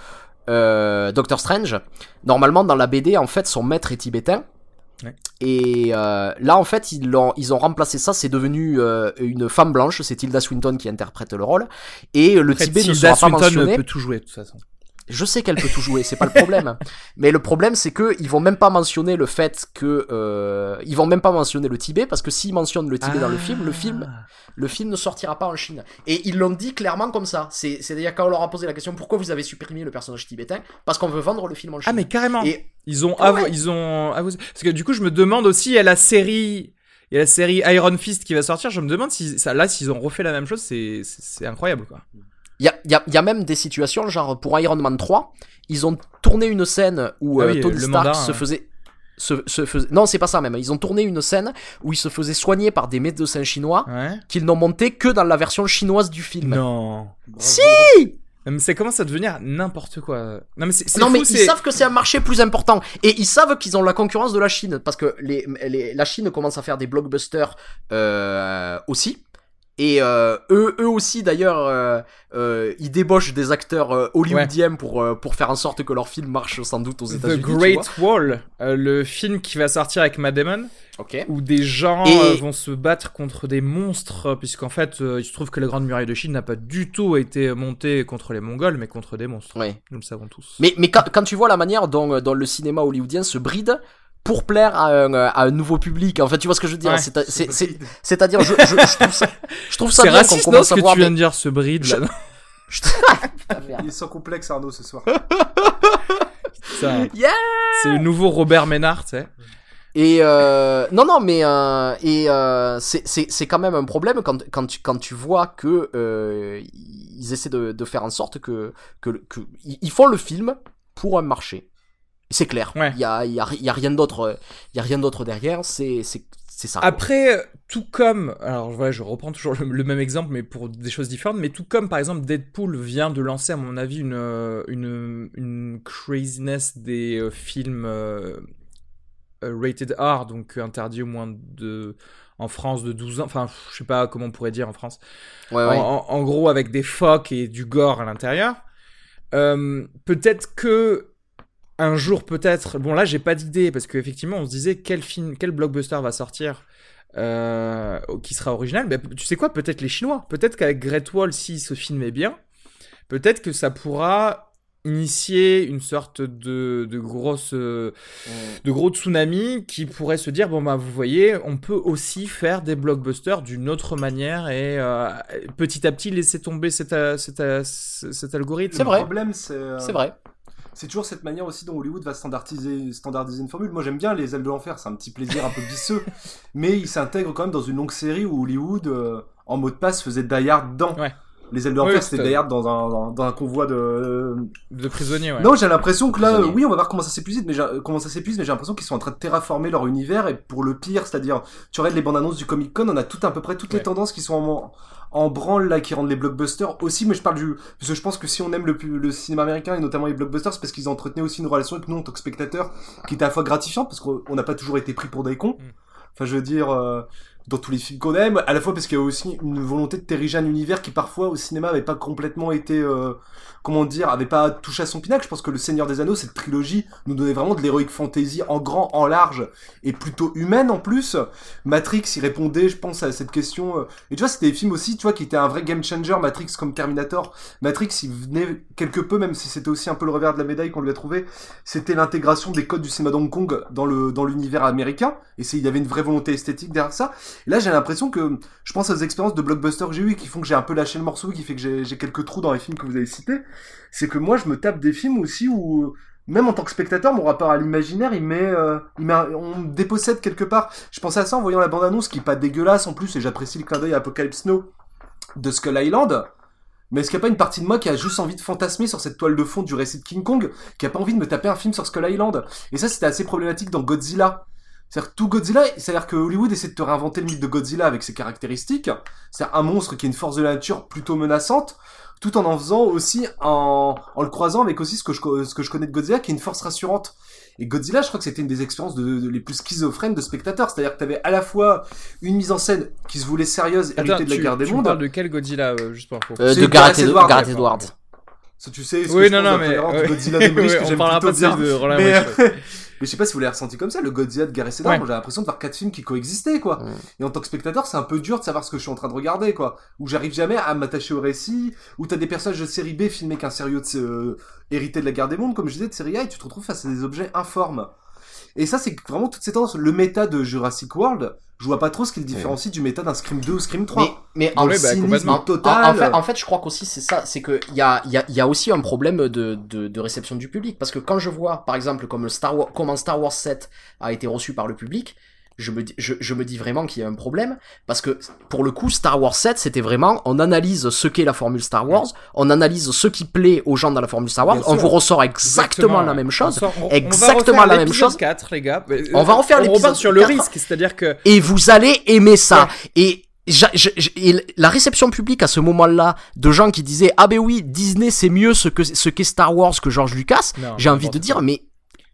Doctor Strange. Normalement, dans la BD, en fait, son maître est tibétain. Et là, en fait, ils ont, ils ont remplacé ça. C'est devenu une femme blanche. C'est Tilda Swinton qui interprète le rôle. Et le Tibet ne sera pas mentionné. peut tout jouer de toute façon. Je sais qu'elle peut tout jouer, c'est pas le problème. Mais le problème, c'est que ils vont même pas mentionner le fait que euh, ils vont même pas mentionner le Tibet parce que s'ils mentionnent le Tibet dans le film, le film, ah. le film ne sortira pas en Chine. Et ils l'ont dit clairement comme ça. C'est c'est-à-dire quand on leur a posé la question pourquoi vous avez supprimé le personnage tibétain, parce qu'on veut vendre le film en Chine. Ah mais carrément. Et ils ont ah ils ont parce que du coup je me demande aussi il y a la série il y a la série Iron Fist qui va sortir. Je me demande si ça là s'ils ont refait la même chose, c'est c'est incroyable quoi. Il y a, y, a, y a, même des situations, genre pour Iron Man 3, ils ont tourné une scène où ah euh, Tony Stark se faisait. Se, se. Non, c'est pas ça même. Ils ont tourné une scène où il se faisait soigner par des médecins chinois qu'ils n'ont monté que dans la version chinoise du film. Non. Si mais ça commence à devenir n'importe quoi. Non mais, non, mais ils savent que c'est un marché plus important et ils savent qu'ils ont la concurrence de la Chine parce que les, les, la Chine commence à faire des blockbusters euh, aussi. Et euh, eux, eux aussi d'ailleurs, euh, euh, ils débauchent des acteurs hollywoodiens pour pour faire en sorte que leur film marche sans doute aux États-Unis. The Great Wall, le film qui va sortir avec Matt Damon, okay. où des gens vont se battre contre des monstres, puisqu'en fait, il se trouve que la Grande Muraille de Chine n'a pas du tout été montée contre les Mongols, mais contre des monstres. Ouais. Nous le savons tous. Mais mais quand, quand tu vois la manière dont dont le cinéma hollywoodien se bride pour plaire à un, à un, nouveau public. En fait, tu vois ce que je veux dire C'est-à-dire, je, je, je, trouve ça, je trouve ça bien qu'on commence à voir. ce que tu viens de dire, ce bride là. Il est sans complexe Arnaud ce soir. yeah c'est le nouveau Robert Ménard, tu sais. Et euh, non non mais euh, et euh, c'est c'est quand même un problème quand quand tu quand tu vois que euh, ils essaient de, de faire en sorte que que, que ils font le film pour un marché c'est clair. Il y, a, y, a, y a rien d'autre. Il y a rien d'autre derrière. C'est ça. Après, tout comme, alors voilà, je reprends toujours le, même exemple, mais pour des choses différentes, mais tout comme par exemple Deadpool vient de lancer, à mon avis, une, une, une craziness des euh, films euh, euh, rated R, donc interdit au moins de. En France de 12 ans, enfin, je sais pas comment on pourrait dire en France. Ouais, ouais. En, en, gros, avec des phoques et du gore à l'intérieur. Peut-être que un jour peut-être. Bon là j'ai pas d'idée parce qu'effectivement on se disait quel film, quel blockbuster va sortir euh, qui sera original. Mais tu sais quoi? Peut-être les Chinois. Peut-être qu'avec Great Wall si ce film est bien, peut-être que ça pourra initier une sorte de, de grosse de gros tsunami qui pourrait se dire bon bah vous voyez on peut aussi faire des blockbusters d'une autre manière et euh, petit à petit laisser tomber cet, euh, cet, cet algorithme c'est vrai le problème c'est c'est vrai c'est toujours cette manière aussi dont Hollywood va standardiser, standardiser une formule. Moi j'aime bien les ailes de l'enfer, c'est un petit plaisir un peu visseux, mais il s'intègre quand même dans une longue série où Hollywood, euh, en mot de passe, faisait Die dedans. Les ailes de l'enfer, c'était d'ailleurs dans un, dans un convoi de... De prisonniers, ouais. Non, j'ai l'impression que là, oui, on va voir comment ça s'épuise, mais j'ai, comment ça s'épuise, mais j'ai l'impression qu'ils sont en train de terraformer leur univers, et pour le pire, c'est-à-dire, tu regardes les bandes annonces du Comic Con, on a tout à peu près toutes les tendances qui sont en, en branle là qui rendent les blockbusters aussi mais je parle du parce que je pense que si on aime le, le cinéma américain et notamment les blockbusters c'est parce qu'ils entretenaient aussi une relation avec nous en tant que spectateurs qui était à la fois gratifiante parce qu'on n'a pas toujours été pris pour des cons mm. enfin je veux dire euh, dans tous les films qu'on aime, à la fois parce qu'il y a aussi une volonté de terriger un univers qui parfois au cinéma avait pas complètement été, euh, comment dire, avait pas touché à son pinacle. Je pense que Le Seigneur des Anneaux, cette trilogie, nous donnait vraiment de l'héroïque fantasy en grand, en large et plutôt humaine en plus. Matrix y répondait, je pense, à cette question. Euh, et tu vois, c'était des films aussi, tu vois, qui étaient un vrai game changer. Matrix comme Terminator. Matrix, il venait quelque peu, même si c'était aussi un peu le revers de la médaille qu'on lui a trouvé, c'était l'intégration des codes du cinéma d'Hong Kong dans le dans l'univers américain. Et il y avait une vraie volonté esthétique derrière ça. Et là, j'ai l'impression que, je pense aux expériences de blockbuster que j'ai eu qui font que j'ai un peu lâché le morceau, qui fait que j'ai quelques trous dans les films que vous avez cités. C'est que moi, je me tape des films aussi où, même en tant que spectateur, mon rapport à l'imaginaire, il met, euh, on me dépossède quelque part. Je pensais à ça en voyant la bande-annonce qui est pas dégueulasse en plus, et j'apprécie le clin d'œil à Apocalypse Now de Skull Island. Mais est-ce qu'il n'y a pas une partie de moi qui a juste envie de fantasmer sur cette toile de fond du récit de King Kong, qui a pas envie de me taper un film sur Skull Island? Et ça, c'était assez problématique dans Godzilla. C'est-à-dire tout Godzilla, c'est-à-dire que Hollywood essaie de te réinventer le mythe de Godzilla avec ses caractéristiques. C'est un monstre qui a une force de la nature plutôt menaçante, tout en en faisant aussi en, en le croisant avec aussi ce que je ce que je connais de Godzilla qui est une force rassurante. Et Godzilla, je crois que c'était une des expériences de, les plus schizophrènes de spectateurs. C'est-à-dire que t'avais à la fois une mise en scène qui se voulait sérieuse, héritée de la guerre des mondes. Tu parles de quel Godzilla, euh, juste pour euh, De Gareth Edwards. Gareth Edwards. Ça, tu sais, ce oui, que non, non, mais, Godzilla de British, que j'aime plutôt bien. De mais, mais je sais pas si vous l'avez ressenti comme ça, le Godzilla de Gareth Edwards, j'ai l'impression de voir quatre films qui coexistaient, quoi. Et en tant que spectateur, c'est un peu dur de savoir ce que je suis en train de regarder, quoi. Où j'arrive jamais à m'attacher au récit, où t'as des personnages de série B filmés qu'un sérieux de, euh, hérité de la guerre des mondes, comme je disais, de série A, et tu te retrouves face à des objets informes. Et ça, c'est vraiment toutes ces tendances. Le méta de Jurassic World, je vois pas trop ce qui le différencie du méta d'un Scream 2 ou Scream 3. Mais, mais en, bah, total. En, fait, en fait, je crois qu'aussi c'est ça, c'est que il y a, y, a, y a aussi un problème de, de, de, réception du public. Parce que quand je vois, par exemple, comme le Star Wars, comment Star Wars 7 a été reçu par le public, je me, dis, je, je me dis vraiment qu'il y a un problème parce que pour le coup Star Wars 7 c'était vraiment on analyse ce qu'est la formule Star Wars on analyse ce qui plaît aux gens dans la formule Star Wars on vous ressort exactement, la même chose exactement la même chose. 4 les gars. On va refaire l'épisode sur le risque c'est-à-dire que et vous allez aimer ça. Et la réception publique à ce moment-là de gens qui disaient ah ben oui Disney c'est mieux ce que ce qu'est Star Wars que George Lucas j'ai envie de dire mais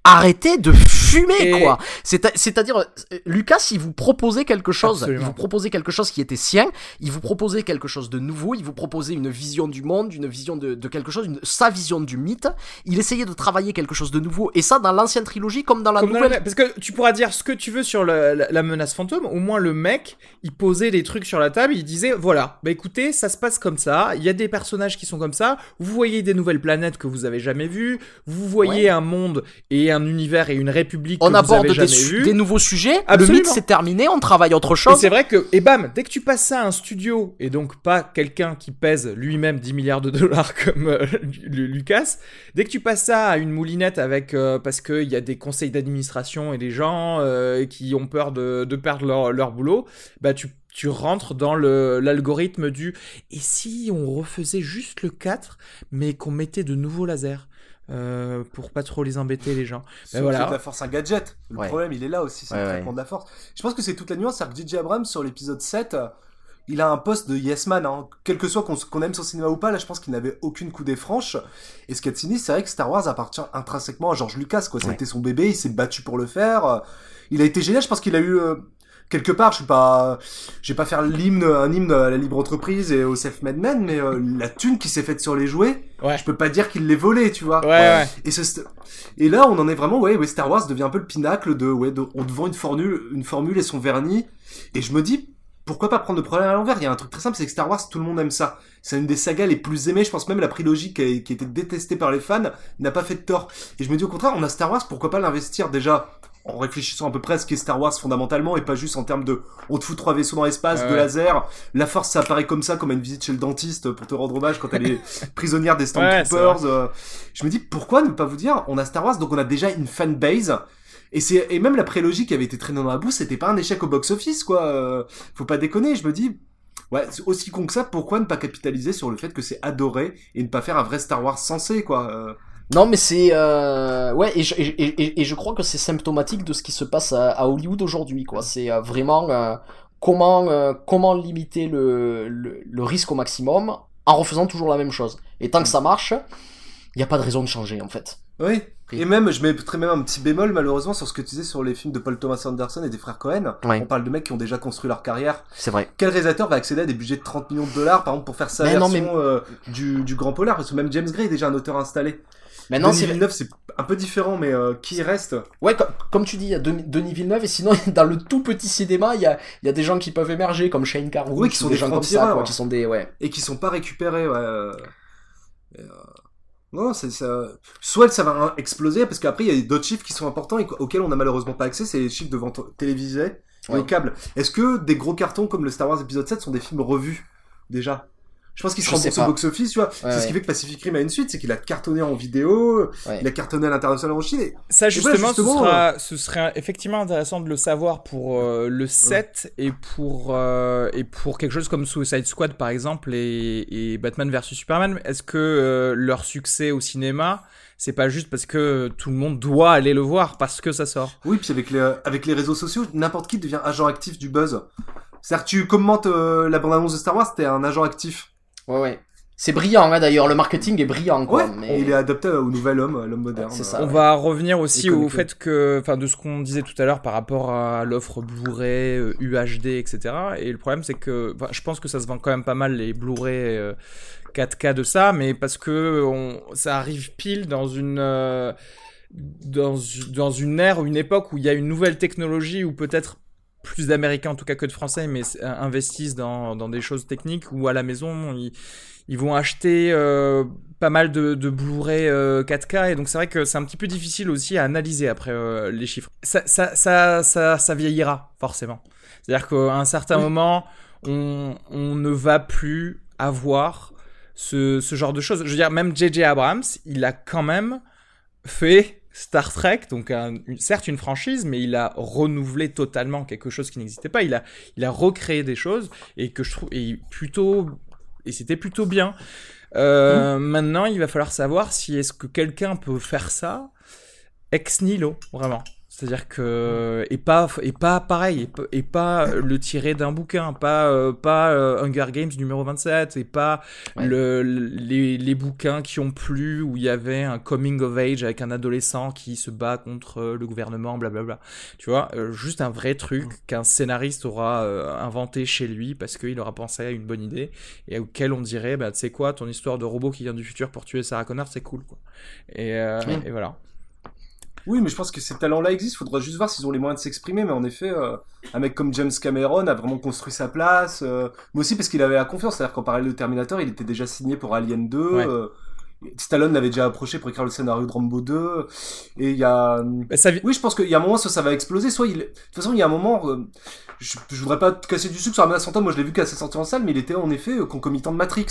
arrêtez de fumer quoi. C'est-à-dire euh, Lucas, il vous proposait quelque chose, il vous proposait quelque chose qui était sien, il vous proposait quelque chose de nouveau, il vous proposait une vision du monde, une vision de, quelque chose, une, sa vision du mythe. Il essayait de travailler quelque chose de nouveau. Et ça dans l'ancienne trilogie comme dans la nouvelle. parce que tu pourras dire ce que tu veux sur la, menace fantôme, au moins le mec, il posait des trucs sur la table, il disait voilà, bah écoutez, ça se passe comme ça, il y a des personnages qui sont comme ça, vous voyez des nouvelles planètes que vous avez jamais vues, vous voyez un monde et un univers et une république on que aborde vous avez des, jamais vu. des nouveaux sujets. Le mythe c'est terminé on travaille autre chose. c'est vrai que et bam dès que tu passes ça à un studio et donc pas quelqu'un qui pèse lui-même 10 milliards de dollars comme euh, Lucas dès que tu passes ça à une moulinette avec euh, parce qu'il y a des conseils d'administration et des gens euh, qui ont peur de, de perdre leur, leur boulot bah tu tu rentres dans l'algorithme du et si on refaisait juste le 4 mais qu'on mettait de nouveaux lasers? Euh, pour pas trop les embêter les gens. C'est voilà. de la force un gadget. Le problème il est là aussi, c'est le traitement de la force. Je pense que c'est toute la nuance, c'est que DJ Abrams sur l'épisode 7, il a un poste de yes man, hein. quel que soit qu'on aime son cinéma ou pas, là je pense qu'il n'avait aucune coudée franche. Et ce qui est sinistre, c'est vrai que Star Wars appartient intrinsèquement à George Lucas, quoi. C'était son bébé, il s'est battu pour le faire. Il a été génial, je pense qu'il a eu... Euh, quelque part, je suis pas, je vais pas faire l'hymne, un hymne à la libre entreprise et au self-made man, mais euh, la thune qui s'est faite sur les jouets, ouais. je peux pas dire qu'il l'ait volé, tu vois. Ouais, ouais. Et, ce, et là, on en est vraiment, ouais, ouais, Star Wars devient un peu le pinacle de, ouais, de, on te vend une formule, une formule et son vernis, et je me dis, pourquoi pas prendre le problème à l'envers? Il y a un truc très simple, c'est que Star Wars, tout le monde aime ça. C'est une des sagas les plus aimées. Je pense même la prélogie qui a, qui a été détestée par les fans n'a pas fait de tort. Et je me dis au contraire, on a Star Wars, pourquoi pas l'investir déjà en réfléchissant à peu près à ce qu'est Star Wars fondamentalement et pas juste en termes de on te fout trois vaisseaux dans l'espace, de laser, la force ça apparaît comme ça comme une visite chez le dentiste pour te rendre hommage quand elle est prisonnière des Stormtroopers. Euh. je me dis pourquoi ne pas vous dire on a Star Wars donc on a déjà une fanbase et c'est et même la prélogie qui avait été traînée dans la boue c'était pas un échec au box office quoi. Euh. faut pas déconner, je me dis Ouais, aussi con que ça, pourquoi ne pas capitaliser sur le fait que c'est adoré et ne pas faire un vrai Star Wars sensé, quoi euh Non, mais c'est euh... ouais, et je, et, et, et je crois que c'est symptomatique de ce qui se passe à, à Hollywood aujourd'hui, quoi. C'est euh, vraiment euh, comment euh, comment limiter le, le, le, risque au maximum en refaisant toujours la même chose. Et tant que ça marche, il n'y a pas de raison de changer, en fait. Oui. Et même, je mettrais même un petit bémol, malheureusement, sur ce que tu disais sur les films de Paul Thomas Anderson et des frères Cohen. Ouais. On parle de mecs qui ont déjà construit leur carrière. C'est vrai. Quel réalisateur va accéder à des budgets de 30 millions de dollars, par exemple, pour faire sa Mais version non, mais- euh, du, du Grand Polar? Parce que même James Gray est déjà un auteur installé. Maintenant, Denis Villeneuve, c'est un peu différent, mais euh, qui reste Ouais, co- comme tu dis, il y a Denis Denis Villeneuve, et sinon, dans le tout petit cinéma, il y a, y a des gens qui peuvent émerger, comme Shane Carruth, Oui, qui sont des gens comme ça, quoi, ouais. qui sont des, ouais. et qui sont pas récupérés. Ouais. euh, euh, Non, c'est ça. Soit ça va exploser parce qu'après il y a d'autres chiffres qui sont importants et qu- auxquels on n'a malheureusement pas accès, c'est les chiffres de vente télévisée et Ouais. au câble. Est-ce que des gros cartons comme le Star Wars épisode 7 sont des films revus déjà? Je pense qu'ils Je se sais remboursent au box-office, tu vois. Ouais, c'est ce qui fait que Pacific Rim a une suite, c'est qu'il a cartonné en vidéo, Ouais. il a cartonné à l'international en Chine. Et... Ça Et voilà, justement, ce, sera, ce serait effectivement intéressant de le savoir pour euh, le 7 et pour euh, et pour quelque chose comme Suicide Squad par exemple et, et Batman vs Superman. Est-ce que euh, leur succès au cinéma, c'est pas juste parce que tout le monde doit aller le voir parce que ça sort? Oui, puis avec les, avec les réseaux sociaux, n'importe qui devient agent actif du buzz. C'est-à-dire que tu commentes euh, la bande-annonce de Star Wars, t'es un agent actif. Ouais, ouais. C'est brillant, hein, d'ailleurs, le marketing est brillant, quoi. Ouais, mais... et il est adapté au nouvel homme, à l'homme moderne. Ça. On va revenir aussi au fait que, enfin, de ce qu'on disait tout à l'heure par rapport à l'offre Blu-ray, euh, UHD, etc. Et le problème, c'est que, je pense que ça se vend quand même pas mal les Blu-ray euh, 4K de ça, mais parce que on, ça arrive pile dans une euh, dans, dans une ère, une époque où il y a une nouvelle technologie ou peut-être plus d'Américains en tout cas que de Français, mais euh, investissent dans, dans des choses techniques ou à la maison ils, ils vont acheter euh, pas mal de, de Blu-ray euh, 4K et donc c'est vrai que c'est un petit peu difficile aussi à analyser après euh, les chiffres. Ça, ça, ça, ça, ça vieillira forcément. C'est-à-dire qu'à un certain Oui. moment, on, on ne va plus avoir ce, ce genre de choses. Je veux dire, même J.J. Abrams, il a quand même fait Star Trek, donc un- une- certes une franchise, mais il a renouvelé totalement quelque chose qui n'existait pas. Il a, il a recréé des choses et que je trouve et plutôt et c'était plutôt bien. Euh, Maintenant, il va falloir savoir si est-ce que quelqu'un peut faire ça ex nihilo, vraiment. C'est-à-dire que et pas et pas pareil et, pas- et pas le tirer d'un bouquin, pas euh, pas euh, Hunger Games numéro 27 et pas Ouais. le, les, les bouquins qui ont plu où il y avait un coming of age avec un adolescent qui se bat contre euh, le gouvernement, blablabla. Tu vois, euh, juste un vrai truc qu'un scénariste aura euh, inventé chez lui parce qu'il aura pensé à une bonne idée et auquel on dirait, bah, tu sais quoi, ton histoire de robot qui vient du futur pour tuer Sarah Connor, c'est cool, quoi. Et, euh, Oui. et voilà. Oui, mais je pense que ces talents-là existent. Faudra juste voir s'ils ont les moyens de s'exprimer. Mais en effet, euh, un mec comme James Cameron a vraiment construit sa place. euh, mais aussi parce qu'il avait la confiance. C'est-à-dire qu'en parallèle de Terminator, il était déjà signé pour Alien 2. Ouais. Stallone l'avait déjà approché pour écrire le scénario de Rambo 2. Et il y a... Bah, ça Oui, je pense qu'il y a un moment, soit ça va exploser, soit il... De toute façon, il y a un moment... euh, Je, je voudrais pas te casser du sucre sur Menace Fantôme, moi je l'ai vu qu'à sa sortie en salle, mais il était en effet euh, concomitant de Matrix.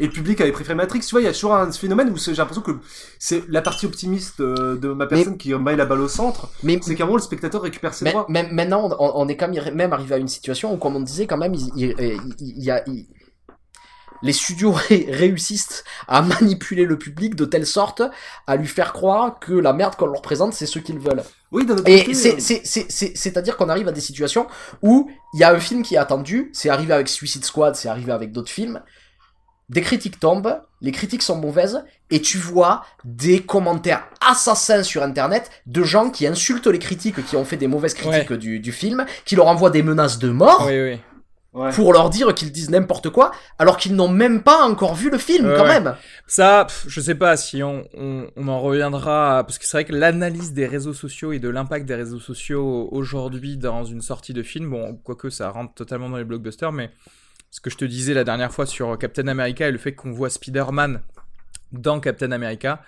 Et le public avait préféré Matrix. Tu vois, il y a toujours un phénomène où j'ai l'impression que c'est la partie optimiste euh, de ma personne qui met la balle au centre. Mais, C'est qu'à un moment, le spectateur récupère ses mais, droits. mais- maintenant, on, on est quand même, même arrivé à une situation où, comme on disait, quand même, il, il- il- il y a, il- les studios ré- réussissent à manipuler le public de telle sorte à lui faire croire que la merde qu'on leur présente, c'est ce qu'ils veulent. Oui, d'un autre Et euh, c'est, c'est, c'est, c'est-à-dire qu'on arrive à des situations où il y a un film qui est attendu, c'est arrivé avec Suicide Squad, c'est arrivé avec d'autres films, des critiques tombent, les critiques sont mauvaises, et tu vois des commentaires assassins sur internet de gens qui insultent les critiques qui ont fait des mauvaises critiques du, du film, qui leur envoient des menaces de mort. Oui, oui. Ouais. Pour leur dire qu'ils disent n'importe quoi, alors qu'ils n'ont même pas encore vu le film, quand ouais. même. Ça, pff, je sais pas si on, on, on en reviendra, parce que c'est vrai que l'analyse des réseaux sociaux et de l'impact des réseaux sociaux aujourd'hui dans une sortie de film, bon, quoique ça rentre totalement dans les blockbusters, mais ce que je te disais la dernière fois sur Captain America et le fait qu'on voit Spider-Man dans Captain America,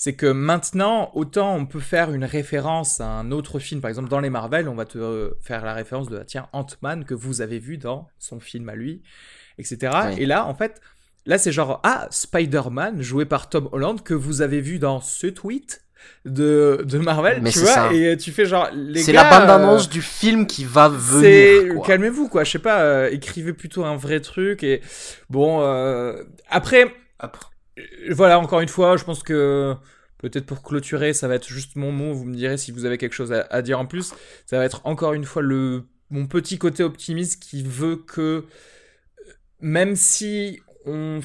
c'est que maintenant, autant on peut faire une référence à un autre film, par exemple dans les Marvel, on va te euh, faire la référence de, ah, tiens, Ant-Man que vous avez vu dans son film à lui, etc. Et là, en fait, Là, c'est genre, ah, Spider-Man, joué par Tom Holland, que vous avez vu dans ce tweet. de, de Marvel, tu vois, et tu fais genre les C'est la bande-annonce du film qui va venir. Calmez-vous, quoi. Je sais pas, écrivez plutôt un vrai truc et bon. après, après, voilà, encore une fois, je pense que peut-être pour clôturer, ça va être juste mon mot. Vous me direz si vous avez quelque chose à, dire en plus. Ça va être encore une fois le mon petit côté optimiste qui veut que même si on,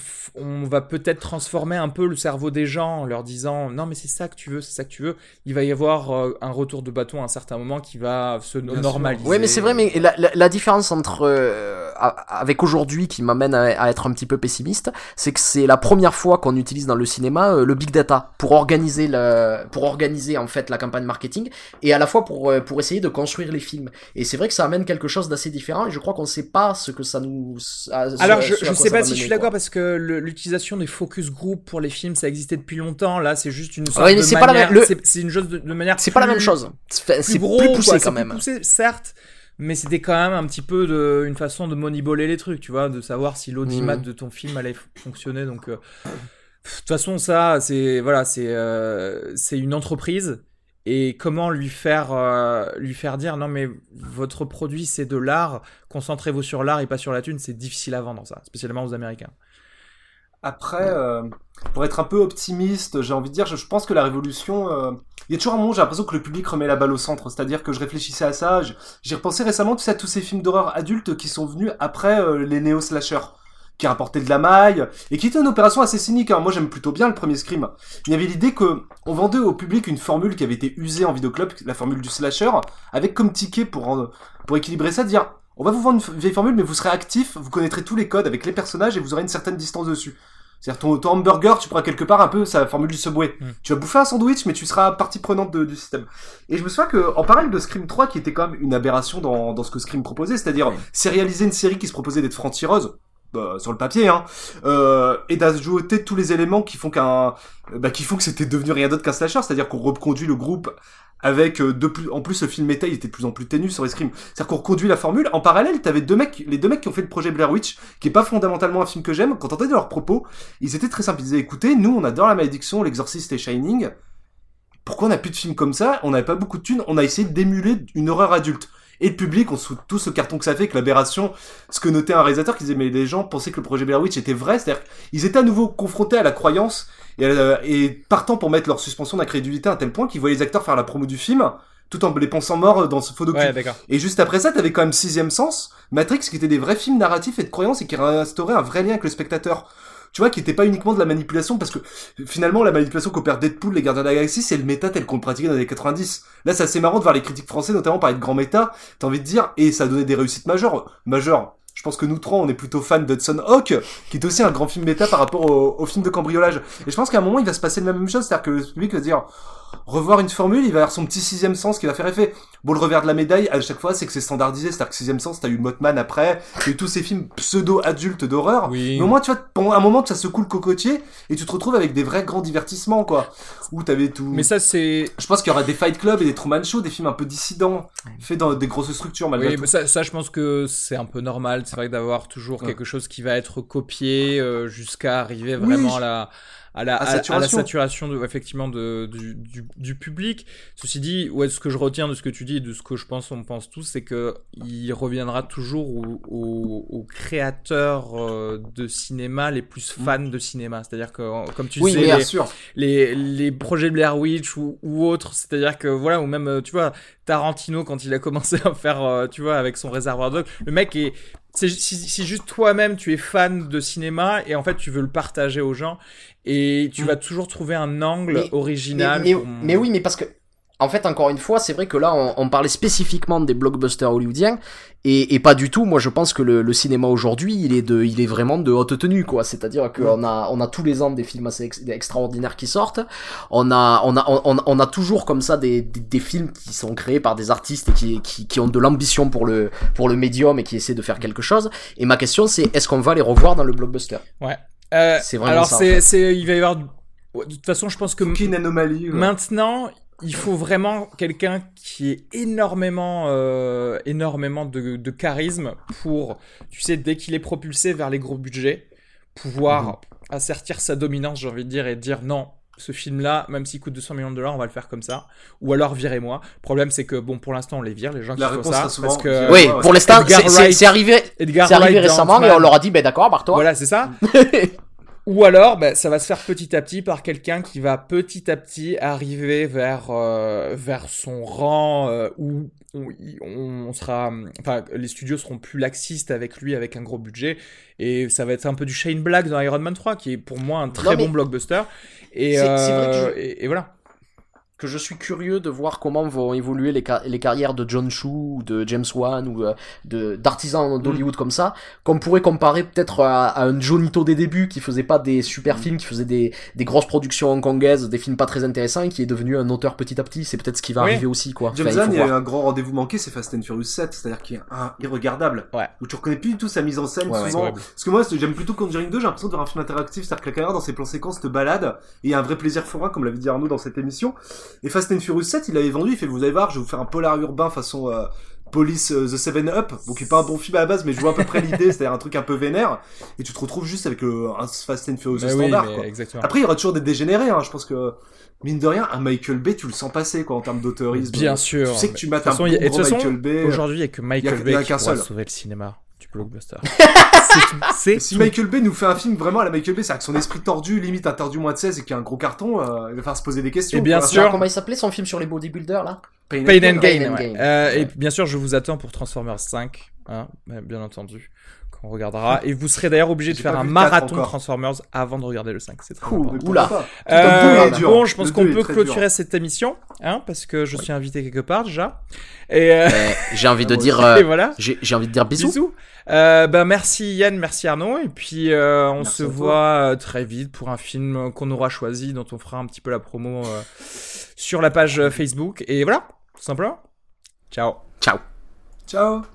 va peut-être transformer un peu le cerveau des gens en leur disant non mais c'est ça que tu veux, c'est ça que tu veux. Il va y avoir euh, un retour de bâton à un certain moment qui va se normaliser. Oui mais c'est vrai mais la, différence entre euh, avec aujourd'hui qui m'amène à, être un petit peu pessimiste, c'est que c'est la première fois qu'on utilise dans le cinéma euh, le big data pour organiser le, pour organiser en fait la campagne marketing et à la fois pour pour essayer de construire les films. Et c'est vrai que ça amène quelque chose d'assez différent et je crois qu'on ne sait pas ce que ça nous. Alors je, je sais pas si je suis d'accord parce que l'utilisation des focus group pour les films, ça existait depuis longtemps. Là, c'est juste une sorte de manière. C'est une chose de, manière. C'est pas la même chose. C'est plus poussé quand même. Plus poussé, certes, mais c'était quand même un petit peu de, une façon de moneyballer les trucs, tu vois, de savoir si l'audimat mm. de ton film allait fonctionner. Donc, euh, de toute façon, ça, c'est voilà, c'est euh, c'est une entreprise et comment lui faire euh, lui faire dire non mais votre produit c'est de l'art concentrez-vous sur l'art et pas sur la thune c'est difficile à vendre ça spécialement aux américains après euh, pour être un peu optimiste j'ai envie de dire je, pense que la révolution euh, il y a toujours un moment j'ai l'impression que le public remet la balle au centre c'est-à-dire que je réfléchissais à ça j'ai repensé récemment tu sais, à tous ces films d'horreur adultes qui sont venus après les néo slashers qui rapportait de la maille, et qui était une opération assez cynique. Hein. Moi, j'aime plutôt bien le premier Scream. Il y avait l'idée que on vendait au public une formule qui avait été usée en vidéoclub, la formule du slasher, avec comme ticket pour, pour équilibrer ça, dire on va vous vendre une vieille formule, mais vous serez actif, vous connaîtrez tous les codes avec les personnages et vous aurez une certaine distance dessus. C'est-à-dire ton, hamburger, tu pourras quelque part un peu sa formule du Subway. Mm. Tu vas bouffer un sandwich, mais tu seras partie prenante du système. Et je me souviens que en parallèle de Scream 3, qui était quand même une aberration dans, dans ce que Scream proposait, c'est-à-dire sérialiser une série qui se proposait d'être franc-tireuse, bah, sur le papier, hein, euh, et d'ajouter tous les éléments qui font qu'un, bah, qui font que c'était devenu rien d'autre qu'un slasher, c'est-à-dire qu'on reconduit le groupe avec euh, de plus, en plus ce film méta il était de plus en plus ténu sur Scream. C'est-à-dire qu'on reconduit la formule. En parallèle, t'avais deux mecs, les deux mecs qui ont fait le projet Blair Witch, qui est pas fondamentalement un film que j'aime. Quand t'entendais leurs propos, ils étaient très simples. Ils disaient, écoutez, nous on adore la malédiction, l'exorciste et Shining. Pourquoi on a plus de films comme ça? On n'avait pas beaucoup de thunes. On a essayé d'émuler une horreur adulte et le public, on sous tout ce carton que ça fait, que l'aberration, ce que notait un réalisateur qui disait mais les gens pensaient que le projet Blair Witch était vrai, c'est-à-dire qu'ils étaient à nouveau confrontés à la croyance et, et partant pour mettre leur suspension d'incrédulité à tel point qu'ils voyaient les acteurs faire la promo du film tout en les pensant morts dans ce faux document. et juste après ça, t'avais quand même Sixième Sens, Matrix, qui était des vrais films narratifs et de croyance et qui restauraient un vrai lien avec le spectateur tu vois, qui était pas uniquement de la manipulation, parce que finalement, la manipulation qu'opère Deadpool, les Gardiens de la Galaxie, c'est le méta tel qu'on le pratiquait dans les 90. Là, c'est assez marrant de voir les critiques français, notamment parler de grand méta, t'as envie de dire, et ça a donné des réussites majeures, majeures. Je pense que nous trois, on est plutôt fans d'Hudson Hawk, qui est aussi un grand film méta par rapport au, au film de cambriolage. Et je pense qu'à un moment, il va se passer la même chose, c'est-à-dire que le public va dire, revoir une formule, il va avoir son petit sixième sens qui va faire effet. Bon, le revers de la médaille, à chaque fois, c'est que c'est standardisé. C'est-à-dire que sixième sens, t'as eu Mothman après, t'as eu tous ces films pseudo-adultes d'horreur. Mais au moins, tu vois, pendant un moment, ça secoue le cocotier et tu te retrouves avec des vrais grands divertissements, quoi. Où t'avais tout. Mais ça, c'est. Je pense qu'il y aura des Fight Club et des Truman Show, des films un peu dissidents, faits dans des grosses structures, malgré oui, Mais ça, ça, je pense que c'est un peu normal. C'est vrai d'avoir toujours quelque chose qui va être copié euh, jusqu'à arriver vraiment à la à la, à, la saturation de, effectivement de, du, du, du, public. Ceci dit, ouais, ce que je retiens de ce que tu dis et de ce que je pense, on pense tous, c'est que il reviendra toujours aux, aux, créateurs euh, de cinéma les plus mm. fans de cinéma. C'est-à-dire que, comme tu sais, les, les, les, projets Blair Witch ou, ou autres, c'est-à-dire que voilà, ou même, tu vois, Tarantino quand il a commencé à faire, euh, tu vois, avec son réservoir dog, le mec est si, si, juste toi-même tu es fan de cinéma et en fait tu veux le partager aux gens et tu mm. vas toujours trouver un angle original. Mais, oui, mais parce que en fait, encore une fois, c'est vrai que là, on, parlait spécifiquement des blockbusters hollywoodiens, et, pas du tout. Moi, je pense que le, cinéma aujourd'hui, il est de, il est vraiment de haute tenue, quoi. C'est-à-dire qu'on a, on a tous les ans des films assez extraordinaires qui sortent. On a, on a, on, a toujours comme ça des, des, films qui sont créés par des artistes et qui, qui, qui ont de l'ambition pour le, pour le médium et qui essaient de faire quelque chose. Et ma question, c'est, est-ce qu'on va les revoir dans le blockbuster? Ouais. Euh, c'est vraiment alors c'est, c'est, il va y avoir. De toute façon, je pense que. Une anomalie. Maintenant, il faut vraiment quelqu'un qui ait énormément, euh, énormément de, de, charisme pour, tu sais, dès qu'il est propulsé vers les gros budgets, pouvoir mhm. assertir sa dominance, j'ai envie de dire, et dire non, ce film-là, même s'il coûte 200 millions de dollars, on va le faire comme ça. Ou alors virez-moi. Le problème, c'est que, bon, pour l'instant, on les vire, les gens qui font ça. Parce que, oui, pour l'instant, c'est arrivé, arrivé récemment et on leur a dit, ben d'accord, barre-toi. Voilà, c'est ça. Ou alors, ben, ça va se faire petit à petit par quelqu'un qui va petit à petit arriver vers, euh, vers son rang euh, où on, on, sera, enfin, les studios seront plus laxistes avec lui, avec un gros budget, et ça va être un peu du Shane Black dans Iron Man 3, qui est pour moi un très bon blockbuster. Et, euh, et, voilà que je suis curieux de voir comment vont évoluer les, les carrières de John Chu ou de James Wan ou euh, de d'artisans d'Hollywood mm. comme ça qu'on pourrait comparer peut-être à, un Jonito des débuts qui faisait pas des super mm. films qui faisait des, des grosses productions hongkongaises des films pas très intéressants et qui est devenu un auteur petit à petit. C'est peut-être ce qui va arriver aussi quoi. James Wan il, y a eu un grand rendez-vous manqué c'est Fast and Furious 7 c'est-à-dire qu'il est un irregardable. Ouais. où tu reconnais plus du tout sa mise en scène souvent. Parce que moi j'aime plutôt Conjuring 2 j'ai l'impression de voir un film interactif c'est-à-dire que la caméra dans ses plans séquences te balade et il y a un vrai plaisir forain comme l'avait dit Arnaud dans cette émission et Fast and Furious 7, il avait vendu, il fait, vous allez voir, je vais vous faire un polar urbain façon euh, Police euh, The Seven Up, donc qui est pas un bon film à la base, mais je vois à peu près l'idée, c'est-à-dire un truc un peu vénère, et tu te retrouves juste avec le, un Fast and Furious standard. quoi. Après, il y aura toujours des dégénérés, hein, je pense que mine de rien, un Michael Bay, tu le sens passer quoi en termes d'autorisme. Bien sûr. Tu sais que tu mates un bon Michael Bay. Aujourd'hui, il y a que Michael Bay qui pourra sauver le cinéma du blockbuster. c'est si Michael Bay nous fait un film vraiment à la Michael Bay, c'est avec son esprit tordu, limite un tordu moins de 16 et qui a un gros carton, euh, il va falloir se poser des questions. Et bien sûr. Comment il s'appelait son film sur les bodybuilders là? Pain, and, Gain. Euh, et bien sûr, je vous attends pour Transformers 5, hein, bien entendu qu'on regardera. Et vous serez d'ailleurs obligé de faire un marathon Transformers avant de regarder le 5. C'est très cool. Oula. Euh, bon, je pense qu'on peut clôturer cette émission, hein, parce que je suis invité quelque part déjà. Et euh... j'ai envie de dire. Euh, voilà. J'ai envie de dire bisous. bisous. Euh, bah, merci Yann, merci Arnaud. Et puis euh, on se voit euh, très vite pour un film qu'on aura choisi, dont on fera un petit peu la promo sur la page Facebook. Et voilà, tout simplement. Ciao. Ciao. Ciao.